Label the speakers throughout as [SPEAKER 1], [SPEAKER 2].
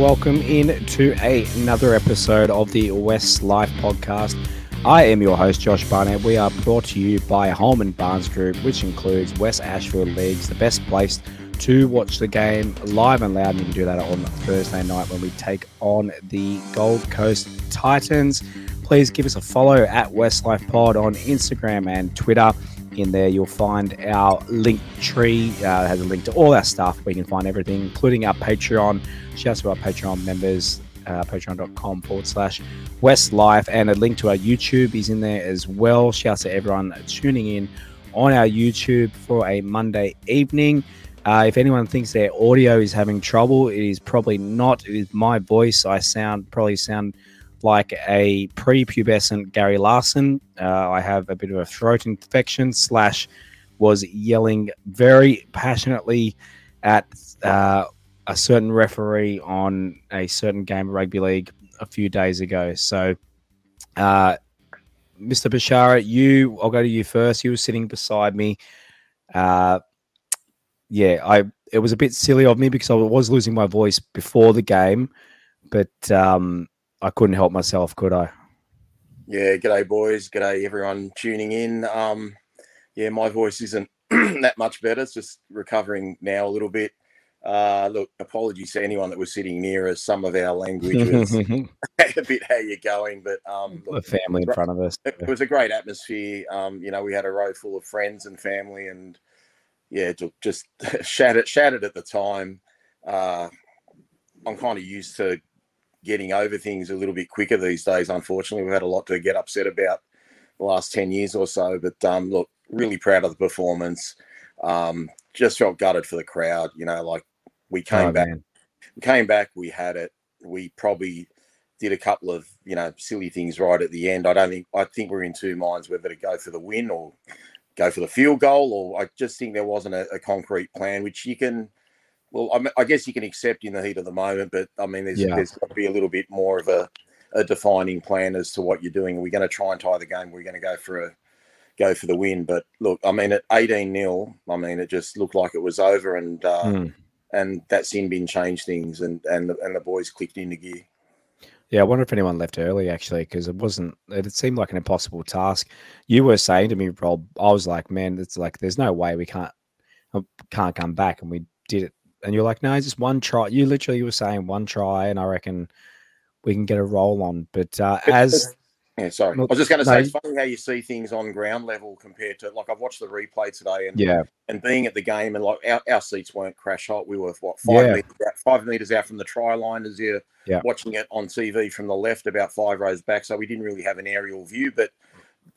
[SPEAKER 1] welcome in to a, another episode of the WestsLife podcast. I am your host, Josh Barnett. We are brought to you by Holman Barnes Group, which includes Wests Ashfield Leagues, the best place to watch the game live and loud. And you can do that on Thursday night when we take on the Gold Coast Titans. Please give us a follow at WestsLifePod on Instagram and Twitter in there, you'll find our link tree. Uh, has a link to all our stuff. We can find everything, including our Patreon. Shout out to our Patreon members, uh, patreon.com forward slash Westlife. And a link to our YouTube is in there as well. Shout out to everyone tuning in on our YouTube for a Monday evening. Uh, if anyone thinks their audio is having trouble, it is probably not. It is my voice. I sound probably sound like a prepubescent Gary Larson. Uh, I have a bit of a throat infection, slash, was yelling very passionately at uh, a certain referee on a certain game of rugby league a few days ago. So, uh, Mr. Bashara, you, I'll go to you first. You were sitting beside me. Uh, yeah, I. It was a bit silly of me because I was losing my voice before the game, but um, I couldn't help myself, could I?
[SPEAKER 2] Yeah, g'day boys, g'day everyone tuning in. Um, yeah, my voice isn't that much better. It's just recovering now a little bit. Uh, look, apologies to anyone that was sitting near us. Some of our language was a bit how you're going, but um,
[SPEAKER 1] the family in front of us.
[SPEAKER 2] It was a great atmosphere. Um, you know, we had a row full of friends and family, and yeah, just shattered, shattered at the time. Uh, I'm kind of used to getting over things a little bit quicker these days. Unfortunately, we've had a lot to get upset about the last 10 years or so. But um, look, really proud of the performance. Um, just felt gutted for the crowd. You know, like we came oh, back, man. we came back, we had it. We probably did a couple of you know silly things right at the end. I don't think I think we're in two minds whether to go for the win or go for the field goal, or I just think there wasn't a, a concrete plan, which you can well, I, I, guess you can accept in the heat of the moment, but I mean, there's, yeah. there's got to be a little bit more of a, a defining plan as to what you're doing. We're we going to try and tie the game? We're going to go for a go for the win. But look, I mean, at 18 0, I mean, it just looked like it was over, and uh, mm. and that sin bin changed things, and and the, and the boys clicked into gear.
[SPEAKER 1] Yeah, I wonder if anyone left early actually, because it wasn't. It seemed like an impossible task. You were saying to me, Rob, I was like, man, it's like there's no way we can't can't come back, and we did it and you're like, no, it's just one try. You literally were saying one try, and I reckon we can get a roll on. But uh, as
[SPEAKER 2] yeah, sorry, I was just going to say, no, it's funny how you see things on ground level compared to like I've watched the replay today, and
[SPEAKER 1] yeah,
[SPEAKER 2] and being at the game, and like our, our seats weren't crash hot. We were what five yeah. meters out, five meters out from the try line as you're yeah. watching it on TV from the left, about five rows back. So we didn't really have an aerial view, but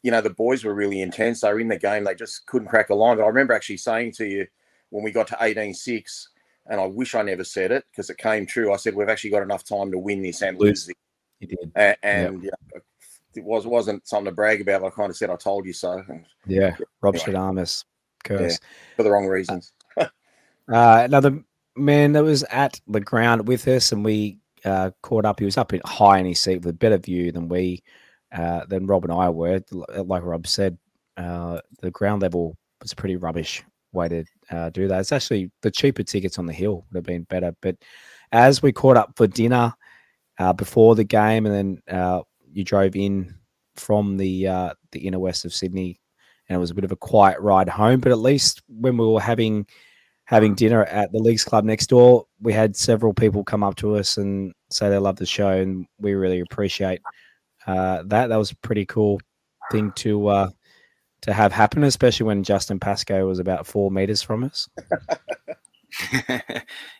[SPEAKER 2] you know the boys were really intense. They were in the game; they just couldn't crack a line. But I remember actually saying to you when we got to 18-6, and I wish I never said it because it came true. I said we've actually got enough time to win this and lose it.
[SPEAKER 1] You did,
[SPEAKER 2] and, and yep. yeah, it was wasn't something to brag about. I kind of said I told you so. And,
[SPEAKER 1] yeah, Rob anyway. Stradamus, curse
[SPEAKER 2] yeah, for the wrong reasons.
[SPEAKER 1] uh, another man that was at the ground with us, and we uh, caught up. He was up in high in his seat with a better view than we, uh, than Rob and I were. Like Rob said, uh, the ground level was pretty rubbish way to uh, do that. It's actually the cheaper tickets on the hill would have been better. But as we caught up for dinner uh, before the game, and then uh, you drove in from the uh, the inner west of Sydney, and it was a bit of a quiet ride home. But at least when we were having having dinner at the Leagues Club next door, we had several people come up to us and say they love the show, and we really appreciate uh, that. That was a pretty cool thing to uh, to have happen, especially when Justin Pascoe was about four meters from us.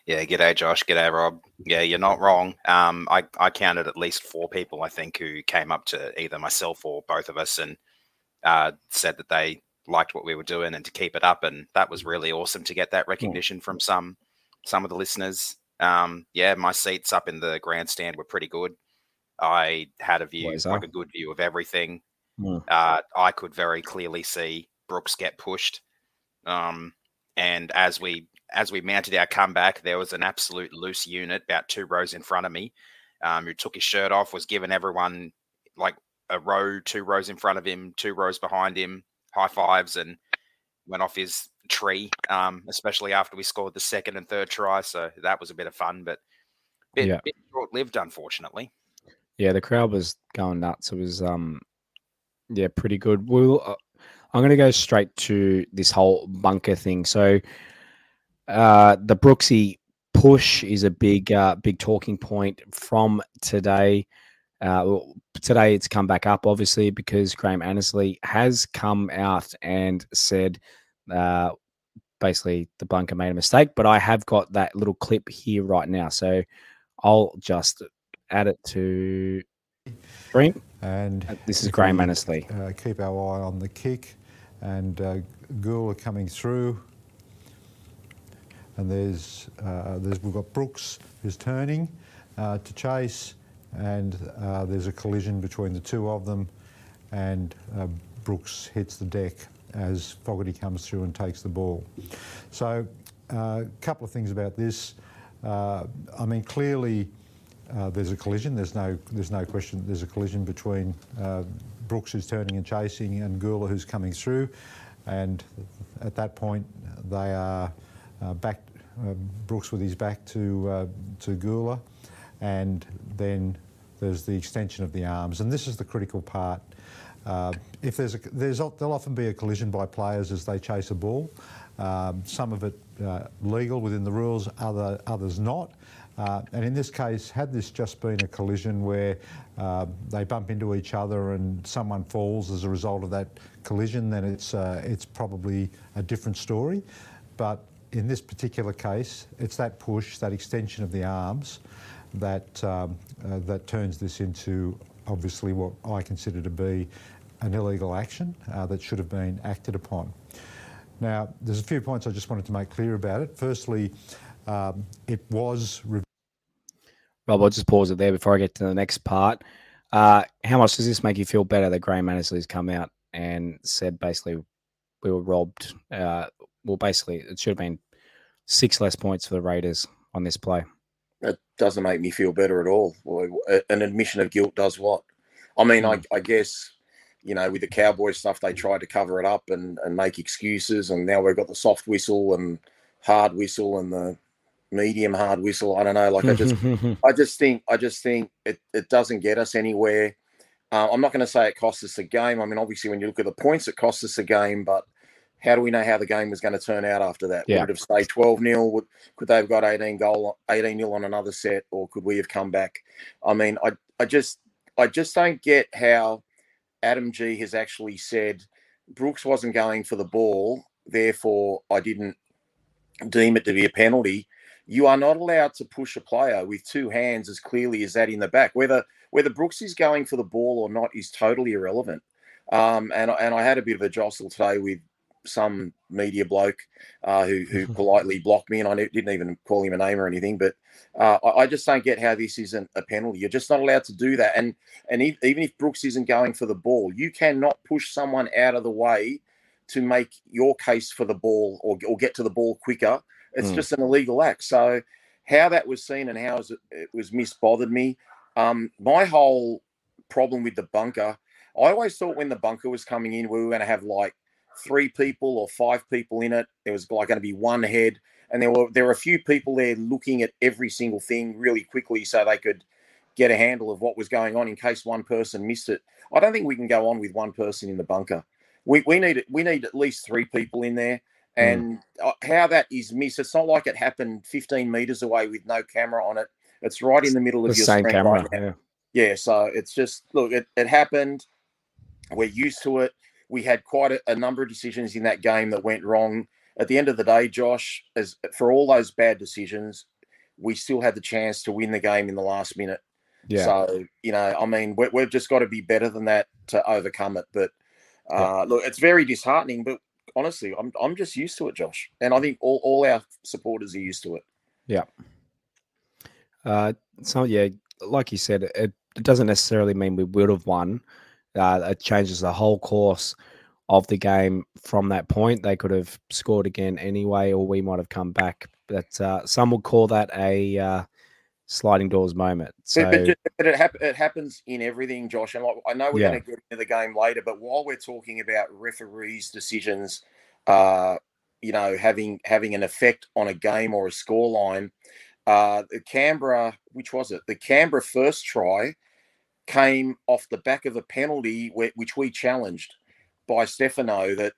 [SPEAKER 3] yeah, g'day Josh, g'day Rob. Yeah, you're not wrong. Um, I, I counted at least four people I think who came up to either myself or both of us and uh, said that they liked what we were doing and to keep it up, and that was really awesome to get that recognition from some some of the listeners. Um, yeah, my seats up in the grandstand were pretty good. I had a view, like a good view of everything. Mm. Uh, I could very clearly see Brooks get pushed. Um, and as we as we mounted our comeback, there was an absolute loose unit about two rows in front of me, um, who took his shirt off, was giving everyone like a row, two rows in front of him, two rows behind him, high fives, and went off his tree. Um, especially after we scored the second and third try, so that was a bit of fun. But Bit,
[SPEAKER 1] Yeah.
[SPEAKER 3] bit short-lived, unfortunately.
[SPEAKER 1] Yeah, the crowd was going nuts. It was um yeah, pretty good. We'll uh, I'm going to go straight to this whole bunker thing. So uh the Brooksy push is a big uh big talking point from today. Uh today it's come back up obviously because Graham Annesley has come out and said uh basically the bunker made a mistake, but I have got that little clip here right now. So I'll just add it to screen.
[SPEAKER 4] And
[SPEAKER 1] Uh, This is Graham Annesley.
[SPEAKER 4] Uh, keep our eye on the kick, and uh, Guler coming through. And there's, uh, there's we've got Brooks who's turning uh, to chase, and uh, there's a collision between the two of them, and uh, Brooks hits the deck as Fogarty comes through and takes the ball. So, a couple of things about this. Uh, I mean, clearly. Uh, there's a collision. There's no, there's no question. There's a collision between uh, Brooks who's turning and chasing and Guler who's coming through, and at that point they are uh, back. Uh, Brooks with his back to uh, to Guler, and then there's the extension of the arms, and this is the critical part. If there's a, there's there'll often be a collision by players as they chase a ball. Um, some of it legal within the rules, other others not. Uh, and in this case, had this just been a collision where uh, they bump into each other and someone falls as a result of that collision, then it's uh, it's probably a different story. But in this particular case, it's that push, that extension of the arms, that um, uh, that turns this into obviously what I consider to be an illegal action uh, that should have been acted upon. Now, there's a few points I just wanted to make clear about it. Firstly, um, it was
[SPEAKER 1] Rob, I'll just pause it there before I get to the next part. Uh, how much does this make you feel better that Graham Annesley's come out and said basically we were robbed? Uh, well, basically, it should have been six less points for the Raiders on this play.
[SPEAKER 2] It doesn't make me feel better at all. An admission of guilt does what? I mean, I, I guess you know with the Cowboy stuff, they tried to cover it up and, and make excuses, and now we've got the soft whistle and hard whistle and the medium hard whistle. I don't know. Like I just I just think I just think it, it doesn't get us anywhere. Uh, I'm not going to say it cost us a game. I mean, obviously, when you look at the points, it cost us a game. But how do we know how the game was going to turn out after that?
[SPEAKER 1] Yeah.
[SPEAKER 2] Would it have stayed 12 0? Could they have got 18 goal, 18 0 on another set, or could we have come back? I mean, I I just I just don't get how Adam Gee has actually said Brooks wasn't going for the ball, therefore I didn't deem it to be a penalty you are not allowed to push a player with two hands as clearly as that in the back. Whether whether Brooks is going for the ball or not is totally irrelevant. Um, and and I had a bit of a jostle today with some media bloke uh, who who politely blocked me, and I didn't even call him a name or anything. But uh, I, I just don't get how this isn't a penalty. You're just not allowed to do that. And and if, even if Brooks isn't going for the ball, you cannot push someone out of the way to make your case for the ball or, or get to the ball quicker it's
[SPEAKER 1] Mm.
[SPEAKER 2] just an illegal act. So how that was seen and how it was missed bothered me. Um, my whole problem with the bunker, I always thought when the bunker was coming in, we were going to have like three people or five people in it. There was like going to be one head, and there were there were a few people there looking at every single thing really quickly so they could get a handle of what was going on in case one person missed it. I don't think we can go on with one person in the bunker. We we need we need at least three people in there. And uh, how that is missed, it's not like it happened 15 meters away with no camera on it. It's right in the middle of
[SPEAKER 1] the
[SPEAKER 2] your
[SPEAKER 1] same
[SPEAKER 2] screen
[SPEAKER 1] camera.
[SPEAKER 2] right
[SPEAKER 1] yeah.
[SPEAKER 2] Yeah, so it's just look, it, it happened. We're used to it. We had quite a, a number of decisions in that game that went wrong. At the end of the day, Josh, as for all those bad decisions, we still had the chance to win the game in the last minute.
[SPEAKER 1] Yeah.
[SPEAKER 2] So you know, I mean, we, we've just got to be better than that to overcome it. But uh, look, it's very disheartening. But honestly, I'm I'm just used to it, Josh, and I think all, all our supporters are used to it. Yeah.
[SPEAKER 1] Uh, so yeah, like you said, it, it doesn't necessarily mean we would have won. Uh, it changes the whole course of the game from that point. They could have scored again anyway, or we might have come back. But uh, some would call that a uh, sliding doors moment. So
[SPEAKER 2] But, but, but it, hap- it happens in everything, Josh. And like, I know we're
[SPEAKER 1] Yeah.
[SPEAKER 2] going to get into the game later, but while we're talking about referees' decisions, uh, you know, having having an effect on a game or a scoreline, uh, the Canberra, which was it? The Canberra first try came off the back of a penalty which we challenged by Stefano. That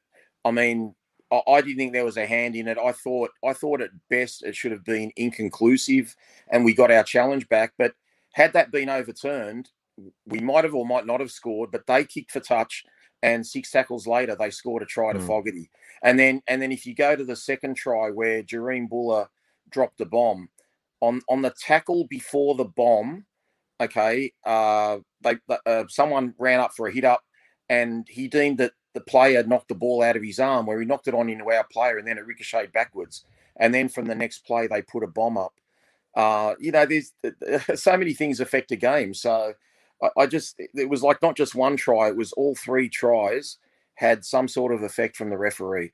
[SPEAKER 2] I mean, I didn't think there was a hand in it. I thought I thought at best it should have been inconclusive, and we got our challenge back. But had that been overturned, we might have or might not have scored. But they kicked for touch, and six tackles later they scored a try to mm. Fogarty. And then and then if you go to the second try where Jahream Bula dropped a bomb on on the tackle before the bomb, okay, uh, they uh, someone ran up for a hit up, and he deemed that the player knocked the ball out of his arm, where he knocked it on into our player, and then it ricocheted backwards. And then from the next play, they put a bomb up. Uh, you know, there's so many things affect a game. So I, I just, it was like not just one try; it was all three tries had some sort of effect from the referee.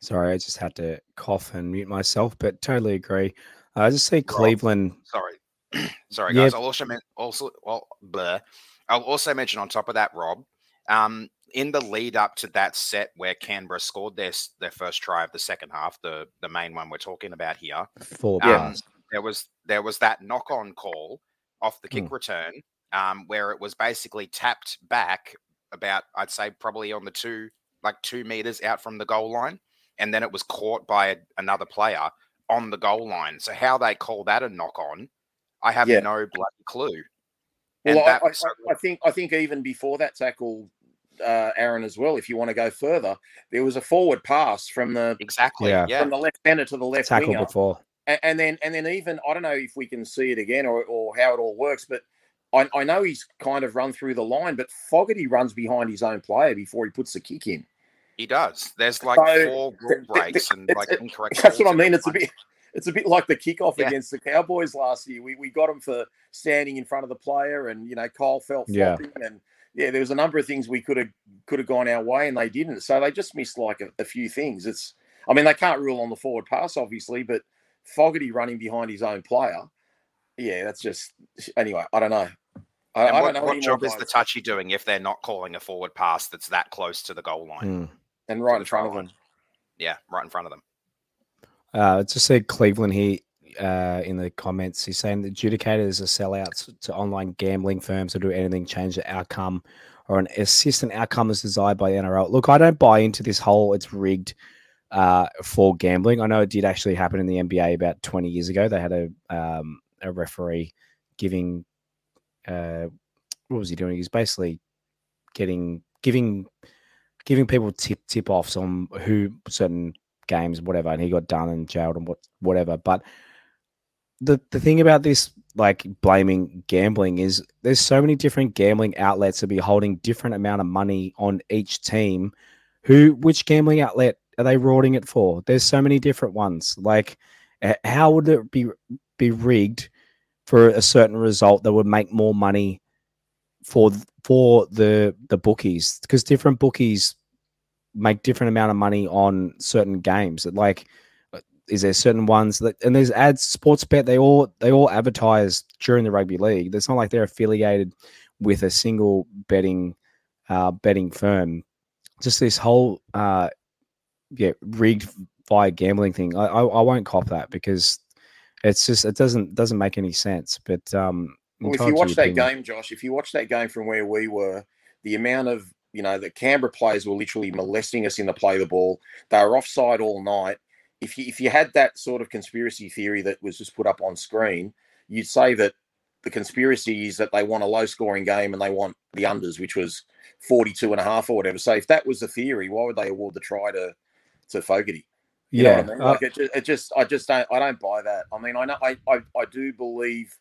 [SPEAKER 1] Sorry, I just had to cough and mute myself, but totally agree. I just see Cleveland.
[SPEAKER 3] Sorry, sorry, guys. I'll also also well, blur. I'll also mention on top of that, Rob, um, in the lead up to that set where Canberra scored their their first try of the second half, the the main one we're talking about here,
[SPEAKER 1] Four um,
[SPEAKER 3] there was there was that knock on call off the kick mm. return, um, where it was basically tapped back about I'd say probably on the two like two meters out from the goal line, and then it was caught by a, another player on the goal line. So how they call that a knock on, I have yeah. no bloody clue.
[SPEAKER 2] Well, I, I, I, think I think even before that tackle, uh, Aaron, as well. If you want to go further, there was a forward pass from the
[SPEAKER 3] exactly yeah.
[SPEAKER 2] from the left hander to the left
[SPEAKER 1] tackle winger. before,
[SPEAKER 2] and, and, then and then even I don't know if we can see it again or, or how it all works, but I, I know he's kind of run through the line, but Fogarty runs behind his own player before he puts the kick in.
[SPEAKER 3] He does. There's like so, four rule breaks and like incorrect.
[SPEAKER 2] That's what I mean. It's a bit it's a bit like the kickoff yeah. against the Cowboys last year. We, we got him for standing in front of the player, and you know Kyle felt flopping, yeah. and yeah, there was a number of things we could have could have gone our way, and they didn't. So they just missed like a, a, few things. It's, I mean, they can't rule on the forward pass, obviously, but Fogarty running behind his own player, yeah, that's just anyway. I don't know.
[SPEAKER 3] I, I what, don't know what job is the touchy doing if they're not calling a forward pass that's that close to the goal line
[SPEAKER 1] mm.
[SPEAKER 2] and right in front of them?
[SPEAKER 3] Yeah, right in front of them.
[SPEAKER 1] Uh, just said Cleveland here uh, in the comments. He's saying the adjudicators are sellouts to online gambling firms who do anything change the outcome or an assistant outcome as desired by the NRL. Look, I don't buy into this whole it's rigged uh, for gambling. I know it did actually happen in the NBA about 20 years ago. They had a um, a referee giving uh, what was he doing? He's basically getting giving giving people tip tip offs on who certain games, whatever, and he got done and jailed and what whatever. But the the thing about this, like blaming gambling, is there's so many different gambling outlets to be holding different amount of money on each team. Who, which gambling outlet are they rorting it for? There's so many different ones. Like, how would it be be rigged for a certain result that would make more money for for the the bookies? Because different bookies make different amount of money on certain games. Like, is there certain ones that and there's ads, Sportsbet they all they all advertise during the rugby league. It's not like they're affiliated with a single betting uh, betting firm. Just this whole uh, yeah rigged via gambling thing. I, I, I won't cop that because it's just it doesn't doesn't make any sense. But um,
[SPEAKER 2] well, if you watch that opinion. game, Josh, if you watch that game from where we were, the amount of you know, the Canberra players were literally molesting us in the play the ball. They were offside all night. If you if you had that sort of conspiracy theory that was just put up on screen, you'd say that the conspiracy is that they want a low scoring game and they want the unders, which was 42 and a half or whatever. So if that was the theory, why would they award the try to to Fogarty? You yeah, I mean? like uh, it, just, it just, I just don't, I don't buy that. I mean, I know, I, I, I do believe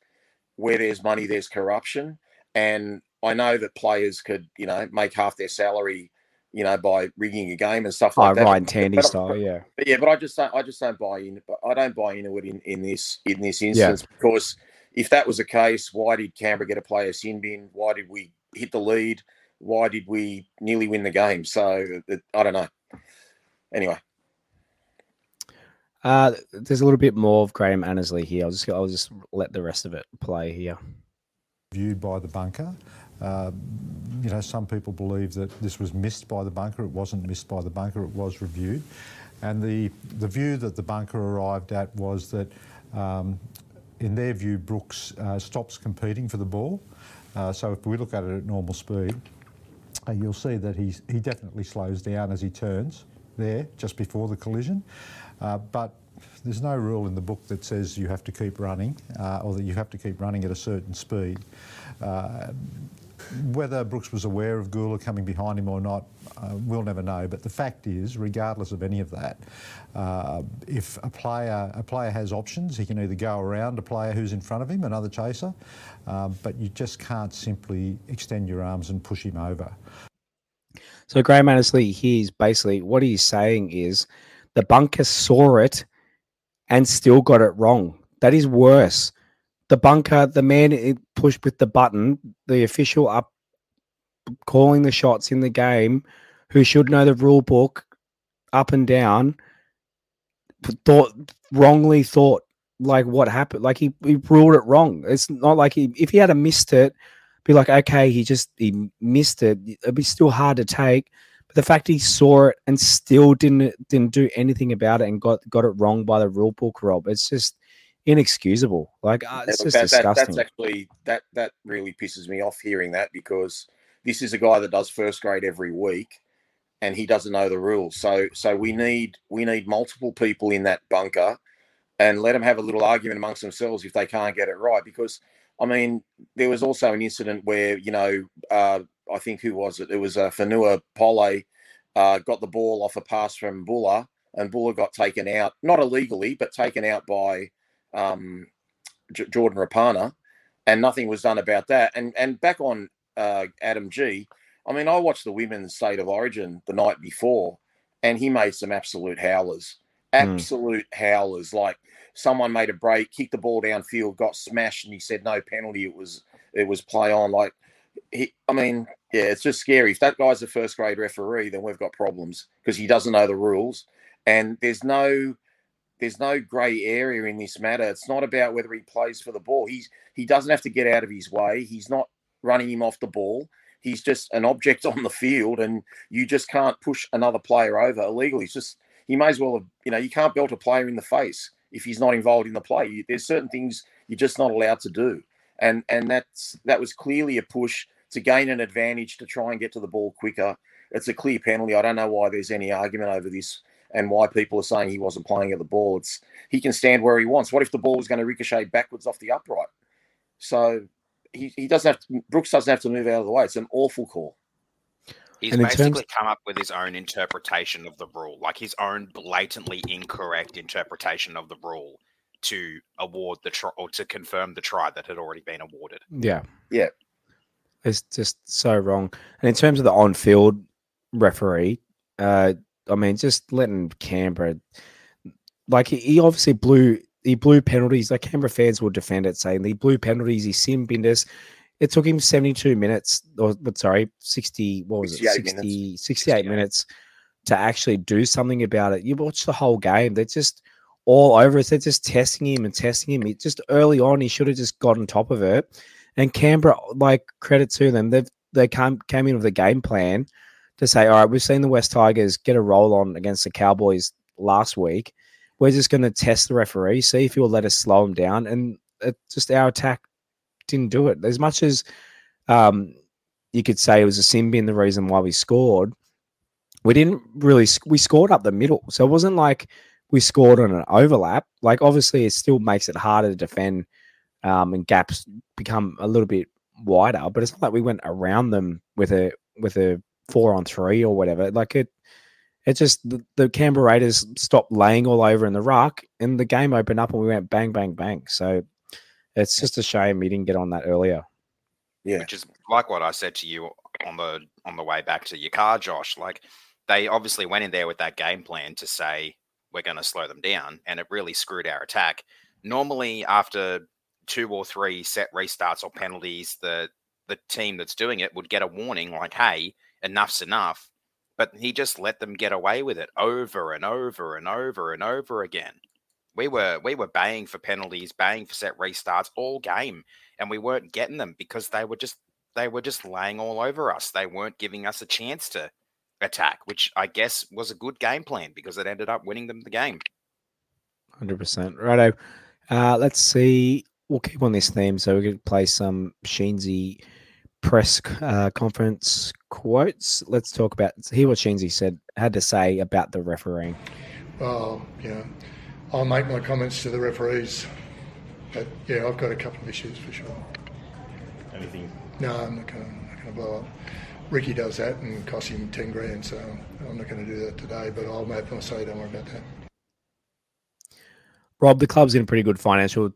[SPEAKER 2] where there's money, there's corruption, and I know that players could, you know, make half their salary, you know, by rigging a game and stuff like oh, that.
[SPEAKER 1] Ryan Tandy but, style, yeah.
[SPEAKER 2] But yeah, but I just don't, I just don't buy in. But I don't buy into it in, in this in this instance yeah. because if that was the case, why did Canberra get a player sin bin? Why did we hit the lead? Why did we nearly win the game? So I don't know. Anyway.
[SPEAKER 1] Uh, there's a little bit more of Graham Annesley here. I'll just I'll just let the rest of it play here.
[SPEAKER 4] Viewed by the bunker. Uh, you know, some people believe that this was missed by the bunker. It wasn't missed by the bunker. It was reviewed. And the, the view that the bunker arrived at was that, um, in their view, Brooks uh, stops competing for the ball. Uh, so if we look at it at normal speed, uh, you'll see that he's, he definitely slows down as he turns there just before the collision. Uh, but there's no rule in the book that says you have to keep running uh, or that you have to keep running at a certain speed. Uh, whether Brooks was aware of Guler coming behind him or not, uh, we'll never know. But the fact is, regardless of any of that, uh, if a player a player has options, he can either go around a player who's in front of him, another chaser, um, but you just can't simply extend your arms and push him over.
[SPEAKER 1] So Graham Annesley, he's basically what he's saying is the bunker saw it and still got it wrong. That is worse. The bunker, the man pushed with the button, the official up calling the shots in the game, who should know the rule book up and down, thought wrongly thought like what happened. Like he, he ruled it wrong. It's not like he if he had a missed it, be like okay, he just he missed it. It'd be still hard to take. But the fact he saw it and still didn't didn't do anything about it and got got it wrong by the rule book, Rob, it's just inexcusable. Like uh, it's just
[SPEAKER 2] that,
[SPEAKER 1] disgusting.
[SPEAKER 2] That, that's actually that that really pisses me off hearing that because this is a guy that does first grade every week and he doesn't know the rules. So so we need we need multiple people in that bunker and let them have a little argument amongst themselves if they can't get it right. Because I mean, there was also an incident where you know uh, I think who was it? It was uh, Fonua Pole uh, got the ball off a pass from Bula, and Bula got taken out, not illegally, but taken out by um, J- Jordan Rapana, and nothing was done about that. And and back on uh, Adam Gee, I mean, I watched the women's state of origin the night before, and he made some absolute howlers, absolute mm. howlers. Like someone made a break, kicked the ball downfield, got smashed, and he said no penalty. It was it was play on. Like he, I mean, yeah, it's just scary. If that guy's a first grade referee, then we've got problems because he doesn't know the rules, and there's no there's no grey area in this matter. It's not about whether he plays for the ball. He's he doesn't have to get out of his way. He's not running him off the ball. He's just an object on the field, and you just can't push another player over illegally. It's just he may as well have, you know, you can't belt a player in the face if he's not involved in the play. There's certain things you're just not allowed to do, and and that's that was clearly a push to gain an advantage to try and get to the ball quicker. It's a clear penalty. I don't know why there's any argument over this and why people are saying he wasn't playing at the ball. It's he can stand where he wants. What if the ball was going to ricochet backwards off the upright? So he, he doesn't have to, Brooks doesn't have to move out of the way. It's an awful call.
[SPEAKER 3] He's and basically terms- come up with his own interpretation of the rule, like his own blatantly incorrect interpretation of the rule to award the try or to confirm the try that had already been awarded.
[SPEAKER 1] Yeah.
[SPEAKER 2] Yeah.
[SPEAKER 1] It's just so wrong. And in terms of the on field referee, uh, I mean, just letting Canberra, like he, obviously blew he blew penalties. Like Canberra fans will defend it, saying he blew penalties. He sim Bindus. It took him 72 minutes, or but sorry, 60. What was it? 60, minutes. 68 minutes to actually do something about it. You watch the whole game. They're just all over it. They're just testing him and testing him. It just early on, he should have just got on top of it. And Canberra, like credit to them, they've they came came in with a game plan to say, all right, we've seen the Wests Tigers get a roll on against the Cowboys last week. We're just going to test the referee, see if he'll let us slow him down. And it, just our attack didn't do it. As much as um, you could say it was a sin bin the reason why we scored, we didn't really, we scored up the middle. So it wasn't like we scored on an overlap. Like, obviously, it still makes it harder to defend um, and gaps become a little bit wider, but it's not like we went around them with a, with a four on three or whatever. Like it, it just the, the Canberra Raiders stopped laying all over in the ruck, and the game opened up, and we went bang, bang, bang. So it's just a shame we didn't get on that earlier.
[SPEAKER 3] Yeah, which is like what I said to you on the on the way back to your car, Josh. Like they obviously went in there with that game plan to say we're going to slow them down, and it really screwed our attack. Normally, after two or three set restarts or penalties, the the team that's doing it would get a warning like, "Hey, enough's enough. But he just let them get away with it over and over and over and over again. We were we were baying for penalties, baying for set restarts all game, and we weren't getting them because they were just they were just laying all over us. They weren't giving us a chance to attack, which I guess was a good game plan because it ended up winning them the game.
[SPEAKER 1] Hundred percent, righto. Uh, let's see. We'll keep on this theme, so we're going to play some Sheensy press uh, conference quotes. Let's talk about hear what Sheensy said had to say about the refereeing.
[SPEAKER 5] Well, you know, I'll make my comments to the referees, but yeah, I've got a couple of issues for sure.
[SPEAKER 6] Anything?
[SPEAKER 5] No, I'm not going to blow up. Ricky does that and costs him ten grand, so I'm not going to do that today. But I'll make my say. Don't worry about that.
[SPEAKER 1] Rob, the club's in a pretty good financial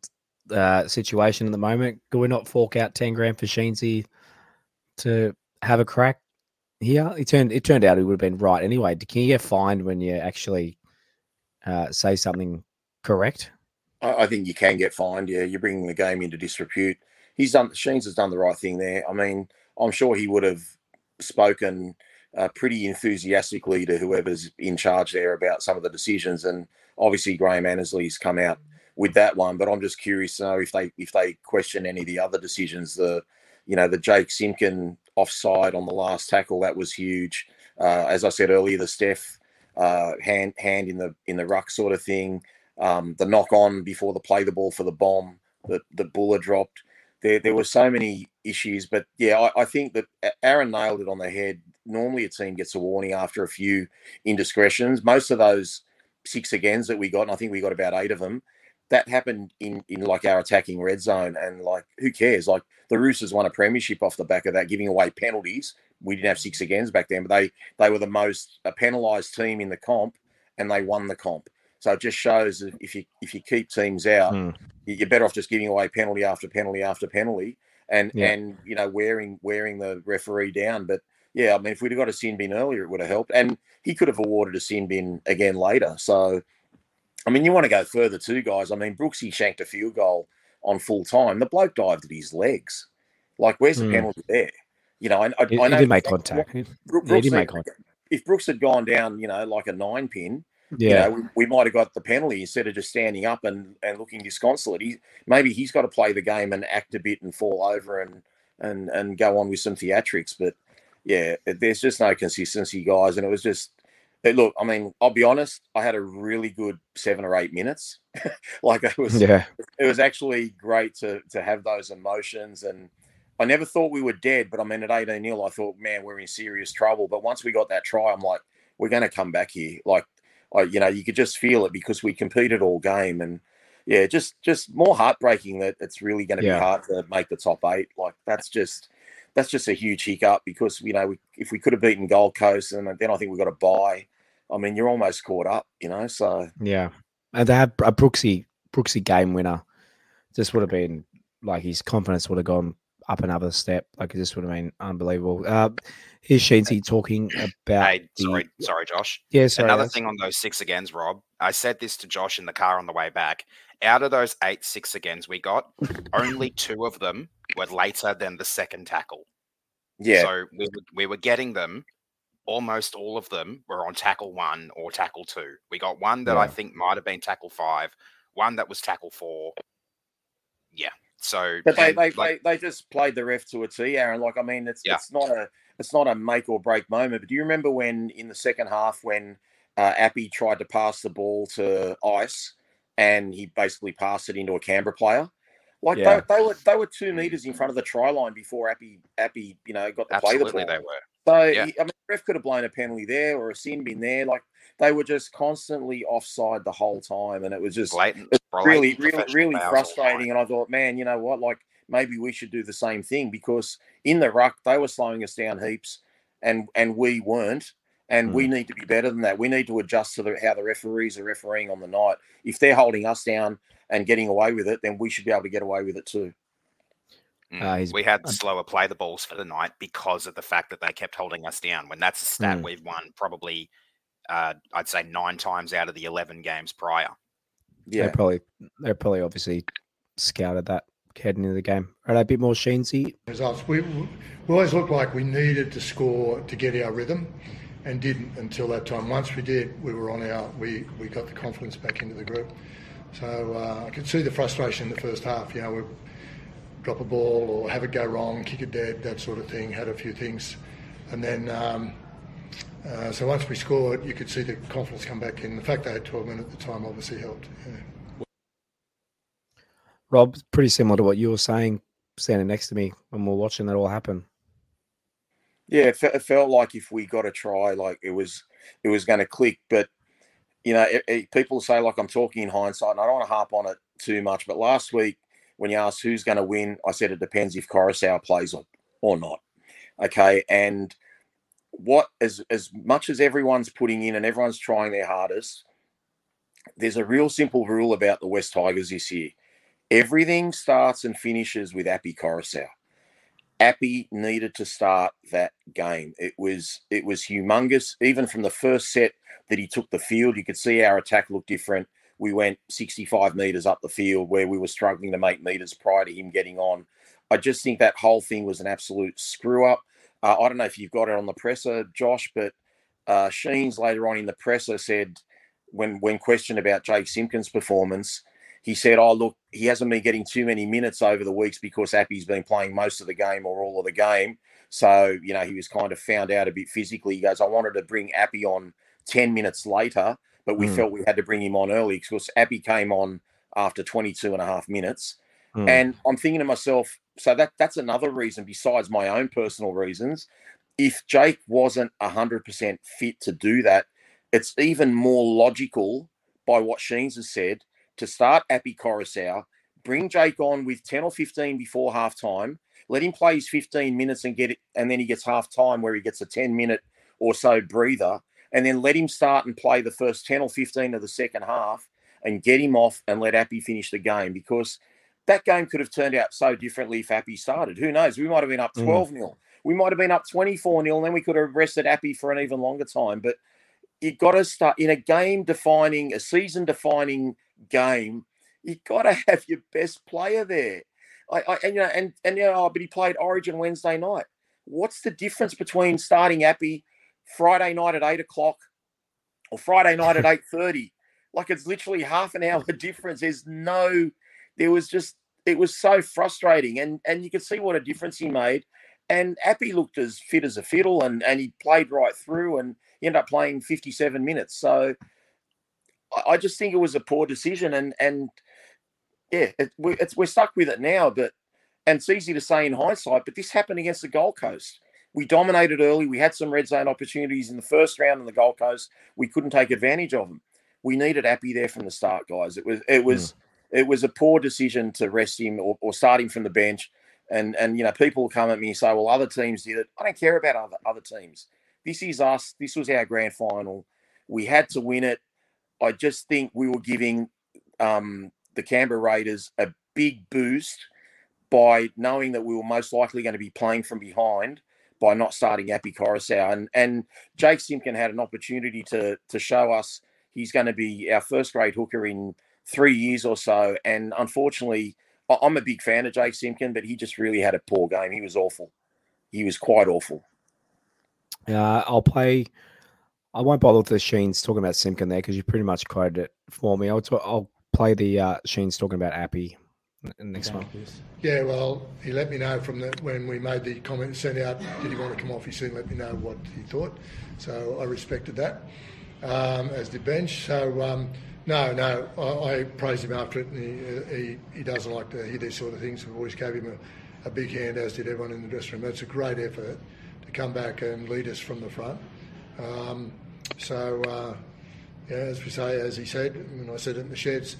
[SPEAKER 1] uh, situation at the moment. Could we not fork out ten grand for Sheensy to have a crack here? It turned it turned out he would have been right anyway. Can you get fined when you actually uh, say something correct?
[SPEAKER 2] I, I think you can get fined. Yeah, you're bringing the game into disrepute. He's done. Sheens has done the right thing there. I mean, I'm sure he would have spoken uh, pretty enthusiastically to whoever's in charge there about some of the decisions, and obviously Graham Annesley's come out with that one. But I'm just curious to know if they if they question any of the other decisions. The you know the Jake Simpkin offside on the last tackle that was huge. Uh, as I said earlier, the Steph uh, hand hand in the in the ruck sort of thing. Um, the knock on before the play the ball for the bomb that the Bula dropped. There, there were so many issues, but yeah, I, I, think that Aaron nailed it on the head. Normally, a team gets a warning after a few indiscretions. Most of those six agains that we got, and I think we got about eight of them, that happened in in like our attacking red zone, and like who cares? Like the Roosters won a premiership off the back of that, giving away penalties. We didn't have six agains back then, but they they were the most penalised team in the comp, and they won the comp. So it just shows that if you if you keep teams out, mm. you're better off just giving away penalty after penalty after penalty, and yeah. and you know wearing wearing the referee down. But yeah, I mean, if we'd have got a sin bin earlier, it would have helped, and he could have awarded a sin bin again later. So, I mean, you want to go further too, guys. I mean, Brooksy shanked a field goal on full time. The bloke dived at his legs. Like, where's the mm. penalty there? You know, I, I,
[SPEAKER 1] he,
[SPEAKER 2] I know
[SPEAKER 1] he did make contact.
[SPEAKER 2] Brooks, he did make contact. If Brooks had gone down, you know, like a nine pin,
[SPEAKER 1] yeah,
[SPEAKER 2] you know, we, we, might have got the penalty instead of just standing up and, and looking disconsolate. He, maybe he's got to play the game and act a bit and fall over and and and go on with some theatrics. But yeah, there's just no consistency, guys. And it was just look. I mean, I'll be honest. I had a really good seven or eight minutes. like it was,
[SPEAKER 1] yeah,
[SPEAKER 2] it was actually great to to have those emotions and. I never thought we were dead, but I mean, at 18 0, I thought, man, we're in serious trouble. But once we got that try, I'm like, we're going to come back here. Like, I, you know, you could just feel it because we competed all game, and yeah, just just more heartbreaking that it's really going to yeah. be hard to make the top eight. Like that's just that's just a huge hiccup because you know we, if we could have beaten Gold Coast, and then I think we got a buy. I mean, you're almost caught up, you know. So
[SPEAKER 1] yeah, and they had a Brooksy Brooksy game winner. this would have been like his confidence would have gone up another step. Like this would have been unbelievable. Uh, here's Sheensy talking about.
[SPEAKER 3] Hey, the... sorry, sorry, Josh.
[SPEAKER 1] Yeah, sorry,
[SPEAKER 3] Another thing on those six agains, Rob. I said this to Josh in the car on the way back. Out of those eight six agains we got, only two of them were later than the second tackle.
[SPEAKER 2] Yeah.
[SPEAKER 3] So we were, we were getting them. Almost all of them were on tackle one or tackle two. We got one that yeah. I think might have been tackle five, one that was tackle four. Yeah, so,
[SPEAKER 2] but they they, like, they, they just played the ref to a T, Aaron. Like I mean, it's yeah. it's not a it's not a make or break moment. But do you remember when in the second half when uh, Api tried to pass the ball to Ice and he basically passed it into a Canberra player? Like yeah. they, they were they were two meters in front of the try line before Api Api you know got
[SPEAKER 3] Absolutely
[SPEAKER 2] play the
[SPEAKER 3] ball. They were.
[SPEAKER 2] So yeah. I mean, ref could have blown a penalty there or a sin bin there. Like they were just constantly offside the whole time, and it was just
[SPEAKER 3] blatant,
[SPEAKER 2] it was really, really, really frustrating. And I thought, man, you know what? Like maybe we should do the same thing because in the ruck they were slowing us down heaps, and and we weren't. And mm. we need to be better than that. We need to adjust to the, how the referees are refereeing on the night. If they're holding us down and getting away with it, then we should be able to get away with it too.
[SPEAKER 3] Mm. Uh, we had slower play the balls for the night because of the fact that they kept holding us down. When that's a stat mm. we've won probably uh, I'd say nine times out of the 11 games prior.
[SPEAKER 1] Yeah, they probably they probably obviously scouted that heading into the game. Right, a bit more Sheensy.
[SPEAKER 5] Results. We, we always looked like we needed to score to get our rhythm, and didn't until that time. Once we did, we were on our we we got the confidence back into the group. So uh, I could see the frustration in the first half. You know, we drop a ball or have it go wrong, kick it dead, that sort of thing. Had a few things, and then. Um, Uh, so once we scored, you could see the confidence come back in. The fact they had 12 men at the time obviously helped. Yeah.
[SPEAKER 1] Rob, pretty similar to what you were saying, standing next to me when we are watching that all happen.
[SPEAKER 2] Yeah, it, it felt like if we got a try, like it was, it was going to click. But you know, it, it, people say like I'm talking in hindsight, and I don't want to harp on it too much. But last week, when you asked who's going to win, I said it depends if Koroisau plays or, or not. Okay, and what as as much as everyone's putting in and everyone's trying their hardest, there's a real simple rule about the Wests Tigers this year. Everything starts and finishes with Api Koroisau. Api needed to start that game. It was it was humongous. Even from the first set that he took the field, you could see our attack looked different. We went 65 meters up the field where we were struggling to make meters prior to him getting on. I just think that whole thing was an absolute screw up. Uh, I don't know if you've got it on the presser, Josh, but uh, Sheens later on in the presser said, when when questioned about Jake Simpkin's performance, he said, "Oh, look, he hasn't been getting too many minutes over the weeks because Api's been playing most of the game or all of the game. So, you know, he was kind of found out a bit physically. He goes, I wanted to bring Api on 10 minutes later, but we mm. felt we had to bring him on early because Api came on after 22 and a half minutes. Mm. And I'm thinking to myself, so that that's another reason besides my own personal reasons. If Jake wasn't 100% fit to do that, it's even more logical by what Sheens has said to start Api Koroisau, bring Jake on with 10 or 15 before halftime, let him play his 15 minutes and get it, and then he gets half time where he gets a 10 minute or so breather, and then let him start and play the first 10 or 15 of the second half and get him off and let Api finish the game because that game could have turned out so differently if Api started. Who knows? We might have been up 12 mm. 0. We might have been up 24 0, and then we could have rested Api for an even longer time. But you've got to start in a game defining, a season defining game. You've got to have your best player there. I, I and you know, and and you know, oh, but he played Origin Wednesday night. What's the difference between starting Api Friday night at eight o'clock or Friday night at eight thirty? Like it's literally half an hour difference. There's no. There was just it was so frustrating, and and you could see what a difference he made. And Api looked as fit as a fiddle, and and he played right through, and he ended up playing 57 minutes. So I just think it was a poor decision, and and yeah, it, we're, we're stuck with it now. But and it's easy to say in hindsight, but this happened against the Gold Coast. We dominated early. We had some red zone opportunities in the first round on the Gold Coast. We couldn't take advantage of them. We needed Api there from the start, guys. It was it was mm. it was a poor decision to rest him or, or start him from the bench. And and you know, people come at me and say, "Well, other teams did it." I don't care about other other teams. This is us. This was our grand final. We had to win it. I just think we were giving um, the Canberra Raiders a big boost by knowing that we were most likely going to be playing from behind by not starting Api Koroisau. And, and Jake Simpkin had an opportunity to, to show us he's going to be our first grade hooker in three years or so. And unfortunately, I'm a big fan of Jake Simpkin, but he just really had a poor game. He was awful. He was quite awful.
[SPEAKER 1] Uh, I'll play I won't bother with the Sheens talking about Simpkin there because you pretty much quoted it for me. I'll, t- I'll play the uh, Sheens talking about Api next one.
[SPEAKER 5] Yeah, well, he let me know from the when we made the comment sent out. Did he want to come off? He soon let me know what he thought, so I respected that. Um, as did bench. So um, no, no, I, I, praised him after it, and he, he, he doesn't like to hear these sort of things. We always gave him a, a big hand, as did everyone in the dressing room. That's a great effort to come back and lead us from the front. Um, so, uh, yeah, as we say, as he said, when I said it in the sheds,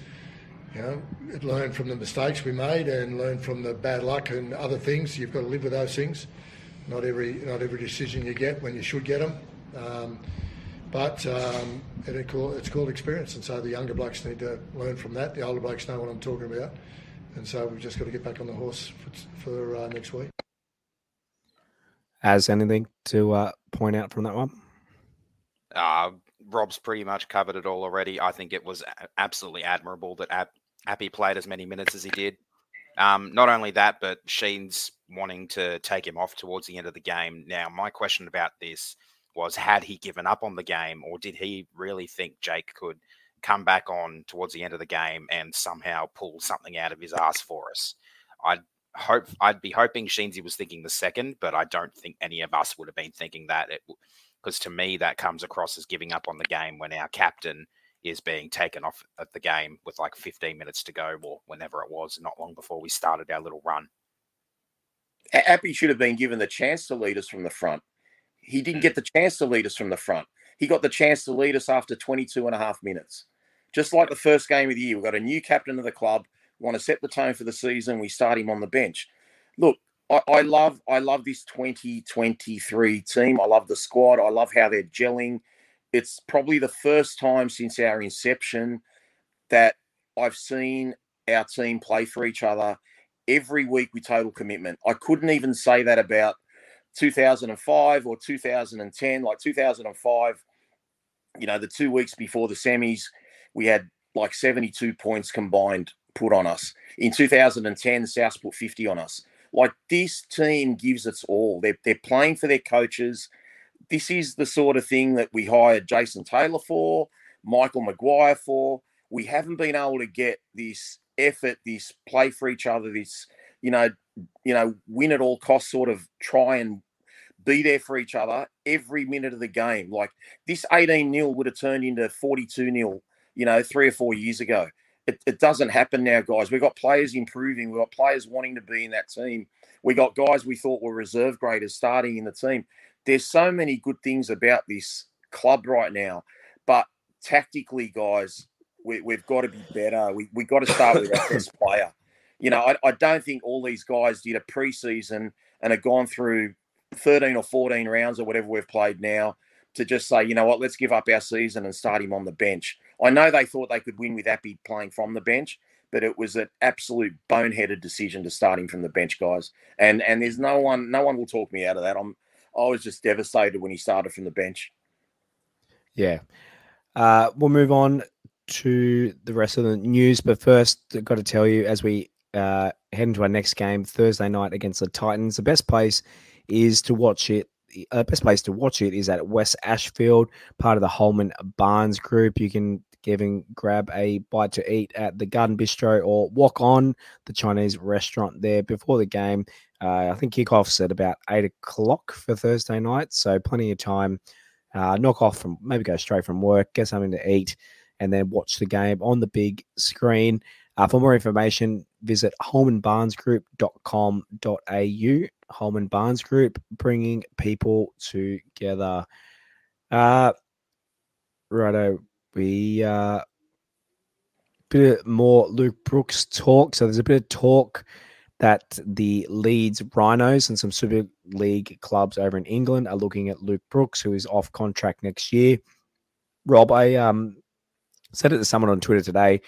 [SPEAKER 5] you know, learn from the mistakes we made and learn from the bad luck and other things. You've got to live with those things. Not every not every decision you get when you should get them. Um, but um, it, it's called experience, and so the younger blokes need to learn from that. The older blokes know what I'm talking about, and so we've just got to get back on the horse for, for uh, next week.
[SPEAKER 1] As anything to uh, point out from that one?
[SPEAKER 3] Uh, Rob's pretty much covered it all already. I think it was absolutely admirable that App, Api played as many minutes as he did. Um, not only that, but Sheen's wanting to take him off towards the end of the game. Now, my question about this was had he given up on the game, or did he really think Jake could come back on towards the end of the game and somehow pull something out of his ass for us? I'd hope I'd be hoping Sheensy was thinking the second, but I don't think any of us would have been thinking that. It, Because to me, that comes across as giving up on the game when our captain is being taken off at the game with like 15 minutes to go or whenever it was, not long before we started our little run.
[SPEAKER 2] Api should have been given the chance to lead us from the front. He didn't hmm. get the chance to lead us from the front. He got the chance to lead us after 22 and a half minutes. Just like the first game of the year, we've got a new captain of the club, want to set the tone for the season. We start him on the bench. Look, I, I love I love this 2023 team. I love the squad. I love how they're gelling. It's probably the first time since our inception that I've seen our team play for each other every week with total commitment. I couldn't even say that about 2005 or 2010. Like 2005, you know, the two weeks before the semis, we had like 72 points combined put on us. In 2010, South put 50 on us. Like this team gives its all. They're, they're playing for their coaches. This is the sort of thing that we hired Jason Taylor for, Michael Maguire for. We haven't been able to get this effort, this play for each other, this, you know, you know, win at all costs sort of try and be there for each other every minute of the game. Like this 18 nil would have turned into 42 nil, you know, three or four years ago. It, it, doesn't happen now, guys. We've got players improving. We've got players wanting to be in that team. We got guys we thought were reserve graders starting in the team. There's so many good things about this club right now, but tactically, guys, we, have got to be better. We we got to start with our best player. You know, I, I don't think all these guys did a preseason and have gone through 13 or 14 rounds or whatever we've played now to just say, you know what, let's give up our season and start him on the bench. I know they thought they could win with Api playing from the bench, but it was an absolute boneheaded decision to start him from the bench, guys. And and there's no one, no one will talk me out of that. I'm, I was just devastated when he started from the bench.
[SPEAKER 1] Yeah, uh, we'll move on to the rest of the news, but first, I've got to tell you as we uh, head into our next game Thursday night against the Titans, the best place is to watch it. Uh, best place to watch it is at Wests Ashfield, part of the Holman Barnes group. You can give and grab a bite to eat at the Garden Bistro or walk on the Chinese restaurant there before the game. Uh, I think kickoff's at about eight o'clock for Thursday night, so plenty of time. Uh, knock off from maybe go straight from work, get something to eat, and then watch the game on the big screen. Uh, for more information, visit holmanbarnesgroup.com.au. Holman Barnes Group, bringing people together. Uh, righto, we uh, bit more Luke Brooks talk. So there's a bit of talk that the Leeds Rhinos and some Super League clubs over in England are looking at Luke Brooks, who is off contract next year. Rob, I um, said it to someone on Twitter today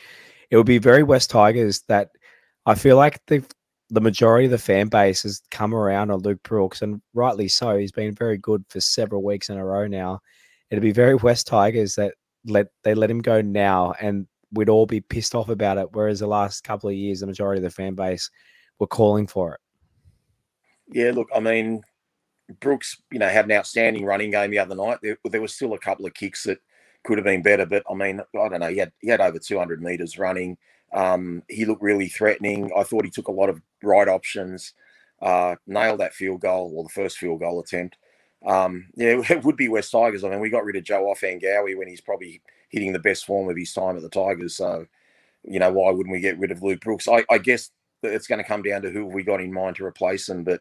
[SPEAKER 1] it would be very Wests Tigers that I feel like the the majority of the fan base has come around on Luke Brooks, and rightly so. He's been very good for several weeks in a row now. It'd be very Wests Tigers that let they let him go now, and we'd all be pissed off about it. Whereas the last couple of years, the majority of the fan base were calling for it.
[SPEAKER 2] Yeah, look, I mean, Brooks, you know, had an outstanding running game the other night. There, there was still a couple of kicks that could have been better. But I mean, I don't know. He had he had over 200 meters running. Um, he looked really threatening. I thought he took a lot of right options. Uh, nailed that field goal or the first field goal attempt. Um, yeah, it would be Wests Tigers. I mean, we got rid of Joe Ofahengaue when he's probably hitting the best form of his time at the Tigers. So, you know, why wouldn't we get rid of Luke Brooks? I, I guess it's going to come down to who we got in mind to replace him. But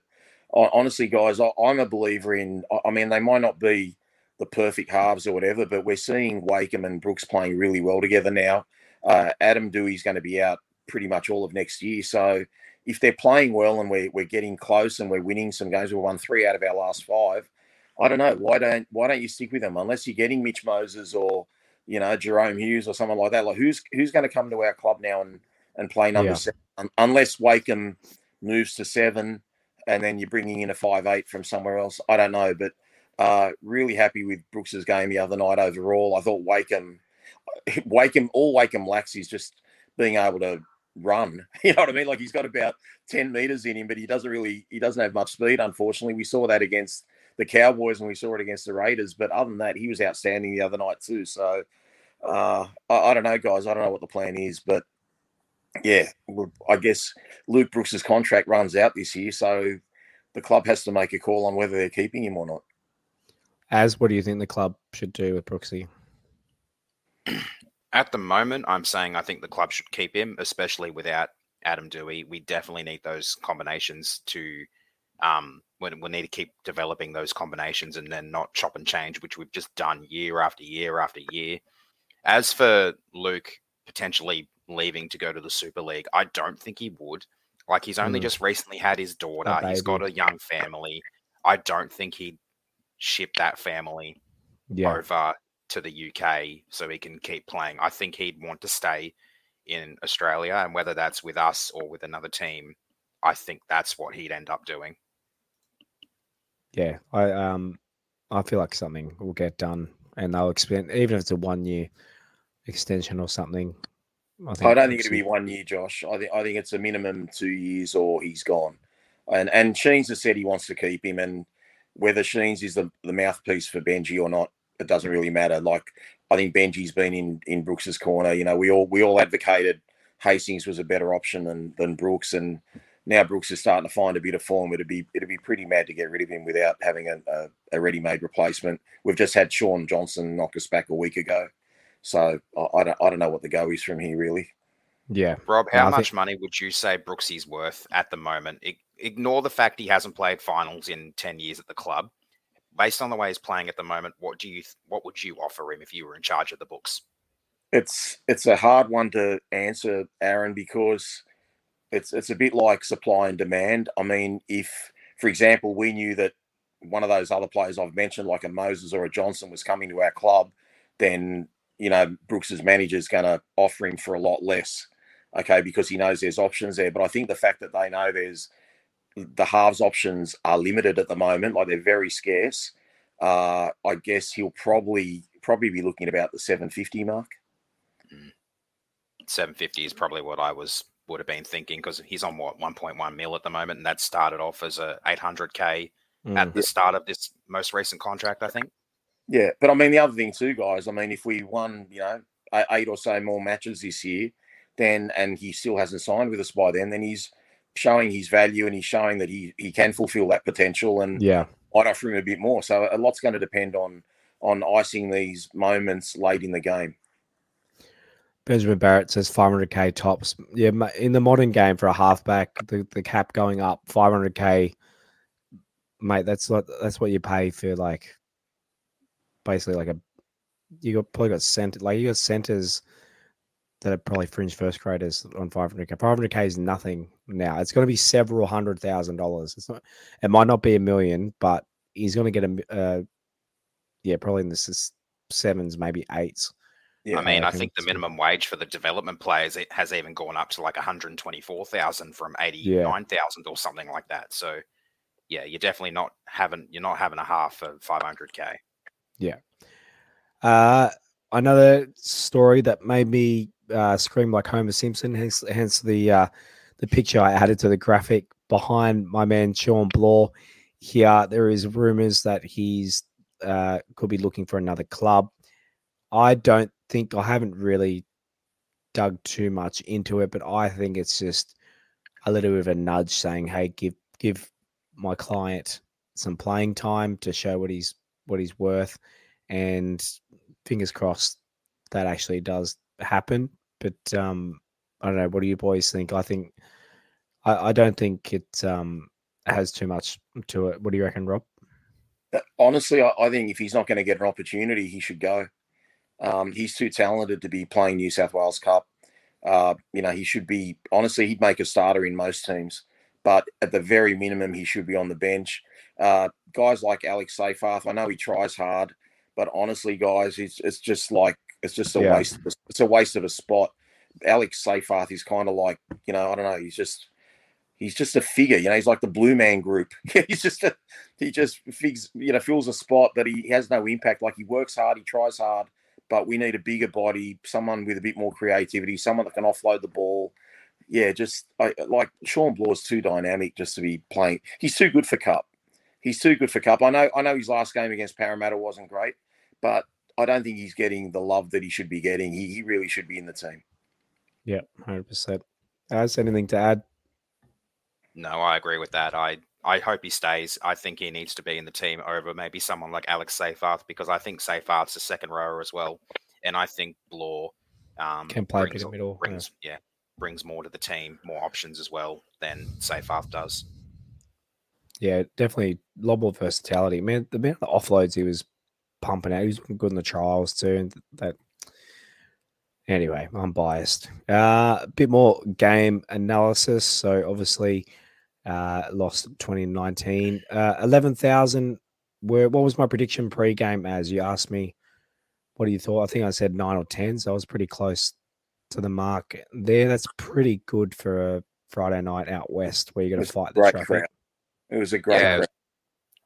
[SPEAKER 2] honestly, guys, I, am a believer in. I mean, they might not be the perfect halves or whatever, but we're seeing Wakeham and Brooks playing really well together now. Uh, Adam Doueihi's going to be out pretty much all of next year. So if they're playing well and we're, we're getting close and we're winning some games, we won three out of our last five. I don't know why don't why don't you stick with them unless you're getting Mitch Moses or you know Jahrome Hughes or someone like that. Like who's who's going to come to our club now and and play number yeah. seven unless Wakeham moves to seven and then you're bringing in a five eight from somewhere else. I don't know, but uh, really happy with Brooks's game the other night overall. I thought Wakeham, Wakeham, all Wakeham lacks is just being able to run. You know what I mean? Like he's got about 10 meters in him, but he doesn't really, he doesn't have much speed, unfortunately. We saw that against the Cowboys and we saw it against the Raiders. But other than that, he was outstanding the other night too. So uh, I, I don't know, guys. I don't know what the plan is, but yeah, I guess Luke Brooks's contract runs out this year. So the club has to make a call on whether they're keeping him or not.
[SPEAKER 1] As what do you think the club should do with Brooksy?
[SPEAKER 3] At the moment, I'm saying I think the club should keep him, especially without Adam Doueihi. We definitely need those combinations to um we, we need to keep developing those combinations and then not chop and change, which we've just done year after year after year. As for Luke potentially leaving to go to the Super League, I don't think he would. Like he's only
[SPEAKER 1] Mm.
[SPEAKER 3] just recently had his daughter. He's got a young family. I don't think he'd ship that family
[SPEAKER 1] Yeah,
[SPEAKER 3] over to the UK so he can keep playing. I think he'd want to stay in Australia, and whether that's with us or with another team, I think that's what he'd end up doing.
[SPEAKER 1] yeah. I um, I feel like something will get done, and they'll expand, even if it's a one year extension or something. I,
[SPEAKER 2] I don't think it'll be one year, Josh. I think I think it's a minimum two years or he's gone. And and Sheens has said he wants to keep him, and whether Sheens is the, the mouthpiece for Benji or not, it doesn't really matter. Like I think Benji's been in in Brooks's corner. You know, we all we all advocated Hastings was a better option than than Brooks, and now Brooks is starting to find a bit of form. It'd be it'd be pretty mad to get rid of him without having a, a, a ready made replacement. We've just had Shaun Johnson knock us back a week ago, so I, I don't I don't know what the go is from here really.
[SPEAKER 1] Yeah,
[SPEAKER 3] Rob,
[SPEAKER 1] No,
[SPEAKER 3] how
[SPEAKER 1] I think-
[SPEAKER 3] much money would you say Brooksy's worth at the moment? I- ignore the fact he hasn't played finals in 10 years at the club. Based on the way he's playing at the moment, what do you what would you offer him if you were in charge of the books?
[SPEAKER 2] it's it's a hard one to answer, Aaron, because it's it's a bit like supply and demand. I mean, if for example we knew that one of those other players I've mentioned, like a Moses or a Johnson, was coming to our club, then you know Brooks's manager is going to offer him for a lot less, okay, because he knows there's options there. But I think the fact that they know there's the halves options are limited at the moment, like they're very scarce. Uh, I guess he'll probably probably be looking at about the 750 mark.
[SPEAKER 3] 750 is probably what I was would have been thinking because he's on what 1.1 mil at the moment, and that started off as a 800k
[SPEAKER 1] Mm.
[SPEAKER 3] at the start of this most recent contract, I think.
[SPEAKER 2] Yeah, but I mean the other thing too, guys. I mean, if we won, you know, eight or so more matches this year, then and he still hasn't signed with us by then, then he's showing his value and he's showing that he he can fulfil that potential and
[SPEAKER 1] yeah.
[SPEAKER 2] might offer him a bit more. So a lot's going to depend on on icing these moments late in the game.
[SPEAKER 1] Benjamin Barrett says 500k tops. Yeah, in the modern game for a halfback, the, the cap going up 500k, mate. That's what that's what you pay for like basically like a you got probably got center like you got centers that are probably fringe first graders on 500k. 500k is nothing now. It's going to be several hundred thousand dollars. It's not. It might not be a million, but he's going to get a. uh, yeah, probably in the s- sevens, maybe eights.
[SPEAKER 2] Yeah,
[SPEAKER 3] I mean, I
[SPEAKER 1] reckon
[SPEAKER 3] think the minimum wage for the development players it has even gone up to like 124,000 from 89,000 or something like that. So, yeah, you're definitely not having you're not having a half for 500k. Yeah.
[SPEAKER 1] Uh, another story that made me uh, scream like Homer Simpson, hence, hence the uh, the picture I added to the graphic behind my man Shawn Blore. Here, there is rumors that he's uh, could be looking for another club. I don't think I haven't really dug too much into it, but I think it's just a little bit of a nudge saying, "Hey, give give my client some playing time to show what he's what he's worth." and fingers crossed that actually does happen. But um, I don't know. What do you boys think? I think I, I don't think it um, has too much to it. What do you reckon, Rob?
[SPEAKER 2] Uh, honestly, I, I think if he's not going to get an opportunity, he should go. Um, he's too talented to be playing New South Wales Cup. Uh, you know, he should be. Honestly, he'd make a starter in most teams, but at the very minimum, he should be on the bench. Uh, guys like Alex Seyfarth, I know he tries hard, but honestly, guys, it's it's just like it's just a
[SPEAKER 1] Yeah.
[SPEAKER 2] waste. Of a, it's a waste of a spot. Alex Seyfarth is kind of like you know, I don't know. He's just he's just a figure. You know, he's like the Blue Man Group. he's just a, he just figs, you know fills a spot that he has no impact. Like he works hard, he tries hard, but we need a bigger body, someone with a bit more creativity, someone that can offload the ball. Yeah, just I, like Shawn Blore's too dynamic just to be playing. He's too good for Cup. He's too good for Cup. I know. I know his last game against Parramatta wasn't great, but I don't think he's getting the love that he should be getting. He, he really should be in the team.
[SPEAKER 1] Yeah, hundred percent. Has anything to add?
[SPEAKER 3] No, I agree with that. I I hope he stays. I think he needs to be in the team over maybe someone like Alex Seyfarth because I think Seyfarth's a second rower as well, and I think Blore um,
[SPEAKER 1] Can play
[SPEAKER 3] brings,
[SPEAKER 1] bit of middle, yeah.
[SPEAKER 3] Brings, yeah. brings more to the team, more options as well than Seyfarth does.
[SPEAKER 1] Yeah, definitely a lot more versatility. Man, the amount of offloads he was pumping out, he was good in the trials too. And that anyway, I'm biased. Uh, a bit more game analysis. So obviously, uh, lost 2019. Uh, 11,000. Where what was my prediction pre-game? As you asked me, what do you thought? I think I said nine or ten, so I was pretty close to the mark there. That's pretty good for a Friday night out west where you're going to fight the traffic.
[SPEAKER 2] crowd. It was a great
[SPEAKER 3] Yeah,
[SPEAKER 2] crowd.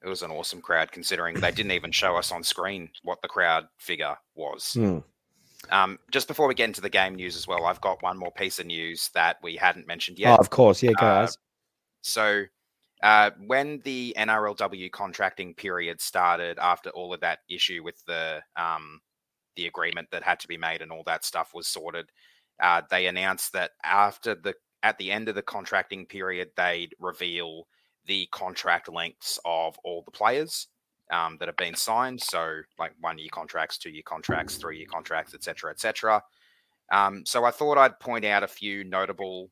[SPEAKER 3] It was an awesome crowd considering they didn't even show us on screen what the crowd figure was.
[SPEAKER 1] Hmm.
[SPEAKER 3] Um, just before we get into the game news as well, I've got one more piece of news that we hadn't mentioned yet.
[SPEAKER 1] Oh, of course, yeah,
[SPEAKER 3] Uh,
[SPEAKER 1] guys.
[SPEAKER 3] So, uh, when the NRLW contracting period started, after all of that issue with the um, the agreement that had to be made and all that stuff was sorted, uh, they announced that after the at the end of the contracting period, they'd reveal the contract lengths of all the players um, that have been signed. So, like one year contracts, two year contracts, three year contracts, etc., etc. Um, so, I thought I'd point out a few notable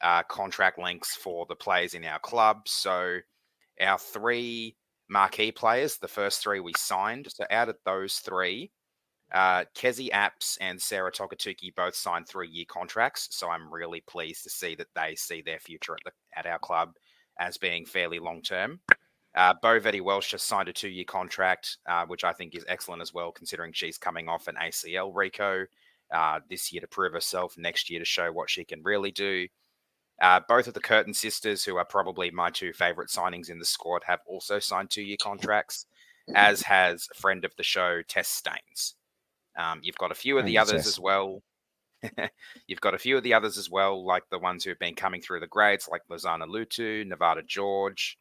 [SPEAKER 3] uh, contract lengths for the players in our club. So, our three marquee players, the first three we signed. So, out of those three, uh, Kezie Apps and Sarah Togatuki both signed three-year contracts, so I'm really pleased to see that they see their future at, the, at our club as being fairly long-term. Uh, Bo Vetti Welsh just signed a two-year contract, uh, which I think is excellent as well, considering she's coming off an ACL Rico uh, this year to prove herself, next year to show what she can really do. Uh, both of the Curtin sisters, who are probably my two favorite signings in the squad, have also signed two-year contracts, as has friend of the show Tess Staines. Um, you've got a few of the others as well. you've got a few of the others as well, like the ones who've been coming through the grades, like Losana Lutu, Nevada George.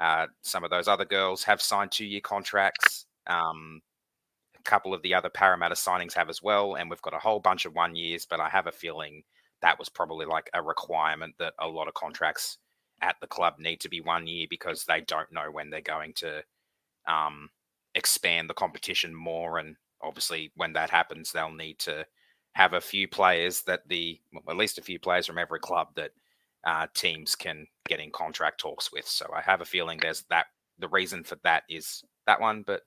[SPEAKER 3] Uh, some of those other girls have signed two-year contracts. Um, a couple of the other Parramatta signings have as well, and we've got a whole bunch of one years. But I have a feeling that was probably like a requirement that a lot of contracts at the club need to be one year because they don't know when they're going to um, expand the competition more. And obviously, when that happens, they'll need to have a few players that the, well, at least a few players from every club that uh, teams can get in contract talks with. So I have a feeling there's that. The reason for that is that one. But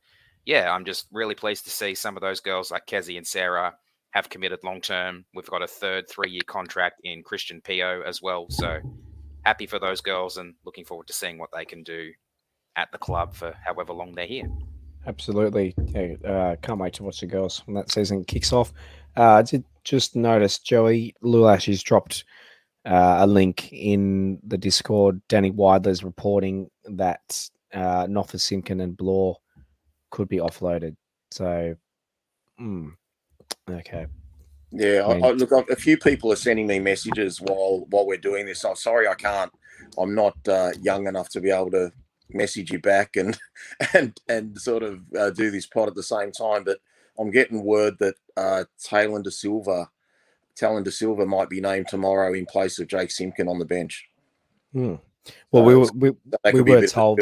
[SPEAKER 3] yeah, I'm just really pleased to see some of those girls like Kezie and Sarah have committed long term. We've got a third three year contract in Christian Pio as well. So happy for those girls and looking forward to seeing what they can do at the club for however long they're here.
[SPEAKER 1] Absolutely. Yeah, uh, can't wait to watch the girls when that season kicks off. Uh, I did just notice Joey Lulash has dropped uh, a link in the Discord. Danny Weidler's reporting that uh, Noffa Simpkin and Blore could be offloaded. So, hmm, okay.
[SPEAKER 2] Yeah, I,
[SPEAKER 1] mean-
[SPEAKER 2] I, look, a few people are sending me messages while while we're doing this. I'm sorry, I can't. I'm not uh, young enough to be able to message you back and and and sort of uh, do this pod at the same time. But I'm getting word that uh, Taylor De Silva, Tallyn Da Silva, might be named tomorrow in place of Jake Simpkin on the bench.
[SPEAKER 1] Hmm. Well, we
[SPEAKER 2] Uh,
[SPEAKER 1] were we,
[SPEAKER 2] So
[SPEAKER 1] We
[SPEAKER 2] could be a
[SPEAKER 1] were
[SPEAKER 2] bit of a
[SPEAKER 1] told-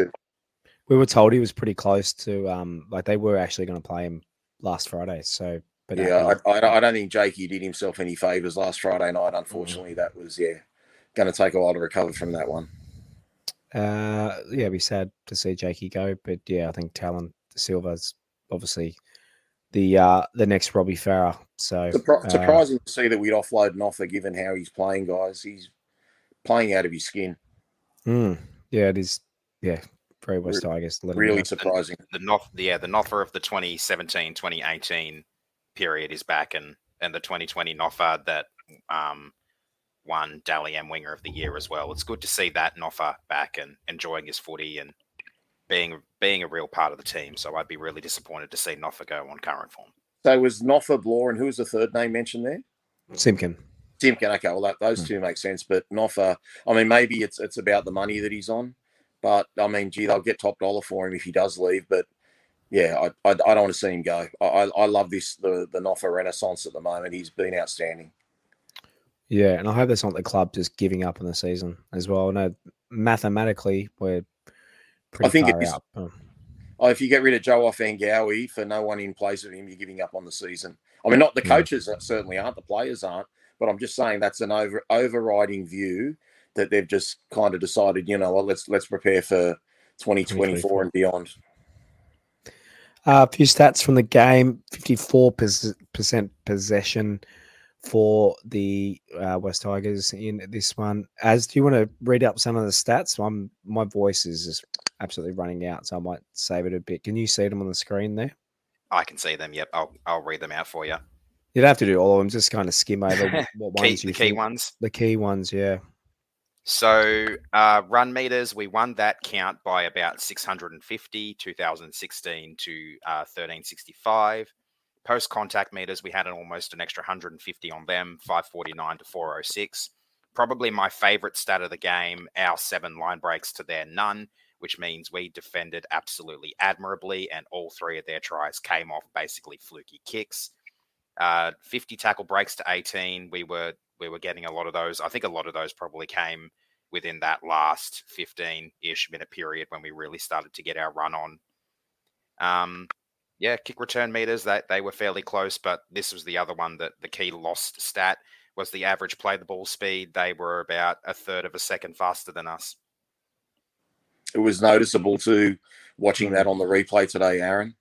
[SPEAKER 1] we were told he was pretty close to um like they were actually going to play him last Friday. So, but uh,
[SPEAKER 2] Yeah, I, I, don't- I don't think Jakey did himself any favors last Friday night. Unfortunately, that was yeah going to take a while to recover from that one.
[SPEAKER 1] Uh, yeah, it'd be sad to see Jakey go, but yeah, I think Tallyn Silva's obviously the uh the next Robbie Farah. So
[SPEAKER 2] Surpri-
[SPEAKER 1] uh,
[SPEAKER 2] surprising to see that we'd offload an offer given how he's playing, guys. He's playing out of his skin.
[SPEAKER 1] mm, yeah, it is. Yeah, very Wests Tigers. let 'em
[SPEAKER 2] Really surprising.
[SPEAKER 3] The Noth, yeah, the Noffa of the 2017 2018 period is back, and and the 2020 Noffa that um, won Dally M Winger of the Year as well. It's good to see that Noffa back and enjoying his footy and being being a real part of the team. So I'd be really disappointed to see Noffa go on current form.
[SPEAKER 2] So was Noffa, Blore, and who was the third name mentioned there?
[SPEAKER 1] Simpkin.
[SPEAKER 2] Timken. Okay, well that, those
[SPEAKER 1] Hmm.
[SPEAKER 2] two make sense, but Noffa. I mean, maybe it's it's about the money that he's on, but I mean, gee, they'll get top dollar for him if he does leave. But yeah, I I, I don't want to see him go. I, I I love this the the Noffa renaissance at the moment. He's been outstanding.
[SPEAKER 1] Yeah, and I hope that's not the club just giving up on the season as well. I know mathematically we're pretty
[SPEAKER 2] think it
[SPEAKER 1] far
[SPEAKER 2] is-
[SPEAKER 1] out. Oh,
[SPEAKER 2] if you get rid of Joe Ofahengaue for no one in place of him, you're giving up on the season. I mean, not the coaches certainly aren't, the players aren't, but I'm just saying that's an over overriding view that they've just kind of decided, you know, what, let's let's prepare for 2024 and beyond.
[SPEAKER 1] Uh, a few stats from the game: fifty-four percent possession for the uh, Wests Tigers in this one. As do you want to read up some of the stats? I'm my voice is just absolutely running out, so I might save it a bit. Can you see them on the screen there?
[SPEAKER 3] I can see them. Yep, I'll I'll read them out for you.
[SPEAKER 1] You'd have to do all of them. Just kind of skim over what,
[SPEAKER 3] Key,
[SPEAKER 1] ones you
[SPEAKER 3] the key
[SPEAKER 1] think-
[SPEAKER 3] ones.
[SPEAKER 1] The key ones, yeah.
[SPEAKER 3] So uh, run meters, we won that count by about 650, 2016 to uh, 1365. Post contact meters, we had an almost an extra 150 on them, 549 to 406. Probably my favorite stat of the game, our seven line breaks to their none, which means we defended absolutely admirably, and all three of their tries came off basically fluky kicks. Uh, 50 tackle breaks to 18. We were we were getting a lot of those. I think a lot of those probably came within that last 15 ish minute period when we really started to get our run on. Um, yeah, kick return meters, they, they were fairly close, but this was the other one that the key lost stat was the average play the ball speed. They were about a third of a second faster than us.
[SPEAKER 2] It was noticeable too watching that on the replay today, Aaron.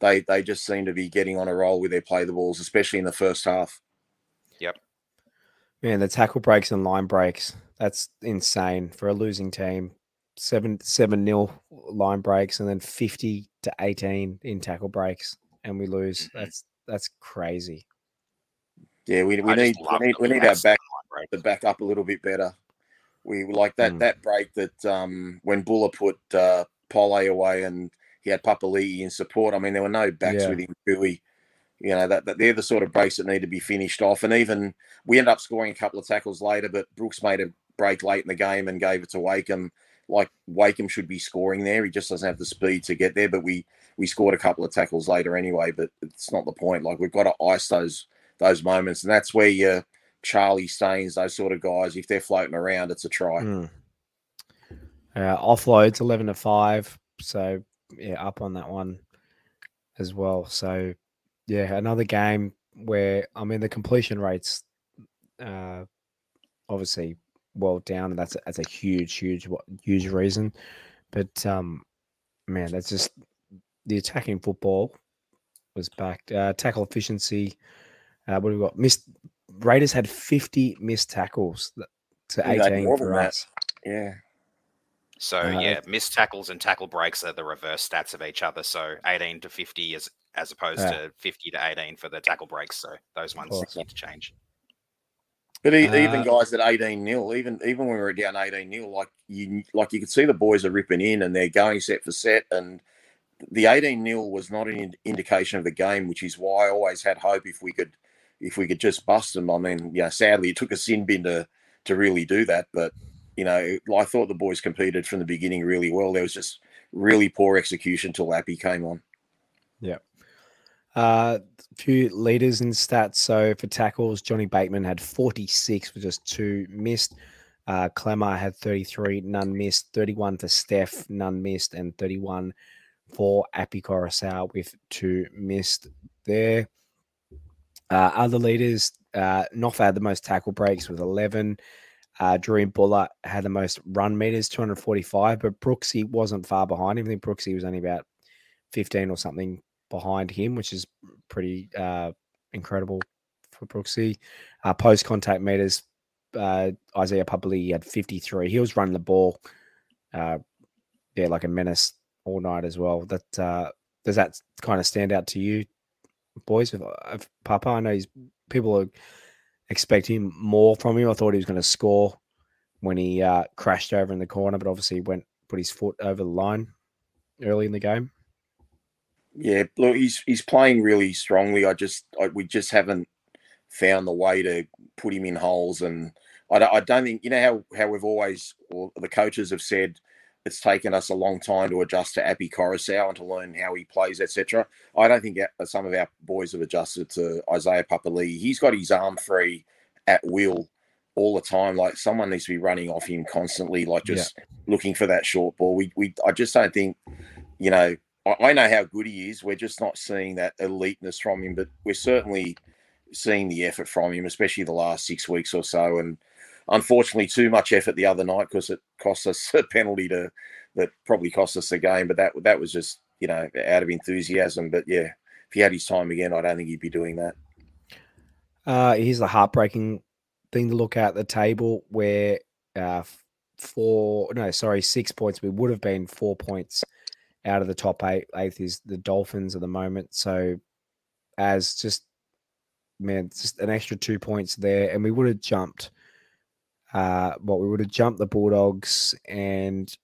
[SPEAKER 2] They they just seem to be getting on a roll with their play the balls, especially in the first half. Yep.
[SPEAKER 1] Man, the tackle breaks and line breaks. That's insane for a losing team. Seven seven nil line breaks and then fifty to eighteen in tackle breaks, and we lose.
[SPEAKER 3] Mhm.
[SPEAKER 1] That's that's crazy.
[SPEAKER 2] Yeah, we, we
[SPEAKER 3] I
[SPEAKER 2] need we need we need our back
[SPEAKER 3] line
[SPEAKER 2] to back up a little bit better. We like that
[SPEAKER 1] Mm.
[SPEAKER 2] that break that um, when Bula put uh, Pole away and he had Papali'i in support. I mean, there were no backs
[SPEAKER 1] Yeah.
[SPEAKER 2] with him. Tui. You know that, that they're the sort of breaks that need to be finished off. And even we end up scoring a couple of tackles later, but Brooks made a break late in the game and gave it to Wakeham. Like Wakeham should be scoring there. He just doesn't have the speed to get there. But we we scored a couple of tackles later anyway. But it's not the point. Like we've got to ice those those moments, and that's where you Charlie Staines, those sort of guys, if they're floating around, it's a try.
[SPEAKER 1] Mm. Uh, offloads eleven to five, so yeah, up on that one as well. So yeah, another game where I mean the completion rates, uh, obviously well down, and that's that's a huge, huge, huge reason. But um, man, that's just the attacking football was back. Uh, tackle efficiency. Uh, what do we got? Missed Raiders had fifty missed tackles to
[SPEAKER 2] I think they had
[SPEAKER 1] eighteen
[SPEAKER 2] more than
[SPEAKER 1] for
[SPEAKER 2] that.
[SPEAKER 1] us.
[SPEAKER 2] Yeah.
[SPEAKER 3] So
[SPEAKER 1] Uh,
[SPEAKER 3] yeah, missed tackles and tackle breaks are the reverse stats of each other. So 18 to 50 is as opposed
[SPEAKER 1] Yeah.
[SPEAKER 3] to 50 to 18 for the tackle breaks. So those ones
[SPEAKER 1] course.
[SPEAKER 3] need to change.
[SPEAKER 2] But e- even
[SPEAKER 1] Uh,
[SPEAKER 2] guys at 18 nil, even even when we were down 18 nil, like you like you could see the boys are ripping in and they're going set for set. And the 18 nil was not an indication of the game, which is why I always had hope if we could if we could just bust them. I mean, yeah, sadly it took a sin bin to to really do that, but you know, I thought the boys competed from the beginning really well. There was just really poor execution till Lappy came on. Yeah.
[SPEAKER 1] Uh, few leaders in stats. So for tackles, Johnny Bateman had 46 with just two missed. Uh, Klemmer had 33, none missed. 31 for Steph, none missed, and 31 for Api Koroisau with two missed there. Uh, other leaders, uh, had the most tackle breaks with 11. Uh, Drew Bula had the most run meters, 245, but Brooksy wasn't far behind him. I think Brooksy was only about 15 or something behind him, which is pretty uh, incredible for Brooksy. Uh, Post contact meters, uh, Isaiah Papali'i had 53. He was running the ball, uh, yeah, like a menace all night as well. That uh, does that kind of stand out to you, boys? Of Papa, I know he's people are expecting more from him. I thought he was going to score when he uh, crashed over in the corner, but obviously went put his foot over the line early in the game.
[SPEAKER 2] Yeah, look, he's he's playing really strongly. I just I, we just haven't found the way to put him in holes, and I don't, I don't think you know how how we've always or the coaches have said it's taken us a long time to adjust to Api Koroisau and to learn how he plays, etc. I don't think uh, some of our boys have adjusted to Isaiah Papali'i. He's got his arm free at will, all the time. Like someone needs to be running off him constantly, like just looking for that short ball. We we I just don't think, you know, I, I know how good he is. We're just not seeing that eliteness from him, but we're certainly seeing the effort from him, especially the last six weeks or so. And unfortunately, too much effort the other night because it cost us a penalty to that probably cost us the game. But that that was just you know out of enthusiasm. But yeah, if he had his time again, I don't think he'd be doing that.
[SPEAKER 1] Uh, here's the heartbreaking thing to look at the table where uh, four, no, sorry, six points. We would have been four points out of the top eight. Eighth is the Dolphins at the moment. So, as just man, just an extra two points there, and we would have jumped. Uh, what we would have jumped the Bulldogs and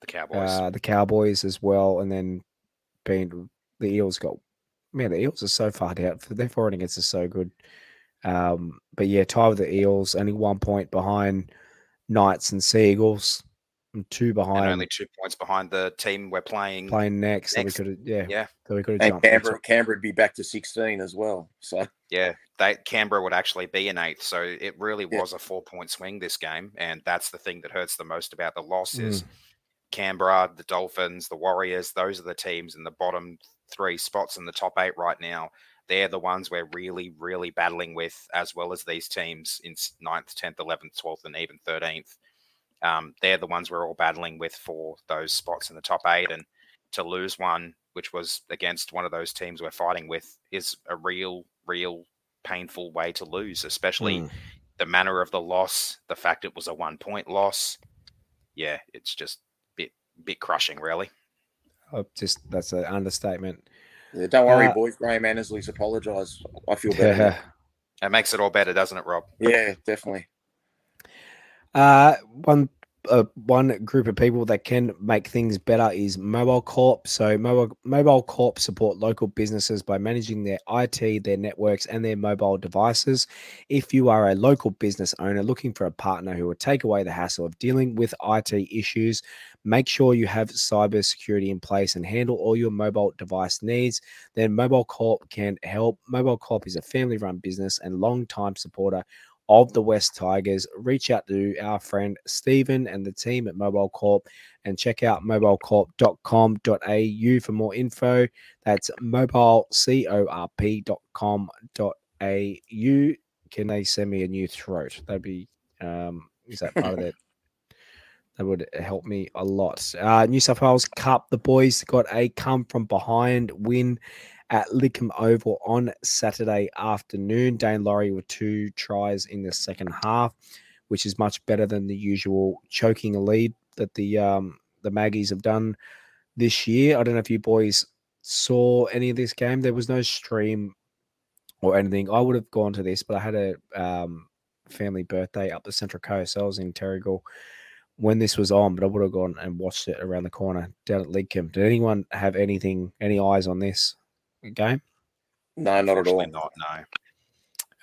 [SPEAKER 3] The Cowboys.
[SPEAKER 1] uh, the Cowboys as well, and then being the Eels got man, the Eels are so far down. Their forward against is so good. Um, but yeah, tie with the Eels, only one point behind Knights and Seagulls, and two
[SPEAKER 3] and
[SPEAKER 1] behind
[SPEAKER 3] only two points behind the team we're playing.
[SPEAKER 1] playing next. So we could have yeah,
[SPEAKER 3] Yeah.
[SPEAKER 1] so we could have
[SPEAKER 2] And
[SPEAKER 1] jumped.
[SPEAKER 2] Canberra Canberra would be back to sixteen as well. So
[SPEAKER 3] Yeah, they Canberra would actually be in eighth, so it really
[SPEAKER 2] Yeah.
[SPEAKER 3] was a four point swing this game, and that's the thing that hurts the most about the loss
[SPEAKER 1] Mm.
[SPEAKER 3] is Canberra, the Dolphins, the Warriors. Those are the teams in the bottom three spots in the top eight right now. They're the ones we're really, really battling with, as well as these teams in s- ninth, tenth, eleventh, twelfth, and even thirteenth. Um, they're the ones we're all battling with for those spots in the top eight, and to lose one, which was against one of those teams we're fighting with, is a real, real painful way to lose, especially
[SPEAKER 1] Mm.
[SPEAKER 3] the manner of the loss, the fact it was a one point loss. Yeah, it's just bit bit crushing, really.
[SPEAKER 1] Oh, just that's an understatement.
[SPEAKER 2] yeah, don't worry,
[SPEAKER 1] Uh,
[SPEAKER 2] boys. Graham Annesley's apologised. I feel better.
[SPEAKER 1] Yeah.
[SPEAKER 3] It makes it all better, doesn't it, Rob?
[SPEAKER 2] yeah, definitely.
[SPEAKER 1] Uh, one uh, one group of people that can make things better is Mobile Corp. So Mobile Mobile Corp support local businesses by managing their IT, their networks, and their mobile devices. If you are a local business owner looking for a partner who will take away the hassle of dealing with IT issues, make sure you have cyber security in place and handle all your mobile device needs. Then Mobile Corp can help. Mobile Corp is a family-run business and long-time supporter of the Wests Tigers, reach out to our friend Stephen and the team at Mobile Corp and check out mobilecorp.com.au for more info. That's mobilecorp.com.au. Can they send me a new throat? That'd be, um, is that part of that? That would help me a lot. Uh, New South Wales Cup, the boys got a come from behind win at Lidcombe Oval on Saturday afternoon. Dane Laurie with two tries in the second half, which is much better than the usual choking lead that the um, the Maggies have done this year. I don't know if you boys saw any of this game. There was no stream or anything. I would have gone to this, but I had a um, family birthday up the Central Coast. So I was in Terrigal when this was on, but I would have gone and watched it around the corner down at Lidcombe. Did anyone have anything, any eyes on this game?
[SPEAKER 2] No, not at all.
[SPEAKER 3] Not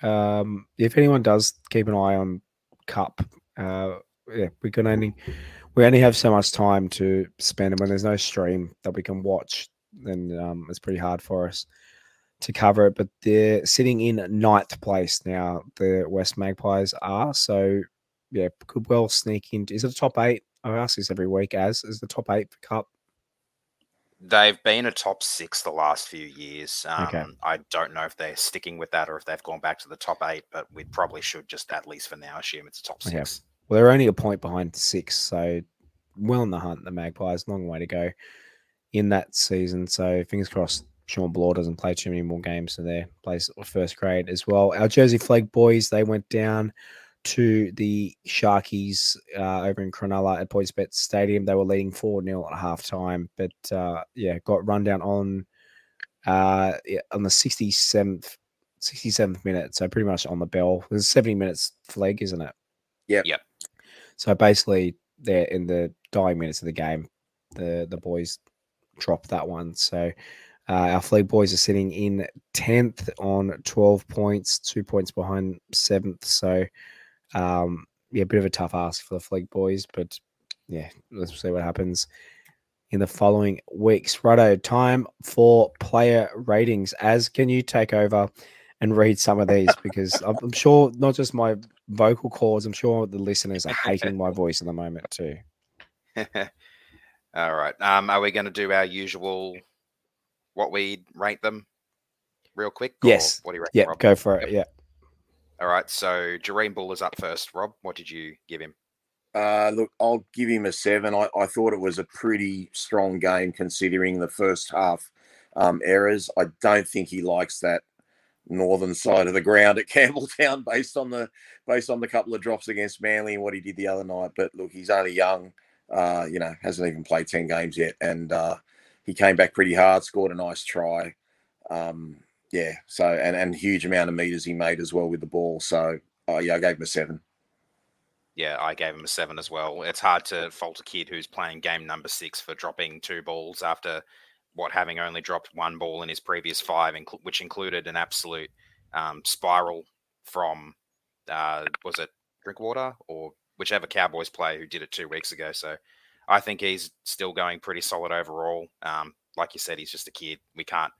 [SPEAKER 3] no.
[SPEAKER 1] Um, if anyone does keep an eye on Cup, uh, yeah, we can only we only have so much time to spend, and when there's no stream that we can watch, then um, it's pretty hard for us to cover it. But they're sitting in ninth place now. The West Magpies are so yeah, could well sneak into. Is it a top eight? I ask this every week. As is the top eight for Cup?
[SPEAKER 3] They've been a top six the last few years. Um,
[SPEAKER 1] Okay.
[SPEAKER 3] I don't know if they're sticking with that or if they've gone back to the top eight, but we probably should just at least for now assume it's a top
[SPEAKER 1] Okay.
[SPEAKER 3] six.
[SPEAKER 1] Well, they're only a point behind six, so well in the hunt. The Magpies, long way to go in that season. So fingers crossed. Shawn Blore doesn't play too many more games, so they plays first grade as well. Our Jersey Flag boys, they went down to the Sharkies uh, over in Cronulla at PointsBet Stadium. They were leading 4 0 at halftime, but uh, yeah, got run down on uh, yeah, on the 67th 67th minute. So pretty much on the bell. There's 70 minutes flag, isn't it?
[SPEAKER 2] Yeah.
[SPEAKER 3] Yep.
[SPEAKER 1] So basically, they're in the dying minutes of the game. The the boys dropped that one. So uh, our flag boys are sitting in tenth on twelve points, two points behind seventh. So um, yeah, a bit of a tough ask for the flag boys, but yeah, let's see what happens in the following weeks. Righto, time for player ratings. As can you take over and read some of these because I'm, I'm sure not just my vocal cords. I'm sure the listeners are hating my voice at the moment too.
[SPEAKER 3] All right. Um, are we going to do our usual what we rate them real quick? or
[SPEAKER 1] Yes.
[SPEAKER 3] What do you reckon,
[SPEAKER 1] Yeah, go for it. Yeah.
[SPEAKER 3] All right. So Jahream Bula is up first. Rob, what did you give him?
[SPEAKER 2] Uh, look, I'll give him a seven. I, I thought it was a pretty strong game considering the first half um, errors. I don't think he likes that northern side of the ground at Campbelltown based on the based on the couple of drops against Manly and what he did the other night. But look, he's only young. Uh, you know, hasn't even played ten games yet, and uh, he came back pretty hard, scored a nice try. Um, yeah, so and and huge amount of meters he made as well with the ball. So uh, yeah, I gave him a seven.
[SPEAKER 3] Yeah, I gave him a seven as well. It's hard to fault a kid who's playing game number six for dropping two balls after what having only dropped one ball in his previous five, which included an absolute um, spiral from uh, was it Drinkwater or whichever Cowboys player who did it two weeks ago. So I think he's still going pretty solid overall. Um, like you said, he's just a kid. We can't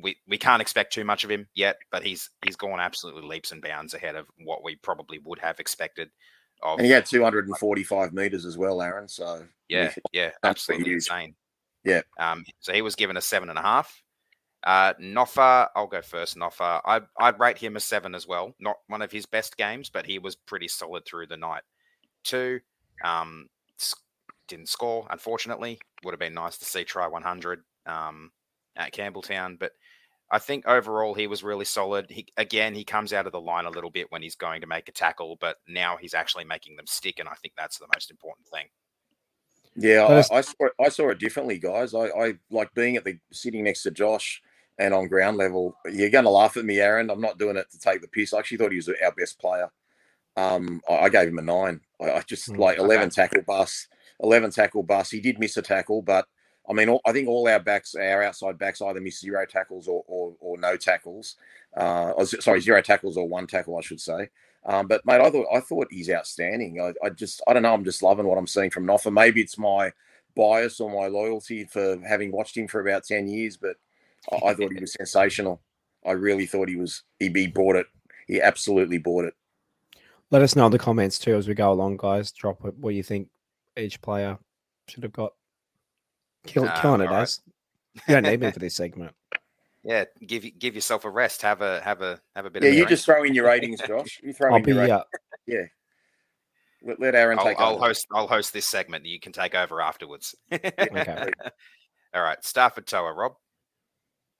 [SPEAKER 3] we, we can't expect too much of him yet, but he's he's gone absolutely leaps and bounds ahead of what we probably would have expected. Of
[SPEAKER 2] And he had 245 meters as well, Aaron. So
[SPEAKER 3] yeah, yeah, absolutely insane.
[SPEAKER 2] Yeah.
[SPEAKER 3] Um, so he was given a seven and a half. Uh, Noffa, I'll go first. Noffa, I I'd rate him a seven as well. Not one of his best games, but he was pretty solid through the night. Two, um, didn't score unfortunately. Would have been nice to see try 100 um, at Campbelltown, but I think overall he was really solid. He again he comes out of the line a little bit when he's going to make a tackle, but now he's actually making them stick, and I think that's the most important thing.
[SPEAKER 2] Yeah, I, I saw it, I saw it differently, guys. I, I like being at the sitting next to Josh and on ground level. You're going to laugh at me, Aaron. I'm not doing it to take the piss. I actually thought he was our best player. Um, I, I gave him a nine. I, I just
[SPEAKER 1] Mm,
[SPEAKER 2] like 11
[SPEAKER 3] okay.
[SPEAKER 2] tackle bus, 11 tackle bus. He did miss a tackle, but I mean, all, I think all our backs, our outside backs, either miss zero tackles or or, or no tackles. Uh, or, sorry, zero tackles or one tackle, I should say. Um, but mate, I thought I thought he's outstanding. I, I just I don't know. I'm just loving what I'm seeing from Noffa. Maybe it's my bias or my loyalty for having watched him for about ten years, but I, I thought he was sensational. I really thought he was. He, he bought it. He absolutely bought it.
[SPEAKER 1] Let us know in the comments too as we go along, guys. Drop what what you think each player should have got. Kill,
[SPEAKER 3] Um,
[SPEAKER 1] killing it,
[SPEAKER 3] all right.
[SPEAKER 1] as you don't need me for this segment.
[SPEAKER 3] Yeah, give give yourself a rest. Have a have a have a bit.
[SPEAKER 2] Yeah,
[SPEAKER 3] of a
[SPEAKER 2] you just throw in your ratings, Josh. You throw
[SPEAKER 1] I'll
[SPEAKER 2] in
[SPEAKER 1] be
[SPEAKER 2] your ratings.
[SPEAKER 1] uh,
[SPEAKER 2] Let, let Aaron
[SPEAKER 3] I'll,
[SPEAKER 2] take
[SPEAKER 3] I'll
[SPEAKER 2] over.
[SPEAKER 3] host. I'll host this segment. You can take over afterwards.
[SPEAKER 1] okay.
[SPEAKER 3] All right, Starford To'a, Rob.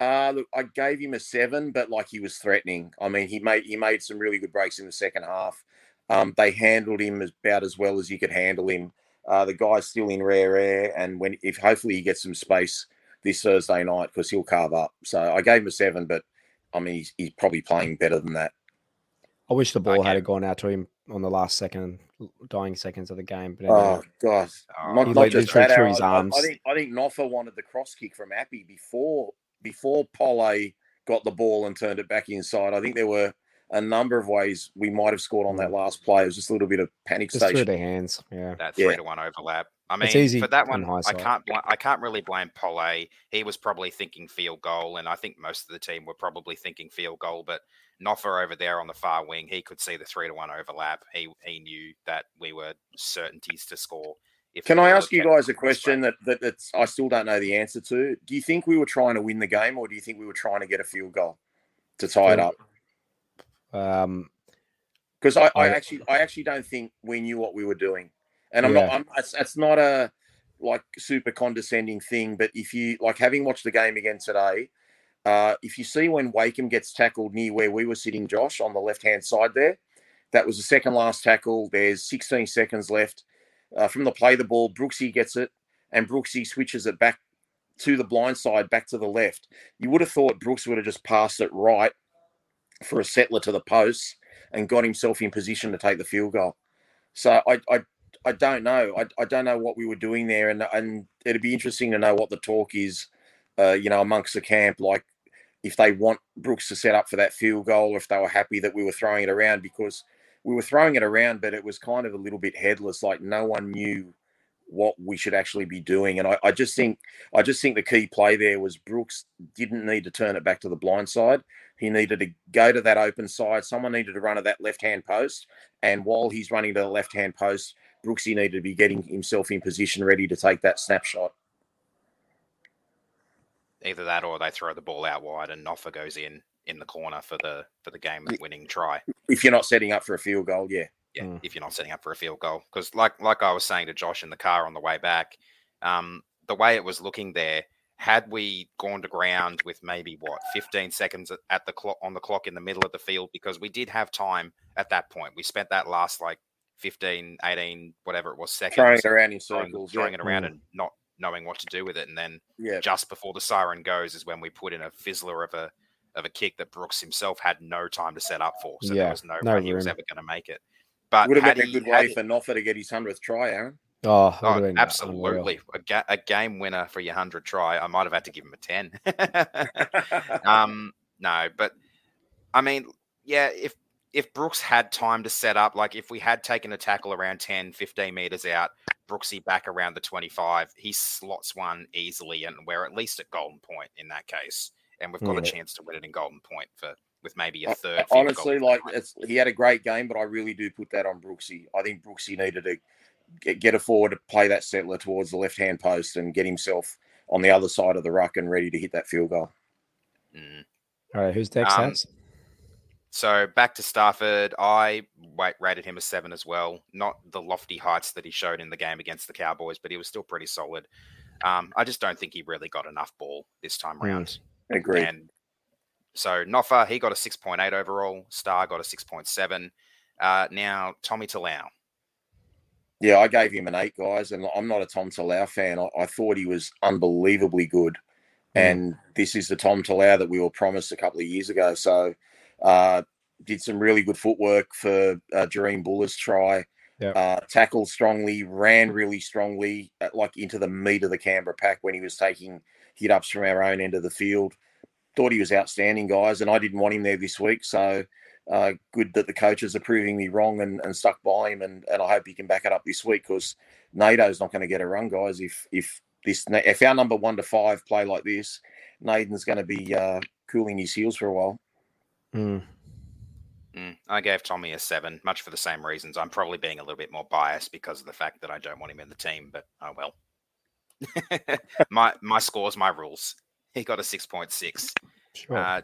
[SPEAKER 2] Uh, look, I gave him a seven, but like he was threatening. I mean, he made he made some really good breaks in the second half. Um, they handled him as about as well as you could handle him. Uh, the guy's still in rare air, and when if hopefully he gets some space this Thursday night because he'll carve up. So I gave him a seven, but I mean he's, he's probably playing better than that.
[SPEAKER 1] I wish the ball
[SPEAKER 3] Okay.
[SPEAKER 1] had gone out to him on the last second, dying seconds of the game. But
[SPEAKER 2] Oh
[SPEAKER 1] anyway,
[SPEAKER 2] God,
[SPEAKER 3] Oh,
[SPEAKER 2] not,
[SPEAKER 1] He
[SPEAKER 2] not
[SPEAKER 1] like
[SPEAKER 2] just
[SPEAKER 1] literally
[SPEAKER 2] that.
[SPEAKER 1] threw
[SPEAKER 2] Aaron.
[SPEAKER 1] his
[SPEAKER 2] I- I-
[SPEAKER 1] arms.
[SPEAKER 2] I think I think Noffa wanted the cross kick from Api before before Pole got the ball and turned it back inside. I think there were a number of ways we might have scored on that mm. last play. It was just a little bit of panic
[SPEAKER 1] just through
[SPEAKER 2] station.
[SPEAKER 1] their hands. Yeah.
[SPEAKER 3] that
[SPEAKER 2] Yeah.
[SPEAKER 3] three to one overlap. I mean,
[SPEAKER 1] It's easy
[SPEAKER 3] for that one, I can't. bl- I can't really blame Pole. He was probably thinking field goal, and I think most of the team were probably thinking field goal. But Noffa over there on the far wing, he could see the three to one overlap. He he knew that we were certainties to score. If
[SPEAKER 2] Can I ask you guys a question that, that that's I still don't know the answer to? Do you think we were trying to win the game, or do you think we were trying to get a field goal to tie it up?
[SPEAKER 1] Um,
[SPEAKER 2] Because I, I actually I actually don't think we knew what we were doing, and I'm not.
[SPEAKER 1] Yeah.
[SPEAKER 2] I'm, it's, it's not a like super condescending thing, but if you like having watched the game again today, uh, if you see when Wakeham gets tackled near where we were sitting, Josh, on the left hand side there, that was the second last tackle. There's 16 seconds left uh, from the play. The ball, Brooksy gets it, and Brooksy switches it back to the blind side, back to the left. You would have thought Brooks would have just passed it right for a settler to the post and got himself in position to take the field goal. So I I, I don't know. I, I don't know what we were doing there, and and it'd be interesting to know what the talk is, uh, you know, amongst the camp, like if they want Brooks to set up for that field goal, or if they were happy that we were throwing it around because we were throwing it around, but it was kind of a little bit headless, like no one knew what we should actually be doing. And I, I, just think I just think the key play there was Brooks didn't need to turn it back to the blind side. He needed to go to that open side. Someone needed to run at that left hand post. And while he's running to the left hand post, Brooksy needed to be getting himself in position ready to take that snapshot.
[SPEAKER 3] Either that or they throw the ball out wide and Noffa goes in in the corner for the for the game winning try.
[SPEAKER 2] If you're not setting up for a field goal, yeah
[SPEAKER 3] yeah, mm. if you're not setting up for a field goal. Because like like I was saying to Josh in the car on the way back, um, the way it was looking there, had we gone to ground with maybe what 15 seconds at the clock on the clock in the middle of the field, because we did have time at that point. We spent that last like 15, 18, whatever it was seconds
[SPEAKER 2] throwing it around in circles,
[SPEAKER 3] throwing, yeah. it around and not knowing what to do with it. And then yeah. just before the siren goes is when we put in a fizzler of a of a kick that Brooks himself had no time to set up for. So yeah, there was no, no way room. he was ever going to make it. But
[SPEAKER 2] would have been a good way for Noffa to get his hundredth try, Aaron.
[SPEAKER 1] Oh,
[SPEAKER 3] oh absolutely. A, ga- a, game winner for your 100 try. I might have had to give him a 10. um, no, but I mean, yeah, if if Brooks had time to set up, like if we had taken a tackle around 10, 15 meters out, Brooksy back around the 25, he slots one easily, and we're at least at golden point in that case. And we've got yeah. a chance to win it in golden point for with maybe a third.
[SPEAKER 2] Honestly, like he had a great game, but I really do put that on Brooksy. I think Brooksy needed to get, get a forward to play that settler towards the left hand post and get himself on the other side of the ruck and ready to hit that field goal.
[SPEAKER 3] Mm.
[SPEAKER 1] All right, who's next? Um,
[SPEAKER 3] so back to Starford, I rated him a seven as well. Not the lofty heights that he showed in the game against the Cowboys, but he was still pretty solid. Um, I just don't think he really got enough ball this time around.
[SPEAKER 2] Mm, agreed.
[SPEAKER 3] And so Noffa, he got a 6.8 overall. Star got a 6.7. Uh, now, Tommy Talau.
[SPEAKER 2] Yeah, I gave him an eight, guys, and I'm not a Tom Talau fan. I, I thought he was unbelievably good. Mm. And this is the Tom Talau that we were promised a couple of years ago. So, uh, did some really good footwork for uh, Jahream Bula's try. Yep. Uh, tackled strongly, ran really strongly, at, like into the meat of the Canberra pack when he was taking hit ups from our own end of the field thought he was outstanding, guys, and I didn't want him there this week. So uh, good that the coaches are proving me wrong and, and stuck by him, and, and I hope he can back it up this week because NATO's not going to get a run, guys. If if this if our number one to five play like this, Naden's going to be uh, cooling his heels for a while.
[SPEAKER 1] Mm.
[SPEAKER 3] Mm, I gave Tommy a seven, much for the same reasons. I'm probably being a little bit more biased because of the fact that I don't want him in the team, but oh well. my my scores, my rules. He got a 6.6. Sure. Uh,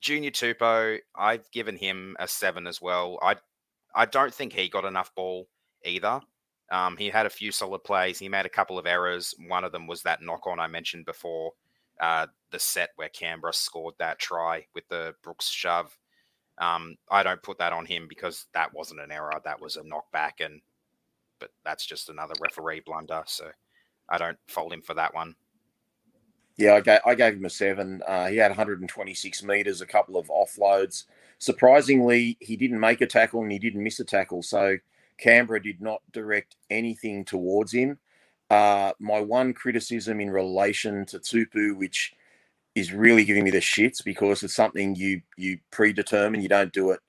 [SPEAKER 3] Junior Tupou, I've given him a seven as well. I I don't think he got enough ball either. Um, he had a few solid plays. He made a couple of errors. One of them was that knock on I mentioned before, uh, the set where Canberra scored that try with the Brooks shove. Um, I don't put that on him because that wasn't an error. That was a knockback, and but that's just another referee blunder. So I don't fault him for that one.
[SPEAKER 2] Yeah, I gave, I gave him a seven. Uh, he had 126 meters, a couple of offloads. Surprisingly, he didn't make a tackle and he didn't miss a tackle. So Canberra did not direct anything towards him. Uh, my one criticism in relation to Tupou, which is really giving me the shits because it's something you you predetermine, you don't do it,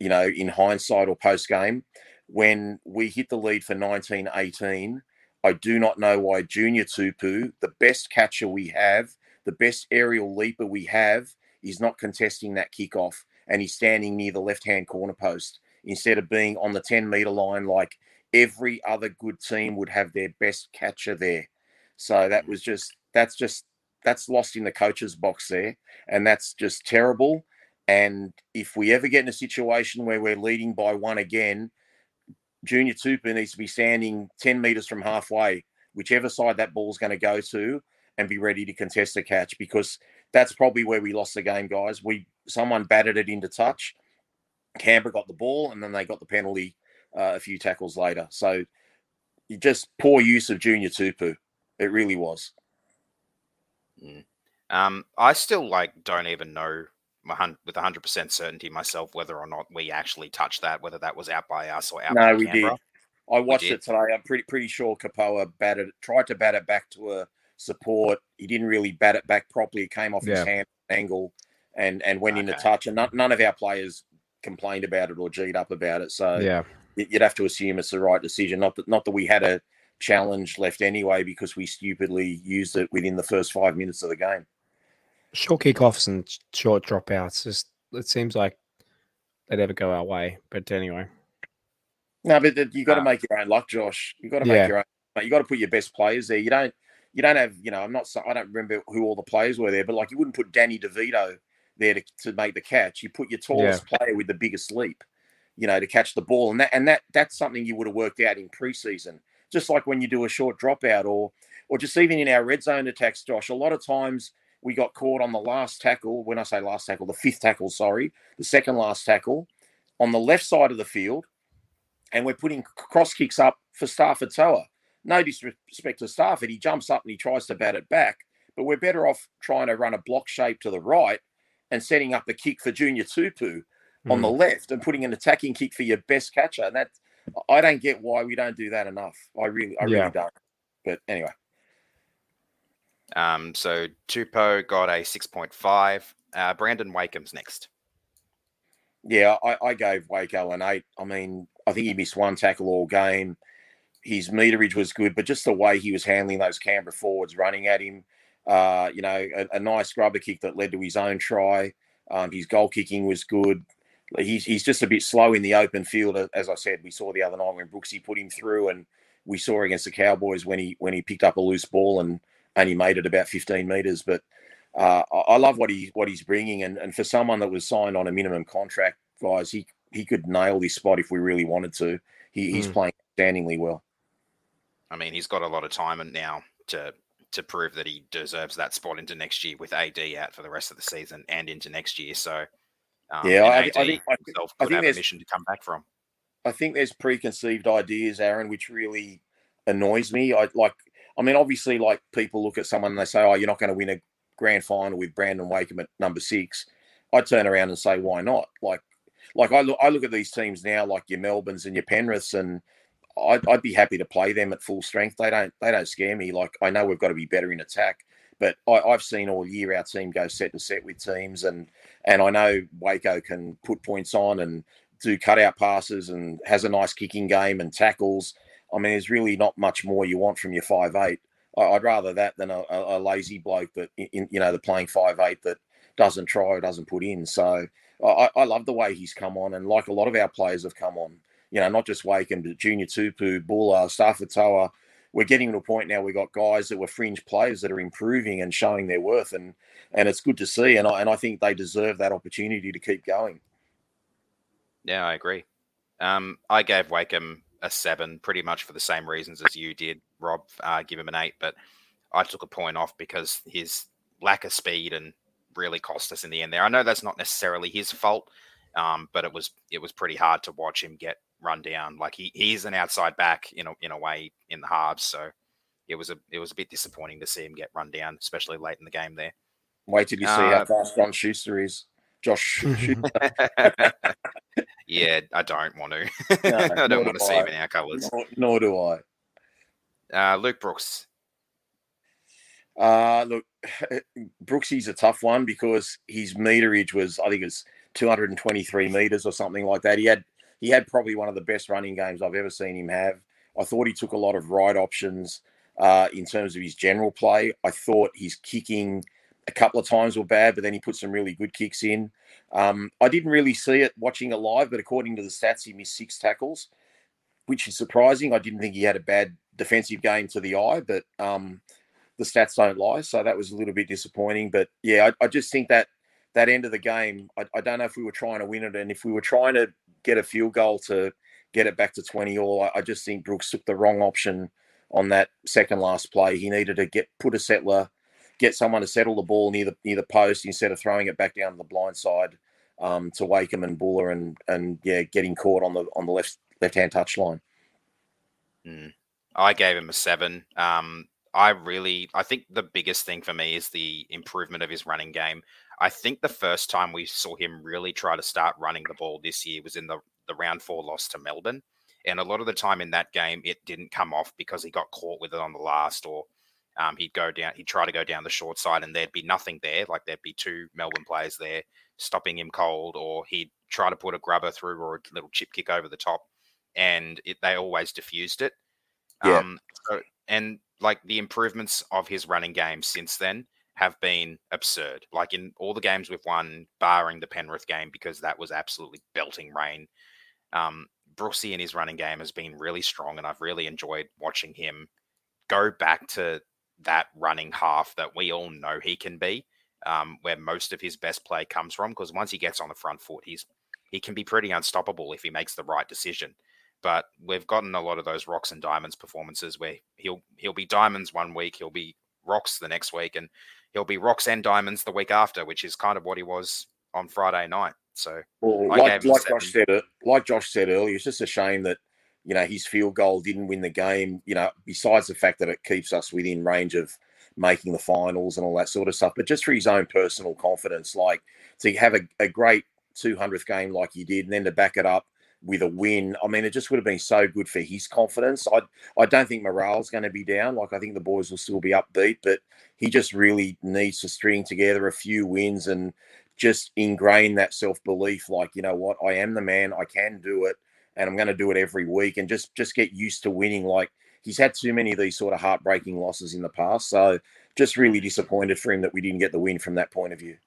[SPEAKER 2] you know, in hindsight or post game. When we hit the lead for 1918, I do not know why Junior Tupou, the best catcher we have, the best aerial leaper we have, is not contesting that kickoff and he's standing near the left hand corner post instead of being on the 10 meter line like every other good team would have their best catcher there. So that was just, that's just, that's lost in the coach's box there. And that's just terrible. And if we ever get in a situation where we're leading by one again, Junior Tupou needs to be standing 10 metres from halfway, whichever side that ball's going to go to, and be ready to contest the catch because that's probably where we lost the game, guys. We someone batted it into touch. Canberra got the ball, and then they got the penalty uh, a few tackles later. So just poor use of Junior Tupou. It really was.
[SPEAKER 3] Mm. Um, I still like don't even know with 100% certainty myself whether or not we actually touched that, whether that was out by us or out no,
[SPEAKER 2] we Canberra. did. I watched did. it today. I'm pretty pretty sure Kepaoa batted, tried to bat it back to a support. He didn't really bat it back properly. It came off yeah. his hand angle and and went okay. into touch. And none, none of our players complained about it or G'd up about it. So
[SPEAKER 1] yeah,
[SPEAKER 2] you'd have to assume it's the right decision. Not that not that we had a challenge left anyway because we stupidly used it within the first five minutes of the game.
[SPEAKER 1] Short kickoffs and short dropouts. Just it seems like they never go our way. But anyway.
[SPEAKER 2] No, but you got to
[SPEAKER 3] Uh,
[SPEAKER 2] make your own luck, Josh. You got to make
[SPEAKER 1] Yeah.
[SPEAKER 2] your own. You got to put your best players there. You don't. You don't have. You know, I'm not. so- I don't remember who all the players were there, but like you wouldn't put Danny DeVito there to, to make the catch. You put your tallest player with the biggest leap. You know, to catch the ball, and that and that that's something you would have worked out in preseason. Just like when you do a short dropout, or or just even in our red zone attacks, Josh. A lot of times we got caught on the last tackle. When I say last tackle, the fifth tackle. Sorry, the second last tackle on the left side of the field and we're putting cross kicks up for Starford To'a. No disrespect to Starford, he jumps up and he tries to bat it back, but we're better off trying to run a block shape to the right and setting up a kick for Junior Tupou on the hmm. left and putting an attacking kick for your best catcher. And that I don't get why we don't do that enough. I really, I really
[SPEAKER 1] Yeah.
[SPEAKER 2] don't. But anyway,
[SPEAKER 3] Um, so Tupou got a 6.5. Uh, Brandon Wakeham's next.
[SPEAKER 2] yeah, I, I gave Waco an eight. I mean, I think he missed one tackle all game. His meterage was good, but just the way he was handling those Canberra forwards running at him, uh, you know, a, a nice rubber kick that led to his own try. Um, his goal kicking was good. He's, he's just a bit slow in the open field, as I said. We saw the other night when Brooksy put him through, and we saw against the Cowboys when he when he picked up a loose ball and only made it about 15 meters. But uh, I, I love what he what he's bringing, and, and for someone that was signed on a minimum contract, guys, he he could nail this spot if we really wanted to. He, he's
[SPEAKER 1] Mm.
[SPEAKER 2] playing outstandingly well.
[SPEAKER 3] I mean, he's got a lot of time and now to to prove that he deserves that spot into next year with AD out for the rest of the season and into next year. So, um,
[SPEAKER 2] Yeah, I- I think- I
[SPEAKER 3] himself
[SPEAKER 2] I
[SPEAKER 3] could
[SPEAKER 2] think
[SPEAKER 3] have a
[SPEAKER 2] there's-
[SPEAKER 3] mission to come back from.
[SPEAKER 2] I think there's preconceived ideas, Aaron, which really annoys me. I like, I mean, obviously, like people look at someone and they say, "Oh, you're not going to win a grand final with Brandon Wakeham at number six. I turn around and say, "Why not?" Like, like I look, I look at these teams now, like your Melbournes and your Penriths, and I'd, I'd be happy to play them at full strength. They don't, they don't scare me. Like I know we've got to be better in attack, but I, I've seen all year our team go set to set with teams, and and I know Waco can put points on and do cutout passes and has a nice kicking game and tackles. I mean, there's really not much more you want from your five eight. I'd rather that than a, a lazy bloke that in, you know the playing five eight that doesn't try or doesn't put in. So I, I love the way he's come on, and like a lot of our players have come on. You know, not just Wakeham, but Junior Tupou, Bula, Starford To'a. We're getting to a point now. We've got guys that were fringe players that are improving and showing their worth, and and it's good to see. And I and I think they deserve that opportunity to keep going.
[SPEAKER 3] Yeah, I agree. Um, I gave Wakeham a seven, pretty much for the same reasons as you did, Rob. Uh, give him an eight, but I took a point off because his lack of speed and really cost us in the end. There, I know that's not necessarily his fault, um, but it was it was pretty hard to watch him get run down. Like he he's an outside back in a in a way in the halves, so it was a it was a bit disappointing to see him get run down, especially late in the game there.
[SPEAKER 2] Wait till you see
[SPEAKER 3] Uh,
[SPEAKER 2] how fast Josh Schuster is. Josh
[SPEAKER 3] yeah, I don't want to.
[SPEAKER 2] No,
[SPEAKER 3] I don't want
[SPEAKER 2] do
[SPEAKER 3] to see him
[SPEAKER 2] I.
[SPEAKER 3] in our colours.
[SPEAKER 2] nor, nor do I.
[SPEAKER 3] Uh, Luke Brooks.
[SPEAKER 2] Uh, look, Brooksy's a tough one because his meterage was, I think it was 223 meters or something like that. He had he had probably one of the best running games I've ever seen him have. I thought he took a lot of right options uh, in terms of his general play. I thought his kicking a couple of times were bad, but then he put some really good kicks in. Um, I didn't really see it watching it live, but according to the stats, he missed six tackles, which is surprising. I didn't think he had a bad defensive game to the eye, but um, the stats don't lie. So that was a little bit disappointing. But yeah, I, I just think that that end of the game, I, I, don't know if we were trying to win it, and if we were trying to get a field goal to get it back to 20 all, I, I just think Brooks took the wrong option on that second last play. He needed to get put a settler, get someone to settle the ball near the near the post instead of throwing it back down the blind side um, to Wakeham and Bula and and yeah, getting caught on the on the left left hand touch line.
[SPEAKER 3] Mm. I gave him a seven. Um, I really, I think the biggest thing for me is the improvement of his running game. I think the first time we saw him really try to start running the ball this year was in the, the round four loss to Melbourne. And a lot of the time in that game, it didn't come off because he got caught with it on the last, or um, he'd go down, he'd try to go down the short side, and there'd be nothing there. Like there'd be two Melbourne players there stopping him cold, or he'd try to put a grubber through or a little chip kick over the top, and it, they always diffused it.
[SPEAKER 2] Yeah.
[SPEAKER 3] Um, so and like the improvements of his running game since then have been absurd. Like in all the games we've won, barring the Penrith game, because that was absolutely belting rain. Um, Brooksy in his running game has been really strong, and I've really enjoyed watching him go back to that running half that we all know he can be, um, where most of his best play comes from. Because once he gets on the front foot, he's he can be pretty unstoppable if he makes the right decision. But we've gotten a lot of those rocks and diamonds performances where he'll he'll be diamonds one week, he'll be rocks the next week, and he'll be rocks and diamonds the week after, which is kind of what he was on Friday night. So,
[SPEAKER 2] well, like, like Josh said, like Josh said earlier, it's just a shame that you know his field goal didn't win the game. You know, besides the fact that it keeps us within range of making the finals and all that sort of stuff, but just for his own personal confidence, like to have a, a great 200th game like he did, and then to back it up with a win. I mean, it just would have been so good for his confidence. I I don't think morale's going to be down. Like I think the boys will still be upbeat, but he just really needs to string together a few wins and just ingrain that self belief. Like you know what, I am the man. I can do it, and I'm going to do it every week. And just just get used to winning. Like he's had too many of these sort of heartbreaking losses in the past. So just really disappointed for him that we didn't get the win from that point of view.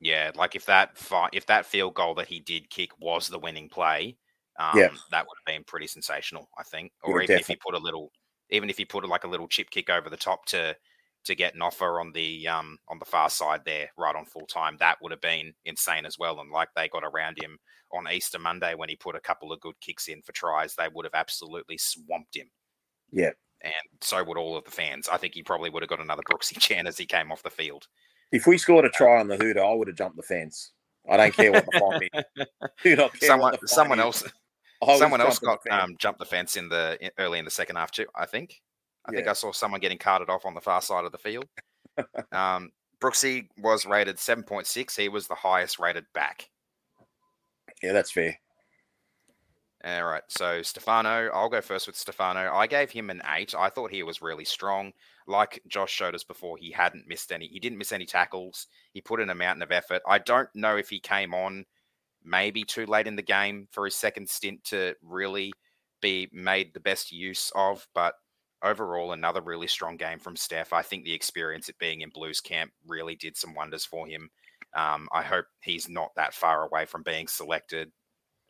[SPEAKER 3] Yeah, like if that fi- if that field goal that he did kick was the winning play, um,
[SPEAKER 2] Yeah.
[SPEAKER 3] that would have been pretty sensational, I think.
[SPEAKER 2] Yeah,
[SPEAKER 3] Or even if
[SPEAKER 2] definitely.
[SPEAKER 3] he put a little, even if he put like a little chip kick over the top to to get an offer on the um on the far side there, right on full time, that would have been insane as well. And like they got around him on Easter Monday when he put a couple of good kicks in for tries, they would have absolutely swamped him.
[SPEAKER 2] Yeah.
[SPEAKER 3] And so would all of the fans. I think he probably would have got another Brooksy chant as he came off the field.
[SPEAKER 2] If we scored a try on the Hooter, I would have jumped the fence. I don't care what the fine is. Do not care
[SPEAKER 3] someone
[SPEAKER 2] is.
[SPEAKER 3] else someone else got
[SPEAKER 2] the
[SPEAKER 3] um, jumped the fence in the in, early in the second half too. I think. I think I saw someone getting carted off on the far side of the field. um, Brooksy was rated seven point six. He was the highest rated back.
[SPEAKER 2] yeah, that's fair.
[SPEAKER 3] All right, so Stefano, I'll go first with Stefano. I gave him an eight. I thought he was really strong. Like Josh showed us before, he hadn't missed any. He didn't miss any tackles. He put in a mountain of effort. I don't know if he came on maybe too late in the game for his second stint to really be made the best use of, but overall, another really strong game from Steph. I think the experience at being in Blues camp really did some wonders for him. Um, I hope he's not that far away from being selected.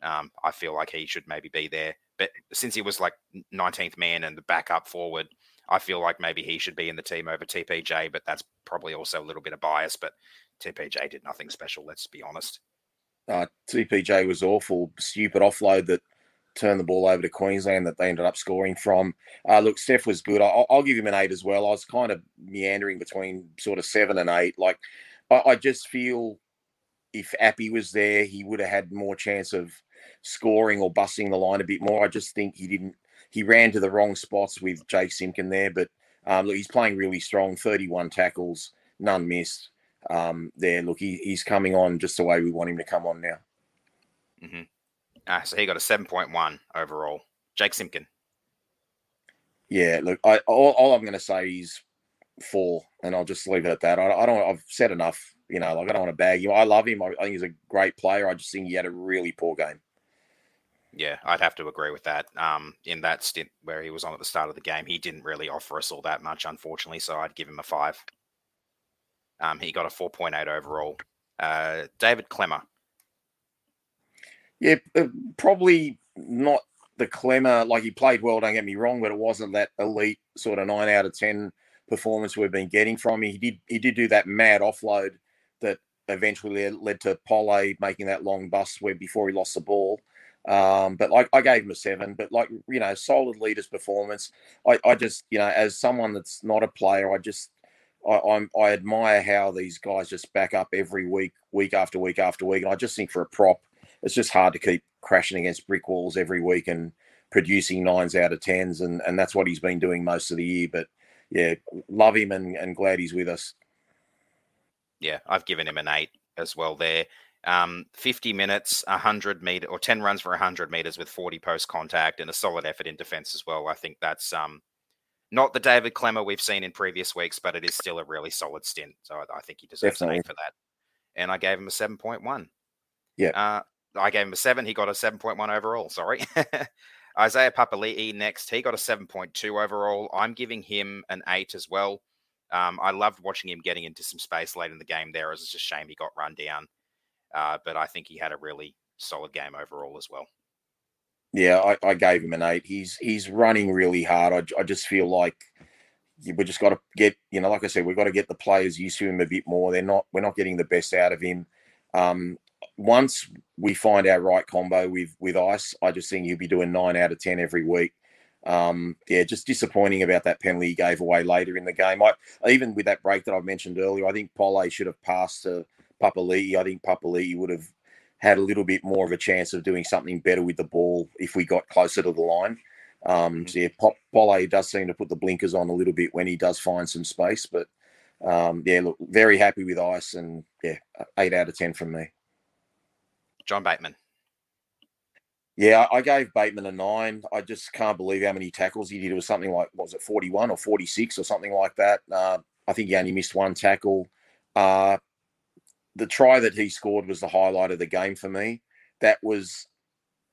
[SPEAKER 3] Um, I feel like he should maybe be there. But since he was like 19th man and the backup forward, I feel like maybe he should be in the team over TPJ, but that's probably also a little bit of bias. But TPJ did nothing special, let's be honest.
[SPEAKER 2] Uh, TPJ was awful. Stupid offload that turned the ball over to Queensland that they ended up scoring from. Uh, look, Steph was good. I'll, I'll give him an eight as well. I was kind of meandering between sort of seven and eight. Like, I, I just feel if Api was there, he would have had more chance of scoring or busting the line a bit more. I just think he didn't. He ran to the wrong spots with Jake Simpkin there, but um, look, he's playing really strong. Thirty-one tackles, none missed. Um, there, look, he, he's coming on just the way we want him to come on now.
[SPEAKER 3] hmm Uh, so he got a 7.1 overall. Jake Simpkin.
[SPEAKER 2] Yeah, look, I all, all I'm going to say is four, and I'll just leave it at that. I, I don't. I've said enough. You know, like I don't want to bag him. I love him. I, I think he's a great player. I just think he had a really poor game.
[SPEAKER 3] Yeah, I'd have to agree with that. Um, in that stint where he was on at the start of the game, he didn't really offer us all that much, unfortunately. So I'd give him a five. Um, he got a 4.8 overall. Uh, David Klemmer.
[SPEAKER 2] Yeah, uh, probably not the Klemmer. Like he played well. Don't get me wrong, but it wasn't that elite sort of nine out of ten performance we've been getting from him. He did. He did do that mad offload that eventually led- to Pole making that long bust where before he lost the ball. Um, but like I gave him a seven, but like you know, solid leader's performance. I, I just you know, as someone that's not a player, I just I, I'm I admire how these guys just back up every week, week after week after week. And I just think for a prop, it's just hard to keep crashing against brick walls every week and producing nines out of tens, and and that's what he's been doing most of the year. But yeah, love him and, and glad he's with us.
[SPEAKER 3] Yeah, I've given him an eight as well there. Um, 50 minutes, 100 meter or 10 runs for 100 meters with 40 post contact and a solid effort in defense as well. I think that's um, not the David Klemmer we've seen in previous weeks, but it is still a really solid stint. So I, I think he deserves an
[SPEAKER 2] Definitely.
[SPEAKER 3] eight for that. And I gave him a 7.1.
[SPEAKER 2] Yeah.
[SPEAKER 3] Uh, I gave him a seven. He got a 7.1 overall. Sorry. Isaiah Papali'i next. He got a 7.2 overall. I'm giving him an 8 as well. Um, I loved watching him getting into some space late in the game there. It was just a shame he got run down. Uh, but I think he had a really solid game overall as well.
[SPEAKER 2] Yeah, I, I gave him an eight. He's he's running really hard. I, I just feel like we just got to get you know, like I said, we've got to get the players used to him a bit more. They're not we're not getting the best out of him. Um, once we find our right combo with with Ice, I just think he'll be doing nine out of ten every week. Um, yeah, just disappointing about that penalty he gave away later in the game. I even with that break that I mentioned earlier, I think Pole should have passed to Papali'i. I think Papali'i would have had a little bit more of a chance of doing something better with the ball if we got closer to the line. Um, so yeah, Pop, Pole does seem to put the blinkers on a little bit when he does find some space, but um, yeah, look, very happy with Ice and yeah, eight out of ten from me.
[SPEAKER 3] John Bateman.
[SPEAKER 2] Yeah, I gave Bateman a nine. I just can't believe how many tackles he did. It was something like, was it 41 or 46 or something like that? Uh, I think he only missed one tackle. Uh, the try that he scored was the highlight of the game for me. That was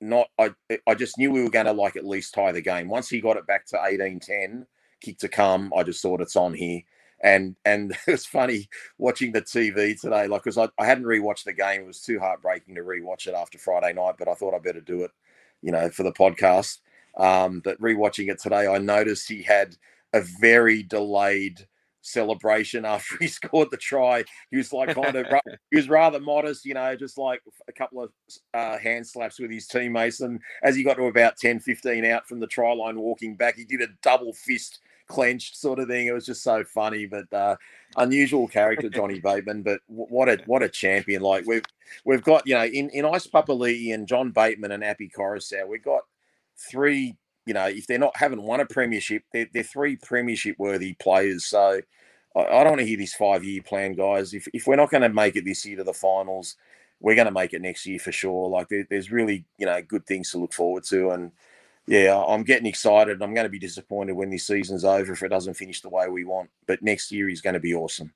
[SPEAKER 2] not, I, I just knew we were going to like at least tie the game. Once he got it back to 18 10, kick to come, I just thought it's on here and and it was funny watching the TV today, like because I, I hadn't rewatched the game. It was too heartbreaking to rewatch it after Friday night, but I thought I better do it, you know, for the podcast. Um, but rewatching it today, I noticed he had a very delayed celebration after he scored the try. He was like kind of he was rather modest, you know, just like a couple of uh, hand slaps with his teammates. And as he got to about 10, 15 out from the try line, walking back, he did a double fist clenched sort of thing. It was just so funny, but uh, unusual character, Johnny Bateman. But what a what a champion! Like we've we've got you know in in Ice Papali'i and John Bateman and Api Koroisau, we've got three. You know, if they're not haven't won a premiership, they're, they're three premiership worthy players. So I, I don't want to hear this five year plan, guys. If if we're not going to make it this year to the finals, we're going to make it next year for sure. Like there, there's really you know good things to look forward to and yeah, I'm getting excited. I'm going to be disappointed when this season's over if it doesn't finish the way we want. But next year is going to be awesome.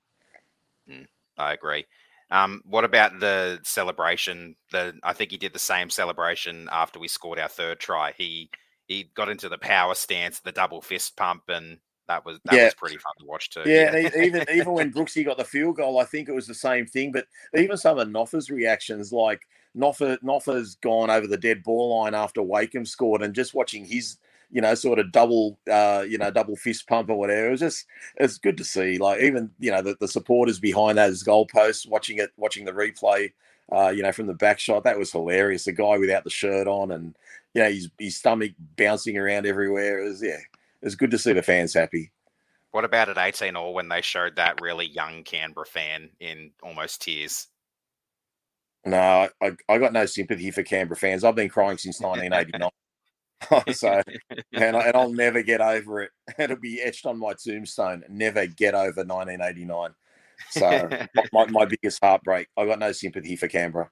[SPEAKER 3] Mm, I agree. Um, what about the celebration? The I think he did the same celebration after we scored our third try. He he got into the power stance, the double fist pump, and that was that yeah. was pretty fun to watch too.
[SPEAKER 2] Yeah, yeah. even even when Brooksy got the field goal, I think it was the same thing. But even some of Noffa's reactions, like Noffa Noffa's gone over the dead ball line after Wakeham scored, and just watching his you know sort of double uh, you know double fist pump or whatever, it was just it's good to see. Like even you know the, the supporters behind those goalposts watching it, watching the replay. Uh, you know, from the back shot, that was hilarious. The guy without the shirt on, and you know, his his stomach bouncing around everywhere. It was yeah, it was good to see the fans happy.
[SPEAKER 3] What about at 18 or when they showed that really young Canberra fan in almost tears?
[SPEAKER 2] No, I, I got no sympathy for Canberra fans. I've been crying since 1989. so, and, I, and I'll never get over it. It'll be etched on my tombstone. Never get over 1989. So, my, my biggest heartbreak. I got no sympathy for Canberra.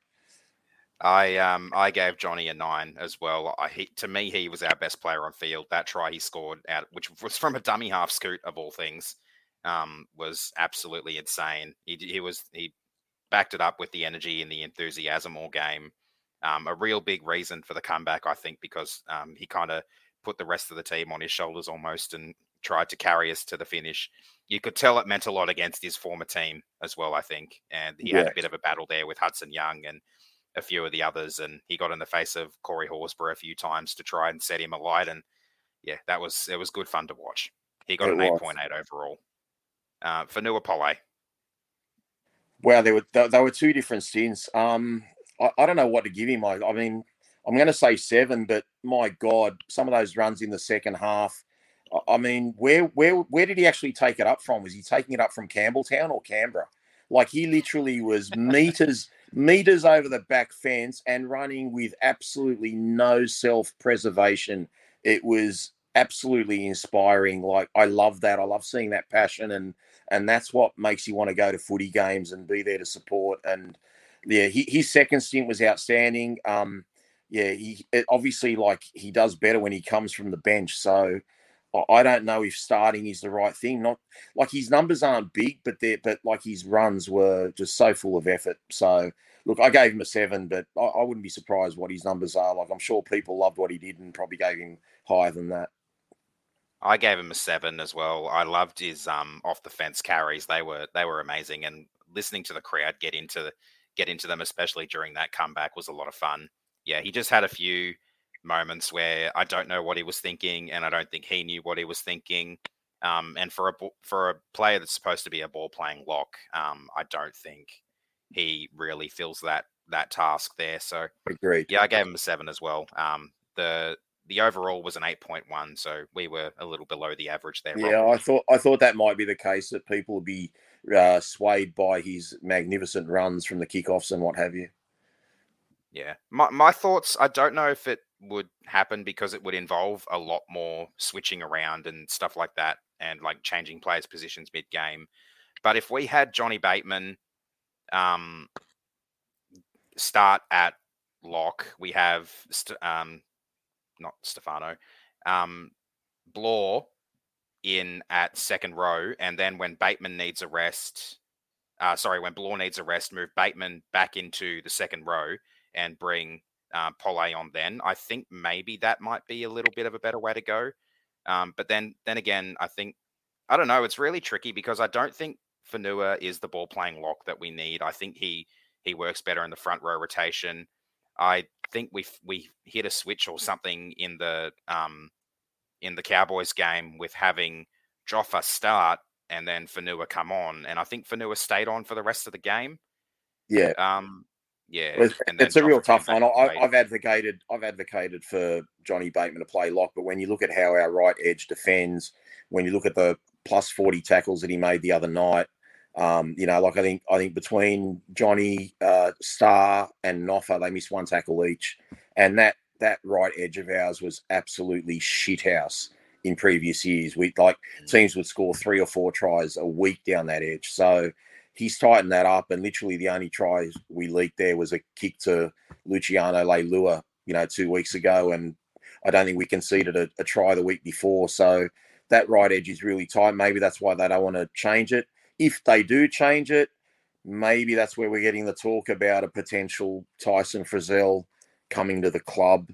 [SPEAKER 3] I um I gave Johnny a nine as well. I he, to me he was our best player on field. That try he scored out, which was from a dummy half scoot of all things, um, was absolutely insane. He he was he backed it up with the energy and the enthusiasm all game. Um, a real big reason for the comeback, I think, because um, he kind of put the rest of the team on his shoulders almost and tried to carry us to the finish. You could tell it meant a lot against his former team as well, I think. And he had a bit of a battle there with Hudson Young and a few of the others. And he got in the face of Corey Horsburgh a few times to try and set him alight. And yeah, that was it was good fun to watch. He got it an 8.8 overall. Uh, for Nua Pole,
[SPEAKER 2] Wow, they were they, were two different stints. Um, I, I, don't know what to give him. I, I mean, I'm going to say seven, but my God, some of those runs in the second half. I, I mean, where where where did he actually take it up from? Was he taking it up from Campbelltown or Canberra? Like he literally was meters meters over the back fence and running with absolutely no self preservation. It was absolutely inspiring. Like I love that. I love seeing that passion and and that's what makes you want to go to footy games and be there to support. And yeah, he, his second stint was outstanding. Um, yeah, he obviously like he does better when he comes from the bench. So I don't know if starting is the right thing. Not like his numbers aren't big, but they but like his runs were just so full of effort. So look, I gave him a seven, but I, I, wouldn't be surprised what his numbers are. Like I'm sure people loved what he did and probably gave him higher than that.
[SPEAKER 3] I gave him a seven as well. I loved his um off the fence carries. They were they were amazing, and listening to the crowd get into get into them, especially during that comeback, was a lot of fun. Yeah, he just had a few moments where I don't know what he was thinking, and I don't think he knew what he was thinking. Um, and for a for a player that's supposed to be a ball playing lock, um, I don't think he really fills that that task there. So
[SPEAKER 2] agreed.
[SPEAKER 3] Yeah, I gave him a seven as well. Um, the the overall was an eight point one, so we were a little below the average there.
[SPEAKER 2] Yeah, Rob. I thought I thought that might be the case that people would be uh, swayed by his magnificent runs from the kickoffs and what have you.
[SPEAKER 3] Yeah, my my thoughts. I don't know if it would happen because it would involve a lot more switching around and stuff like that, and like changing players' positions mid game. But if we had Johnny Bateman um, start at lock, we have um, not Stefano, um, Blore in at second row, and then when Bateman needs a rest, uh, sorry, when Blore needs a rest, move Bateman back into the second row and bring uh, on. Then I think maybe that might be a little bit of a better way to go. Um, but then, then again, I think I don't know. It's really tricky because I don't think Fonua is the ball playing lock that we need. I think he he works better in the front row rotation. I think we we hit a switch or something in the um in the Cowboys game with having Joffa start and then Fonua come on, and I think Fonua stayed on for the rest of the game.
[SPEAKER 2] Yeah.
[SPEAKER 3] Um. Yeah.
[SPEAKER 2] It's, it's a real tough one. I, have advocated I've advocated for Johnny Bateman to play lock, but when you look at how our right edge defends, when you look at the plus forty tackles that he made the other night, um, you know, like I think I think between Johnny uh, Star and Noffa, they missed one tackle each, and that that right edge of ours was absolutely shithouse in previous years. We like mm. teams would score three or four tries a week down that edge. So he's tightened that up, and literally the only tries we leaked there was a kick to Luciano Leilua, you know, two weeks ago, and I don't think we conceded a, a try the week before. So that right edge is really tight. Maybe that's why they don't want to change it if they do change it, maybe that's where we're getting the talk about a potential Tyson Frizell coming to the club.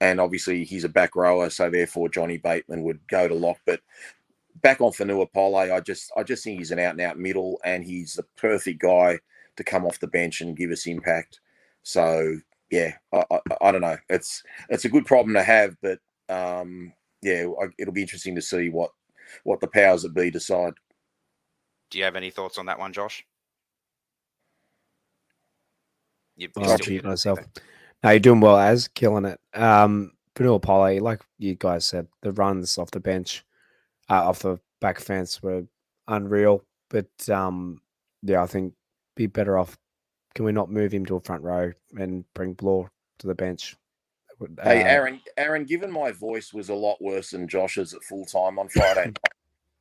[SPEAKER 2] And obviously, he's a back rower, so therefore Johnny Bateman would go to lock. But back on Fonua Pole, I just I just think he's an out and out middle, and he's the perfect guy to come off the bench and give us impact. So yeah, I, I, I don't know. It's it's a good problem to have, but um, yeah, it'll be interesting to see what what the powers that be decide.
[SPEAKER 3] Do you have any thoughts on that one, Josh?
[SPEAKER 1] You, I'll cheat myself. No, you're doing well as killing it. Um, Fonua Pole, like you guys said, the runs off the bench, uh, off the back fence were unreal. But um, yeah, I think be better off. Can we not move him to a front row and bring Blore to the bench?
[SPEAKER 2] Hey, uh, Aaron. Aaron, given my voice was a lot worse than Josh's at full time on Friday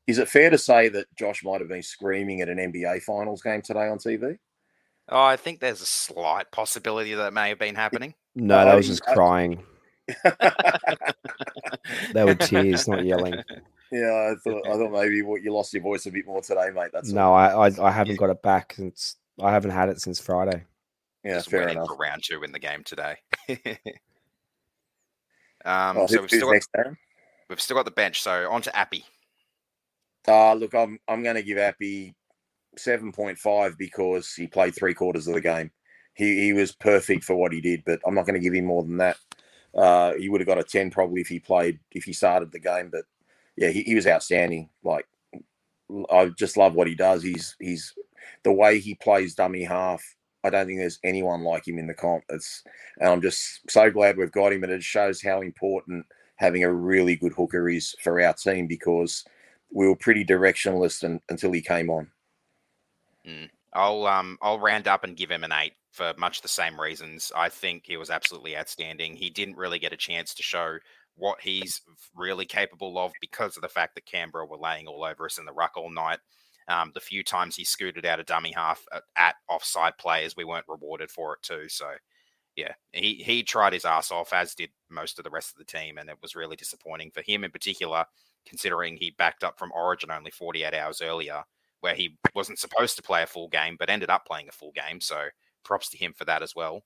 [SPEAKER 2] Is it fair to say that Josh might have been screaming at an NBA Finals game today on TV?
[SPEAKER 3] Oh, I think there's a slight possibility that may have been happening.
[SPEAKER 1] No, that was just crying. they were tears, not yelling.
[SPEAKER 2] Yeah, I thought I thought maybe you lost your voice a bit more today, mate. That's
[SPEAKER 1] no, I, I, I haven't got it back since I haven't had it since Friday.
[SPEAKER 2] Yeah, just fair enough.
[SPEAKER 3] For round two in the game today. um, oh, so we've still, got, we've still got the bench. So on to Api.
[SPEAKER 2] Uh, look, I'm I'm going to give Api seven point five because he played three quarters of the game. He he was perfect for what he did, but I'm not going to give him more than that. Uh, he would have got a ten probably if he played if he started the game. But yeah, he, he was outstanding. Like I just love what he does. He's he's the way he plays dummy half. I don't think there's anyone like him in the comp. It's and I'm just so glad we've got him, and it shows how important having a really good hooker is for our team because we were pretty directionless until he came on.
[SPEAKER 3] Mm. I'll um I'll round up and give him an eight for much the same reasons. I think he was absolutely outstanding. He didn't really get a chance to show what he's really capable of because of the fact that Canberra were laying all over us in the ruck all night. Um, the few times he scooted out a dummy half at, at offside players, we weren't rewarded for it too. So, yeah, he he tried his ass off, as did most of the rest of the team, and it was really disappointing for him in particular considering he backed up from Origin only 48 hours earlier, where he wasn't supposed to play a full game, but ended up playing a full game. So props to him for that as well.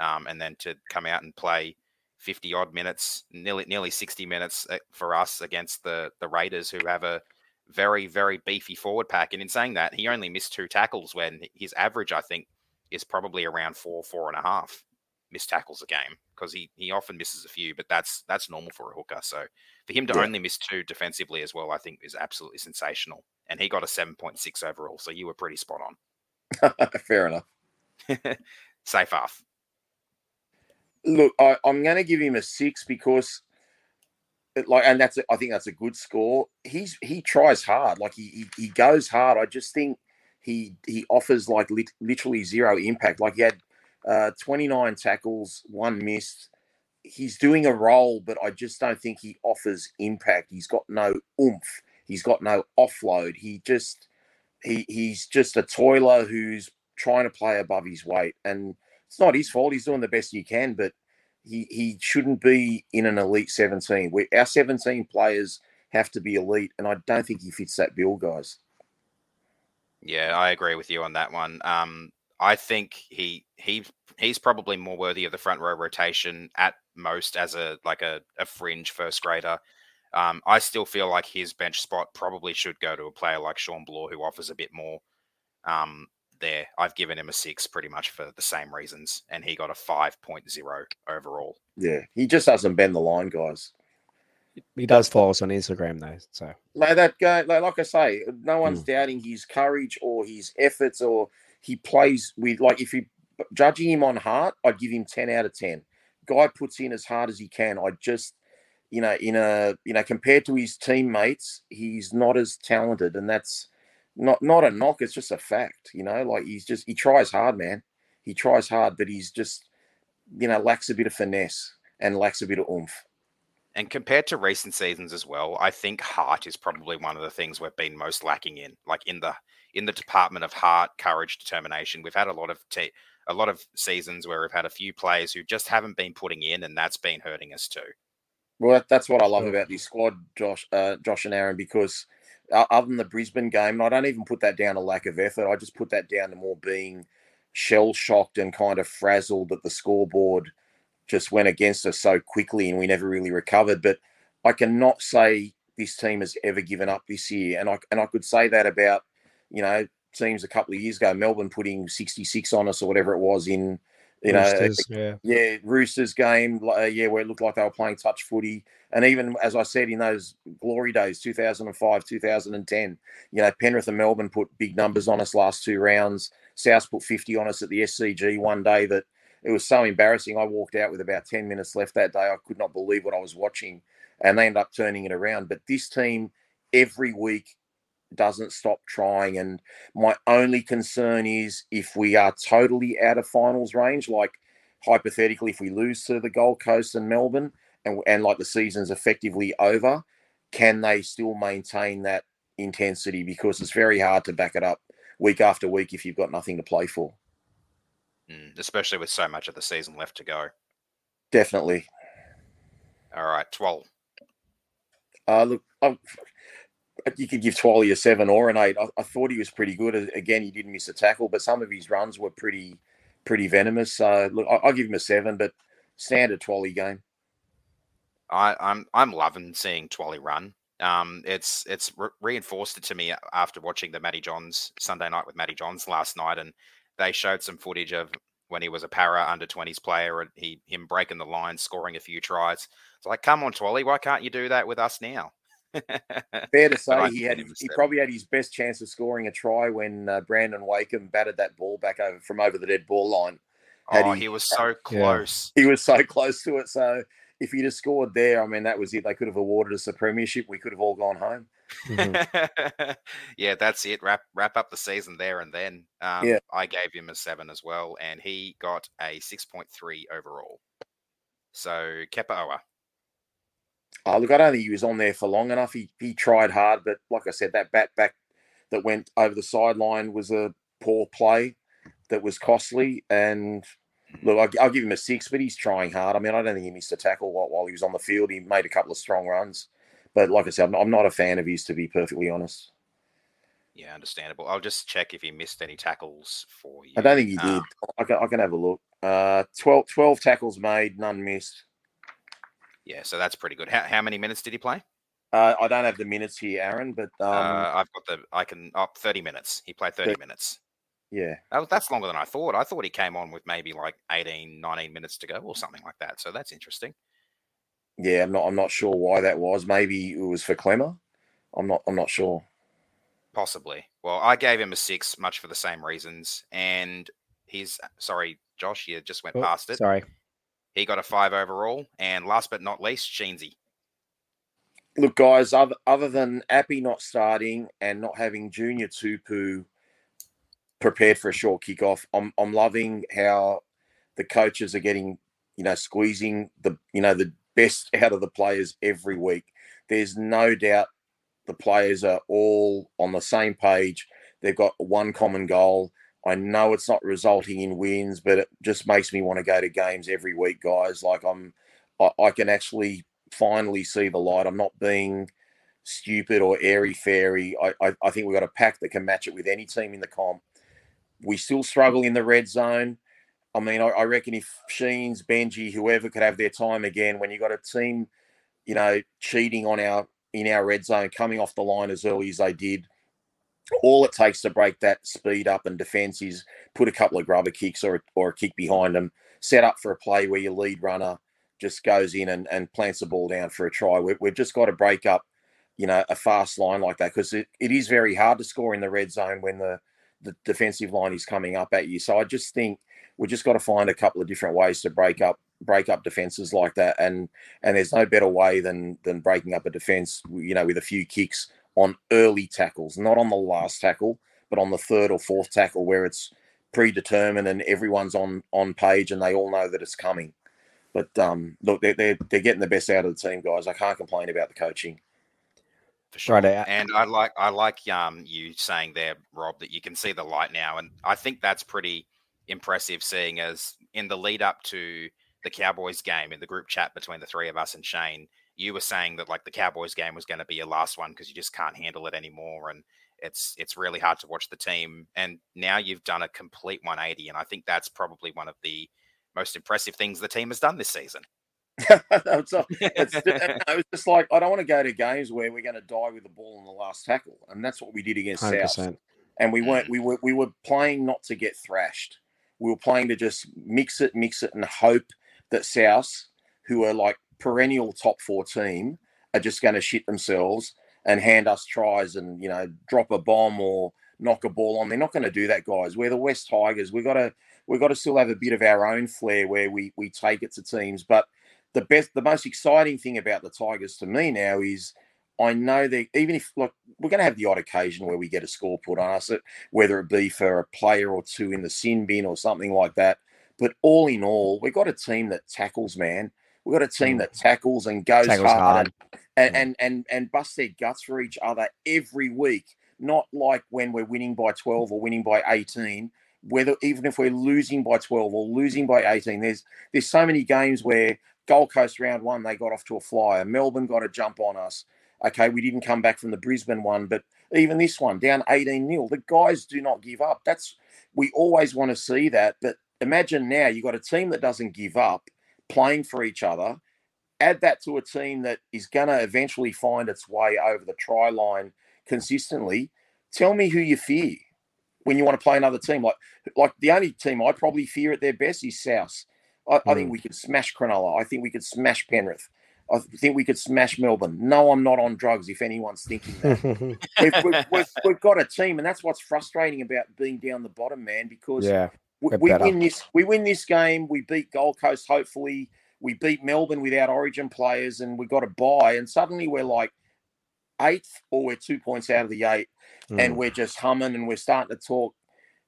[SPEAKER 3] Um, and then to come out and play 50 odd minutes, nearly nearly 60 minutes uh, for us against the the Raiders, who have a very very beefy forward pack. And in saying that, he only missed two tackles when his average, I think, is probably around four four and a half missed tackles a game because he he often misses a few, but that's that's normal for a hooker. So for him to yeah. only miss two defensively as well, I think is absolutely sensational. And he got a 7.6 overall, so you were pretty spot
[SPEAKER 2] on. Fair enough.
[SPEAKER 3] Seyfarth.
[SPEAKER 2] Look, I, am going to give him a six because, it, like, and that's a, I think that's a good score. He's he tries hard, like he he, he goes hard. I just think he he offers like lit, literally zero impact. Like he had uh, 29 tackles, one missed. He's doing a role, but I just don't think he offers impact. He's got no oomph. He's got no offload. He just he he's just a toiler who's trying to play above his weight, and it's not his fault. He's doing the best he can, but he he shouldn't be in an elite 17. We, our 17 players have to be elite, and I don't think he fits that bill, guys.
[SPEAKER 3] Yeah, I agree with you on that one. Um, I think he he he's probably more worthy of the front row rotation at most as a like a, a fringe first grader. Um, I still feel like his bench spot probably should go to a player like Shawn Blore who offers a bit more. Um, there, I've given him a six pretty much for the same reasons, and he got a 5.0 overall.
[SPEAKER 2] Yeah, he just doesn't bend the line, guys.
[SPEAKER 1] He does follow us on Instagram though, so
[SPEAKER 2] like that guy. Like, like I say, no one's mm. doubting his courage or his efforts or he plays with like if you judging him on heart, I'd give him ten out of ten. Guy puts in as hard as he can. I just you know in a you know compared to his teammates, he's not as talented, and that's not not a knock. It's just a fact. You know, like he's just he tries hard, man. He tries hard, but he's just you know lacks a bit of finesse and lacks a bit of oomph.
[SPEAKER 3] And compared to recent seasons as well, I think heart is probably one of the things we've been most lacking in. Like in the in the department of heart, courage, determination. We've had a lot of te- a lot of seasons where we've had a few players who just haven't been putting in, and that's been hurting us too.
[SPEAKER 2] Well, that's what I love about this squad, Josh, uh, Josh and Aaron, because uh, other than the Brisbane game, I don't even put that down to lack of effort. I just put that down to more being shell shocked and kind of frazzled at the scoreboard just went against us so quickly and we never really recovered. But I cannot say this team has ever given up this year, and I and I could say that about you know, teams a couple of years ago, Melbourne putting 66 on us or whatever it was in, you Roosters, know, yeah. yeah, Roosters game, uh, yeah, where it looked like they were playing touch footy. And even as I said in those glory days, 2005, 2010, you know, Penrith and Melbourne put big numbers on us last two rounds. South put 50 on us at the SCG one day that it was so embarrassing. I walked out with about 10 minutes left that day. I could not believe what I was watching. And they ended up turning it around. But this team, every week, doesn't stop trying. And my only concern is if we are totally out of finals range, like hypothetically, if we lose to the Gold Coast and Melbourne and, and like the season's effectively over, can they still maintain that intensity? Because it's very hard to back it up week after week if you've got nothing to play for.
[SPEAKER 3] Mm, especially with so much of the season left to go.
[SPEAKER 2] Definitely.
[SPEAKER 3] All right, 12.
[SPEAKER 2] Uh, look, I'm, you could give Twally a seven or an eight. I, I, thought he was pretty good. Again, he didn't miss a tackle, but some of his runs were pretty, pretty venomous. So look, I, will give him a seven, but standard Twally game.
[SPEAKER 3] I, I'm I'm loving seeing Twally run. Um, it's it's re- reinforced it to me after watching the Matty Johns Sunday night with Matty Johns last night, and they showed some footage of when he was a para under 20s player and he him breaking the line, scoring a few tries. It's like, come on, Twally, why can't you do that with us now?
[SPEAKER 2] Fair to say, he had he probably had his best chance of scoring a try when uh, Brandon Wakeham batted that ball back over from over the dead ball line.
[SPEAKER 3] Had oh, he, he, was so close.
[SPEAKER 2] Yeah. He was so close to it. So if he'd have scored there, I mean, that was it. They could have awarded us a premiership. We could have all gone home.
[SPEAKER 3] Mm-hmm. yeah, that's it. Wrap wrap up the season there and then. Um, yeah. I gave him a seven as well, and he got a six point three overall. So Kepaoa.
[SPEAKER 2] Uh, look, I don't think he was on there for long enough. He he tried hard, but like I said, that bat back that went over the sideline was a poor play that was costly. And look, I'll, I'll, give him a six, but he's trying hard. I mean, I don't think he missed a tackle while, while he was on the field. He made a couple of strong runs, but like I said, I'm, not a fan of his to be perfectly honest.
[SPEAKER 3] Yeah, understandable. I'll just check if he missed any tackles for you.
[SPEAKER 2] I don't think he
[SPEAKER 3] Um,
[SPEAKER 2] did. I can, I can have a look. Uh, 12, 12 tackles made, none missed.
[SPEAKER 3] yeah, so that's pretty good. How, how many minutes did he play?
[SPEAKER 2] Uh, I don't have the minutes here, Aaron, but um,
[SPEAKER 3] uh, I've got the. I can. Oh, 30 minutes. He played 30
[SPEAKER 2] Thir-
[SPEAKER 3] minutes.
[SPEAKER 2] Yeah,
[SPEAKER 3] That that's longer than I thought. I thought he came on with maybe like 18, 19 minutes to go or something like that. So that's interesting.
[SPEAKER 2] yeah. I'm not. I'm not sure why that was. Maybe it was for Klemmer. I'm not. I'm not sure.
[SPEAKER 3] Possibly. Well, I gave him a six, much for the same reasons. And he's sorry, Josh, you just went
[SPEAKER 1] Oh,
[SPEAKER 3] past it.
[SPEAKER 1] Sorry.
[SPEAKER 3] He got a five overall. And last but not least, Sheensy.
[SPEAKER 2] Look, guys. Other other than Api not starting and not having Junior Tupou prepared for a short kickoff, I'm I'm loving how the coaches are getting, you know, squeezing the you know the best out of the players every week. There's no doubt the players are all on the same page. They've got one common goal. I know it's not resulting in wins, but it just makes me want to go to games every week, guys. Like I'm, I, I can actually finally see the light. I'm not being stupid or airy fairy. I, I, I think we've got a pack that can match it with any team in the comp. We still struggle in the red zone. I mean, I, I reckon if Sheens, Benji, whoever could have their time again, when you got a team, you know, cheating on our in our red zone, coming off the line as early as they did, all it takes to break that speed up and defense is put a couple of grubber kicks or, or a kick behind them, set up for a play where your lead runner just goes in and, and plants the ball down for a try. We, we've just got to break up, you know, a fast line like that because it, it is very hard to score in the red zone when the, the defensive line is coming up at you. So I just think we just got to find a couple of different ways to break up break up defenses like that. And and there's no better way than than breaking up a defense you know with a few kicks on early tackles not on the last tackle but on the third or fourth tackle where it's predetermined and everyone's on on page and they all know that it's coming. But um look they're, they're, they're getting the best out of the team guys. I can't complain about the coaching
[SPEAKER 3] for sure.
[SPEAKER 1] Right,
[SPEAKER 3] and I like I like um you saying there, Rob, that you can see the light now, and I think that's pretty impressive. Seeing as in the lead up to the Cowboys game in the group chat between the three of us and Shane, you were saying that like the Cowboys game was going to be your last one because you just can't handle it anymore, and it's it's really hard to watch the team. And now you've done a complete 180, and I think that's probably one of the most impressive things the team has done this season.
[SPEAKER 2] it's, it's, it's just like I don't want to go to games where we're going to die with the ball in the last tackle, and that's what we did against
[SPEAKER 1] Hundred
[SPEAKER 2] South.
[SPEAKER 1] percent.
[SPEAKER 2] And we weren't mm. we were we were playing not to get thrashed. We were playing to just mix it, mix it, and hope that South, who are like perennial top four team, are just going to shit themselves and hand us tries and you know drop a bomb or knock a ball on. They're not going to do that, guys. We're the Wests Tigers. We got to we got to still have a bit of our own flair where we we take it to teams, but the best, the most exciting thing about the Tigers to me now is I know that even if like we're going to have the odd occasion where we get a score put on us, whether it be for a player or two in the sin bin or something like that. But all in all, we've got a team that tackles, man. We've got a team that tackles and goes
[SPEAKER 1] Tackles
[SPEAKER 2] hard,
[SPEAKER 1] hard.
[SPEAKER 2] And,
[SPEAKER 1] Mm.
[SPEAKER 2] and and and bust their guts for each other every week. Not like when we're winning by twelve or winning by eighteen. Whether even if we're losing by twelve or losing by eighteen, there's there's so many games where Gold Coast round one, they got off to a flyer. Melbourne got a jump on us. Okay, we didn't come back from the Brisbane one, but even this one, down 18 nil. The guys do not give up. That's we always want to see that. But imagine now you've got a team that doesn't give up, playing for each other. Add that to a team that is going to eventually find its way over the try line consistently. Tell me who you fear when you want to play another team. Like, like the only team I probably fear at their best is South. I, I think we could smash Cronulla. I think we could smash Penrith. I think we could smash Melbourne. No, I'm not on drugs. If anyone's thinking that, we've, we've, we've, we've got a team, and that's what's frustrating about being down the bottom, man. Because
[SPEAKER 1] yeah.
[SPEAKER 2] we, we win this, we win this game. We beat Gold Coast. Hopefully, we beat Melbourne without Origin players, and we got a buy. And suddenly, we're like eighth, or we're two points out of the eight, and
[SPEAKER 1] Mm.
[SPEAKER 2] we're just humming, and we're starting to talk.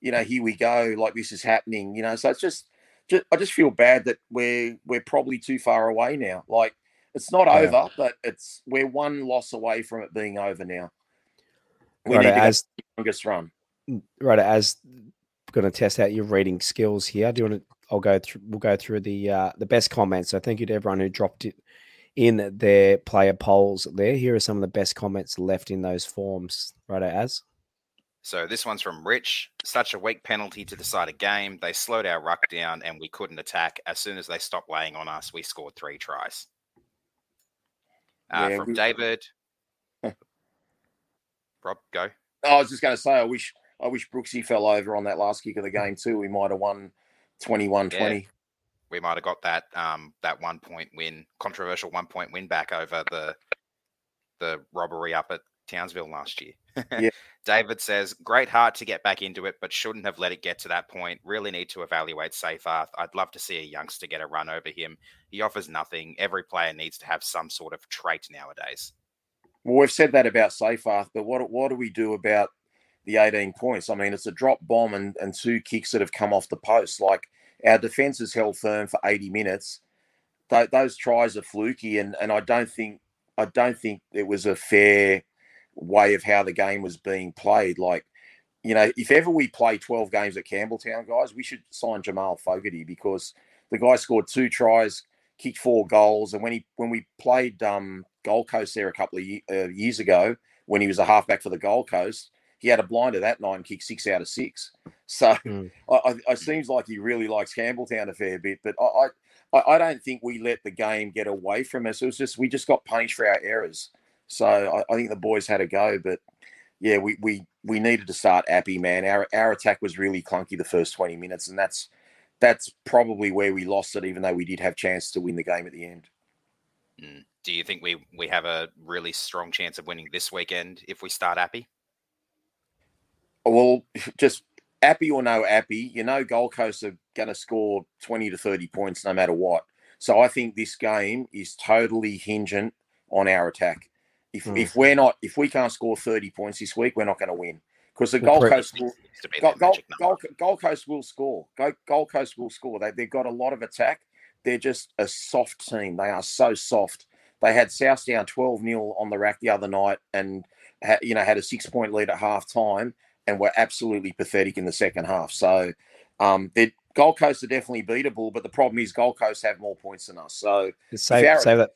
[SPEAKER 2] You know, here we go. Like this is happening. You know, so it's just, just I just feel bad that we're we're probably too far away now. Like it's not
[SPEAKER 1] Yeah.
[SPEAKER 2] over, but it's we're one loss away from it being over now. We
[SPEAKER 1] Right,
[SPEAKER 2] need to
[SPEAKER 1] as
[SPEAKER 2] the longest run.
[SPEAKER 1] right as going to test out your reading skills here. Do you want to? I'll go through. We'll go through the uh, the best comments. So thank you to everyone who dropped it in their player polls there. Here are some of the best comments left in those forms. Right, as.
[SPEAKER 3] So this one's from Rich. Such a weak penalty to decide a game. They slowed our ruck down and we couldn't attack. As soon as they stopped laying on us, we scored three tries. Uh,
[SPEAKER 2] Yeah,
[SPEAKER 3] from
[SPEAKER 2] we-
[SPEAKER 3] David. Rob, go.
[SPEAKER 2] I was just going to say, I wish I wish Brooksy fell over on that last kick of the game too. We might have won 21-20.
[SPEAKER 3] We might have got that um, that one point win, controversial one point win back over the the robbery up at Townsville last year.
[SPEAKER 2] Yeah.
[SPEAKER 3] David says, great heart to get back into it, but shouldn't have let it get to that point. Really need to evaluate Seyfarth. I'd love to see a youngster get a run over him. He offers nothing. Every player needs to have some sort of trait nowadays.
[SPEAKER 2] Well, we've said that about Seyfarth, but what what do we do about the 18 points? I mean, it's a drop bomb and, and two kicks that have come off the post. Like our defense has held firm for 80 minutes. Th- those tries are fluky, and, and I don't think I don't think it was a fair way of how the game was being played. Like, you know, if ever we play 12 games at Campbelltown, guys, we should sign Jamal Fogarty because the guy scored two tries, kicked four goals, and when he when we played um, Gold Coast there a couple of ye- uh, years ago, when he was a halfback for the Gold Coast, he had a blinder that night and kicked six out of six. So
[SPEAKER 1] Mm.
[SPEAKER 2] I, I, it seems like he really likes Campbelltown a fair bit, but I, I I don't think we let the game get away from us. It was just we just got punished for our errors. So I, I think the boys had a go, but yeah, we we we needed to start Api, man. Our our attack was really clunky the first twenty minutes, and that's that's probably where we lost it. Even though we did have chance to win the game at the end.
[SPEAKER 3] Mm. Do you think we, we have a really strong chance of winning this weekend if we start Api?
[SPEAKER 2] Well, just Api or no Api, you know, Gold Coast are going to score 20 to 30 points no matter what. So I think this game is totally hingent on our attack. If,
[SPEAKER 1] Hmm.
[SPEAKER 2] if we're not, if we can't score 30 points this week, we're not going to win because the Gold Coast will, Gold, Gold. Gold, Gold Coast will score. Gold, Gold Coast will score. They, they've got a lot of attack. They're just a soft team. They are so soft. They had South down 12 0 on the rack the other night and, you know, had a six point lead at half time and were absolutely pathetic in the second half. So, um, they're- Gold Coast are definitely beatable, but the problem is Gold Coast have more points than us. So,
[SPEAKER 1] Save,
[SPEAKER 2] Aaron-
[SPEAKER 1] save that.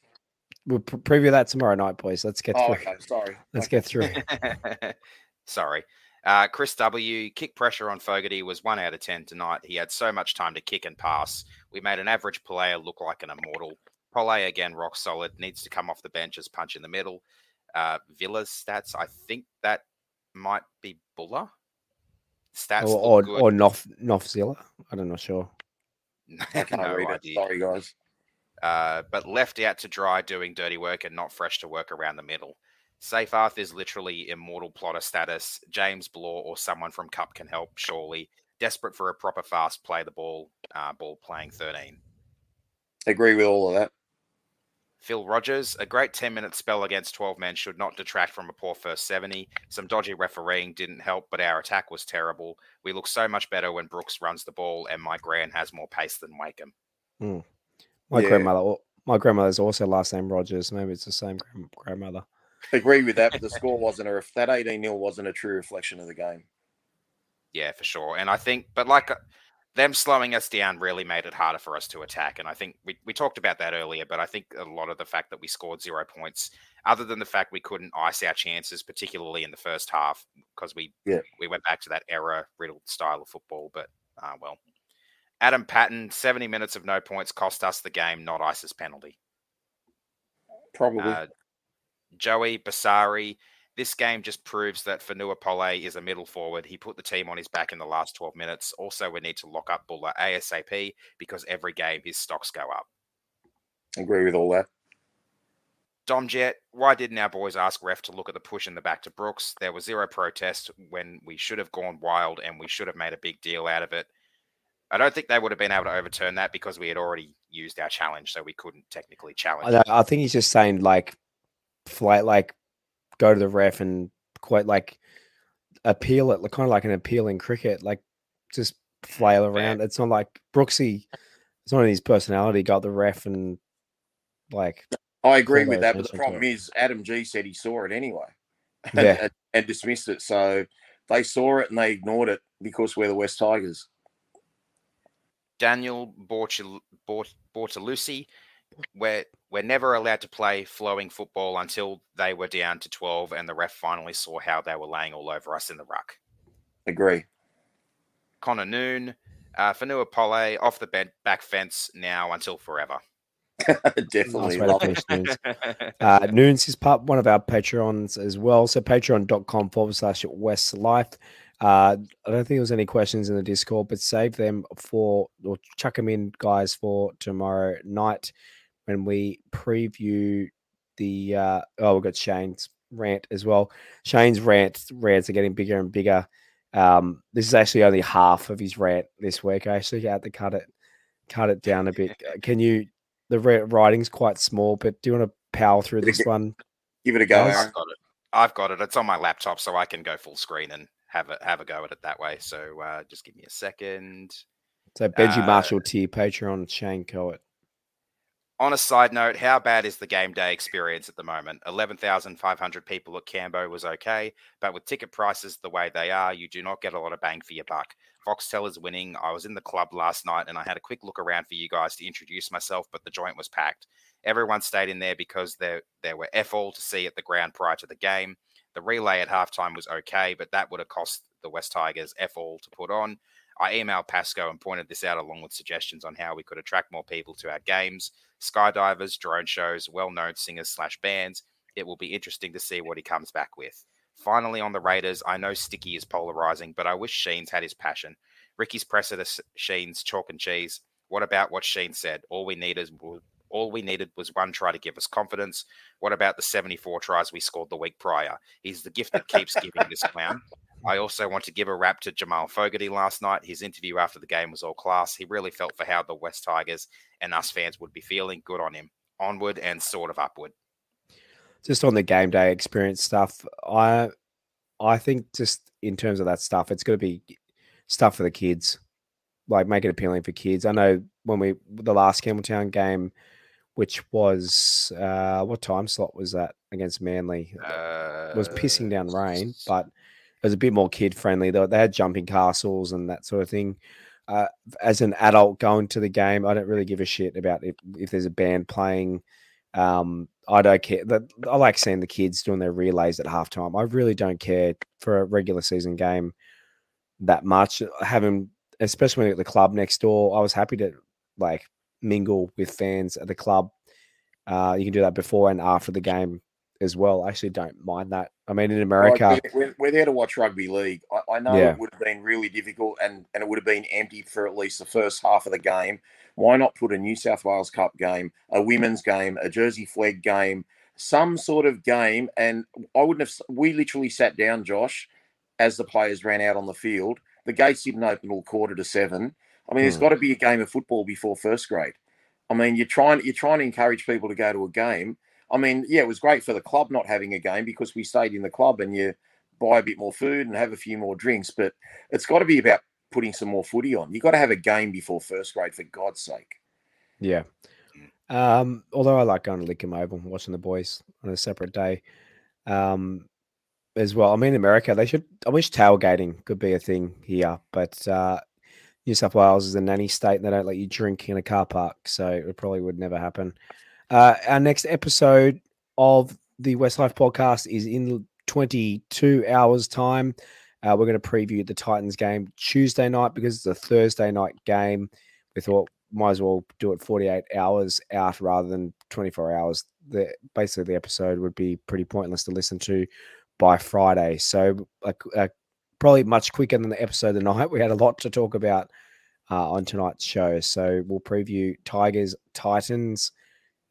[SPEAKER 1] We'll pre- preview that tomorrow night, boys. Let's get
[SPEAKER 2] oh,
[SPEAKER 1] through.
[SPEAKER 2] okay, sorry.
[SPEAKER 1] Let's
[SPEAKER 2] Okay.
[SPEAKER 1] get through.
[SPEAKER 3] Sorry. Uh, Chris W. Kick pressure on Fogarty was one out of 10 tonight. He had so much time to kick and pass. We made an average player look like an immortal. Pole again, rock solid. Needs to come off the bench as punch in the middle. Uh, Villa's stats, I think that might be Bula. Stats
[SPEAKER 1] or or,
[SPEAKER 3] look good.
[SPEAKER 1] or Nof, Nofzilla. I don't know, sure.
[SPEAKER 2] I can't
[SPEAKER 3] no
[SPEAKER 2] read it.
[SPEAKER 3] idea.
[SPEAKER 2] Sorry, guys.
[SPEAKER 3] Uh, but left out to dry doing dirty work and not fresh to work around the middle. Seyfarth is literally immortal plotter status. James Blaw or someone from Cup can help, surely. Desperate for a proper fast play the ball, uh, ball playing 13.
[SPEAKER 2] Agree with all of that.
[SPEAKER 3] Phil Rogers, a great 10 minute spell against 12 men should not detract from a poor first 70. Some dodgy refereeing didn't help, but our attack was terrible. We look so much better when Brooks runs the ball and my Gran has more pace than Wakeham.
[SPEAKER 1] My
[SPEAKER 2] Yeah.
[SPEAKER 1] grandmother. My grandmother's also last name Rogers. Maybe it's the same grand- grandmother.
[SPEAKER 2] Agree with that, but the score wasn't a that 18 0 wasn't a true reflection of the game.
[SPEAKER 3] Yeah, for sure. And I think, but like uh, them slowing us down really made it harder for us to attack. And I think we, we talked about that earlier, but I think a lot of the fact that we scored zero points, other than the fact we couldn't ice our chances, particularly in the first half, because we
[SPEAKER 2] Yeah.
[SPEAKER 3] we went back to that error riddled style of football. But uh, well, Adam Patton, 70 minutes of no points cost us the game, not ISIS penalty.
[SPEAKER 2] Probably.
[SPEAKER 3] Uh, Joey Basari. This game just proves that Fonua Pole is a middle forward. He put the team on his back in the last 12 minutes. Also, we need to lock up Bula ASAP because every game his stocks go up.
[SPEAKER 2] Agree with all that.
[SPEAKER 3] Dom Jet, why didn't our boys ask ref to look at the push in the back to Brooks? There was zero protest when we should have gone wild and we should have made a big deal out of it. I don't think they would have been able to overturn that because we had already used our challenge, so we couldn't technically challenge.
[SPEAKER 1] I,
[SPEAKER 3] it.
[SPEAKER 1] I think he's just saying like, flight like, go to the ref and quite like appeal it, like kind of like an appeal in cricket, like just flail
[SPEAKER 3] fair.
[SPEAKER 1] around. It's not like Brooksy. It's not in his personality. Got the ref and like
[SPEAKER 2] I agree with that, but the problem is Adam Gee said he saw it anyway.
[SPEAKER 1] Yeah.
[SPEAKER 2] and, and dismissed it. So they saw it and they ignored it because we're the Wests Tigers.
[SPEAKER 3] Daniel Borchel- Bort- Bortolucci. we're we're never allowed to play flowing football until they were down to 12 and the ref finally saw how they were laying all over us in the ruck.
[SPEAKER 2] Agree.
[SPEAKER 3] Connor Noon, uh, Fonua Pole off the bed, back fence now until forever.
[SPEAKER 2] Definitely.
[SPEAKER 1] Nice way to
[SPEAKER 2] love
[SPEAKER 1] finish Noons. Uh, Noons is part one of our Patreons as well. So patreon.com forward slash WestsLife. Uh, I don't think there was any questions in the Discord, but save them for or chuck them in, guys, for tomorrow night when we preview the. Uh, oh, we've got Shane's rant as well. Shane's rant rants are getting bigger and bigger. Um, this is actually only half of his rant this week. I actually had to cut it, cut it down a bit. Uh, Can you? The writing's quite small, but do you want to power through this one?
[SPEAKER 2] Give it a go,
[SPEAKER 1] Guys?
[SPEAKER 3] I've got it. I've got it. It's on my laptop, so I can go full screen and have a have a go at it that way. So uh, just give me a second.
[SPEAKER 1] So Benji
[SPEAKER 3] Uh,
[SPEAKER 1] Marshall tier Patreon Shane Coet.
[SPEAKER 3] On a side note, how bad is the game day experience at the moment? 11,500 people at Cambo was okay, but with ticket prices the way they are, you do not get a lot of bang for your buck. Foxtel is winning. I was in the club last night and I had a quick look around for you guys to introduce myself, but the joint was packed. Everyone stayed in there because there there were F all to see at the ground prior to the game. The relay at halftime was okay, but that would have cost the Wests Tigers F all to put on. I emailed Pascoe and pointed this out along with suggestions on how we could attract more people to our games. Skydivers, drone shows, well known singers slash bands. It will be interesting to see what he comes back with. Finally, on the Raiders, I know Sticky is polarizing, but I wish Sheens had his passion. Ricky's presser Sheens, chalk and cheese. What about what Sheen said? All we needed was all we needed was one try to give us confidence. What about the 74 tries we scored the week prior? He's the gift that keeps giving this clown. I also want to give a rap to Jamal Fogarty last night. His interview after the game was all class. He really felt for how the Wests Tigers and us fans would be feeling. Good on him. Onward and sort of upward.
[SPEAKER 1] Just on the game day experience stuff, I I think just in terms of that stuff, it's going to be stuff for the kids, like make it appealing for kids. I know when we the last Campbelltown game, which was uh, what time slot was that against Manly?
[SPEAKER 3] Uh,
[SPEAKER 1] It was pissing down rain, but it was a bit more kid friendly. They, they had jumping castles and that sort of thing. Uh, as an adult going to the game, I don't really give a shit about if, if there's a band playing. Um, I don't care. I like seeing the kids doing their relays at halftime. I really don't care for a regular season game that much. Having, especially at the club next door, I was happy to like mingle with fans at the club. Uh, you can do that before and after the game as well. I actually don't mind that. I mean, in America,
[SPEAKER 2] we're, we're there to watch rugby league. I, I know
[SPEAKER 1] Yeah.
[SPEAKER 2] it would have been really difficult and, and it would have been empty for at least the first half of the game. Why not put a New South Wales Cup game, a women's game, a Jersey Flegg game, some sort of game? And I wouldn't have, we literally sat down, Josh, as the players ran out on the field. The gates didn't open till quarter to seven. I mean, there's
[SPEAKER 1] Hmm.
[SPEAKER 2] got to be a game of football before first grade. I mean, you're trying you're trying to encourage people to go to a game. I mean, yeah, it was great for the club not having a game because we stayed in the club and you buy a bit more food and have a few more drinks. But it's got to be about putting some more footy on. You've got to have a game before first grade, for God's sake.
[SPEAKER 1] Yeah. Um, although I like going to Lidcombe Oval and watching the boys on a separate day. Um, as well. I mean, America, they should. I wish tailgating could be a thing here, but uh, New South Wales is a nanny state and they don't let you drink in a car park, so it probably would never happen. Uh, our next episode of the WestsLife podcast is in 22 hours' time. Uh, we're going to preview the Titans game Tuesday night because it's a Thursday night game. We thought might as well do it 48 hours out rather than 24 hours. The basically the episode would be pretty pointless to listen to by Friday. So like uh, probably much quicker than the episode tonight. We had a lot to talk about uh, on tonight's show. So we'll preview Tigers Titans.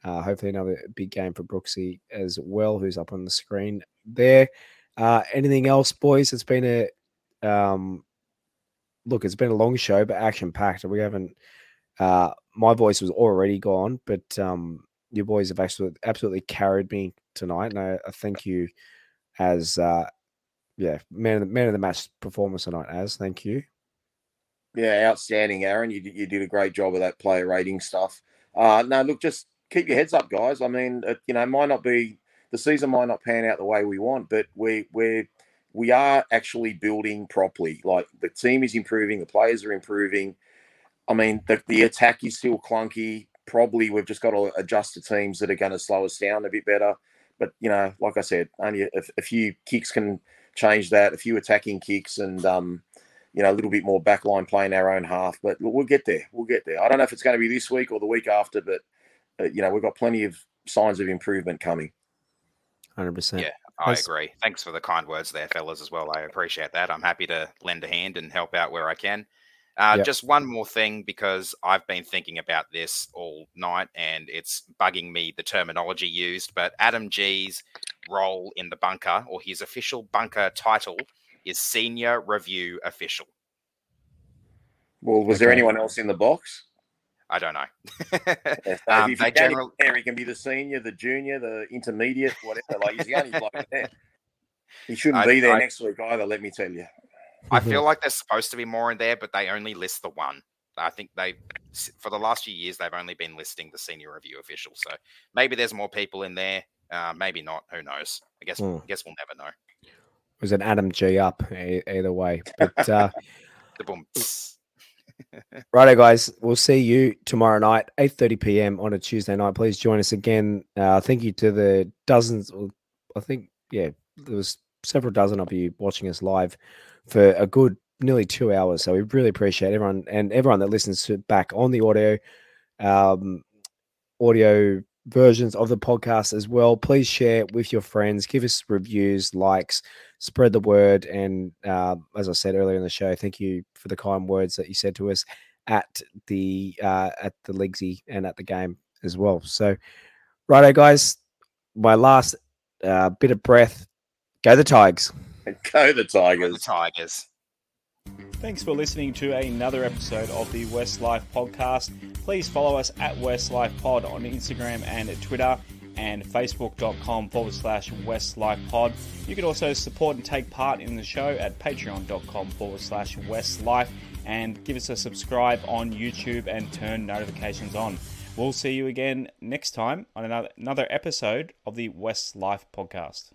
[SPEAKER 1] Uh, hopefully another big game for Brooksy as well, who's up on the screen there. Uh, anything else, boys? It's been a um, look. It's been a long show, but action packed. We haven't. Uh, my voice was already gone, but um, you boys have actually absolutely carried me tonight, and I, I thank you as uh, yeah man of the, man of the match performance tonight. As thank you.
[SPEAKER 2] Yeah, outstanding, Aaron. You, you did a great job of that player rating stuff. Uh, no, look, just keep your heads up, guys. I mean, it, you know, might not be the season might not pan out the way we want, but we we we are actually building properly. Like the team is improving, the players are improving. I mean, the, the attack is still clunky. probably we've just got to adjust to teams that are going to slow us down a bit better. But you know, like I said, only a, a few kicks can change that. A few attacking kicks and um, you know a little bit more backline playing our own half. But we'll get there. We'll get there. I don't know if it's going to be this week or the week after, but uh, you know we've got plenty of signs of improvement coming.
[SPEAKER 1] Hundred percent.
[SPEAKER 3] Yeah, I agree. Thanks for the kind words there, fellas, as well. I appreciate that. I'm happy to lend a hand and help out where I can. Uh, yep. Just one more thing because I've been thinking about this all night and it's bugging me the terminology used. But Adam Gee's role in the bunker or his official bunker title is Senior Review Official.
[SPEAKER 2] Well, was okay. there anyone else in the box?
[SPEAKER 3] I don't know.
[SPEAKER 2] yeah, so um, if he, general... can, he can be the senior, the junior, the intermediate, whatever. Like he's the only bloke there. He shouldn't I, be there I, next week either. Let me tell you.
[SPEAKER 3] I feel mm-hmm. like there's supposed to be more in there, but they only list the one. I think they, for the last few years, they've only been listing the senior review official. So maybe there's more people in there. Uh, maybe not. Who knows? I guess. Mm. I guess we'll never know.
[SPEAKER 1] It was an Adam Gee up either way, but uh,
[SPEAKER 3] the boom.
[SPEAKER 1] Righto, guys. We'll see you tomorrow night, eight thirty p.m. on a Tuesday night. Please join us again. Uh, thank you to the dozens. I think yeah, there was several dozen of you watching us live for a good nearly two hours. So we really appreciate everyone and everyone that listens to back on the audio, um, audio versions of the podcast as well. Please share with your friends, give us reviews, likes, spread the word. And uh, as I said earlier in the show, thank you for the kind words that you said to us at the uh, at the Legsy and at the game as well. So, righto, guys. My last uh, bit of breath. Go the Tigers.
[SPEAKER 2] Go the Tigers. Go
[SPEAKER 3] the Tigers.
[SPEAKER 7] Thanks for listening to another episode of the WestsLife podcast. Please follow us at West Life Pod on Instagram and Twitter and facebook.com forward slash West Life WestsLifePod. You can also support and take part in the show at patreon.com forward slash WestsLife and give us a subscribe on YouTube and turn notifications on. We'll see you again next time on another, another episode of the WestsLife podcast.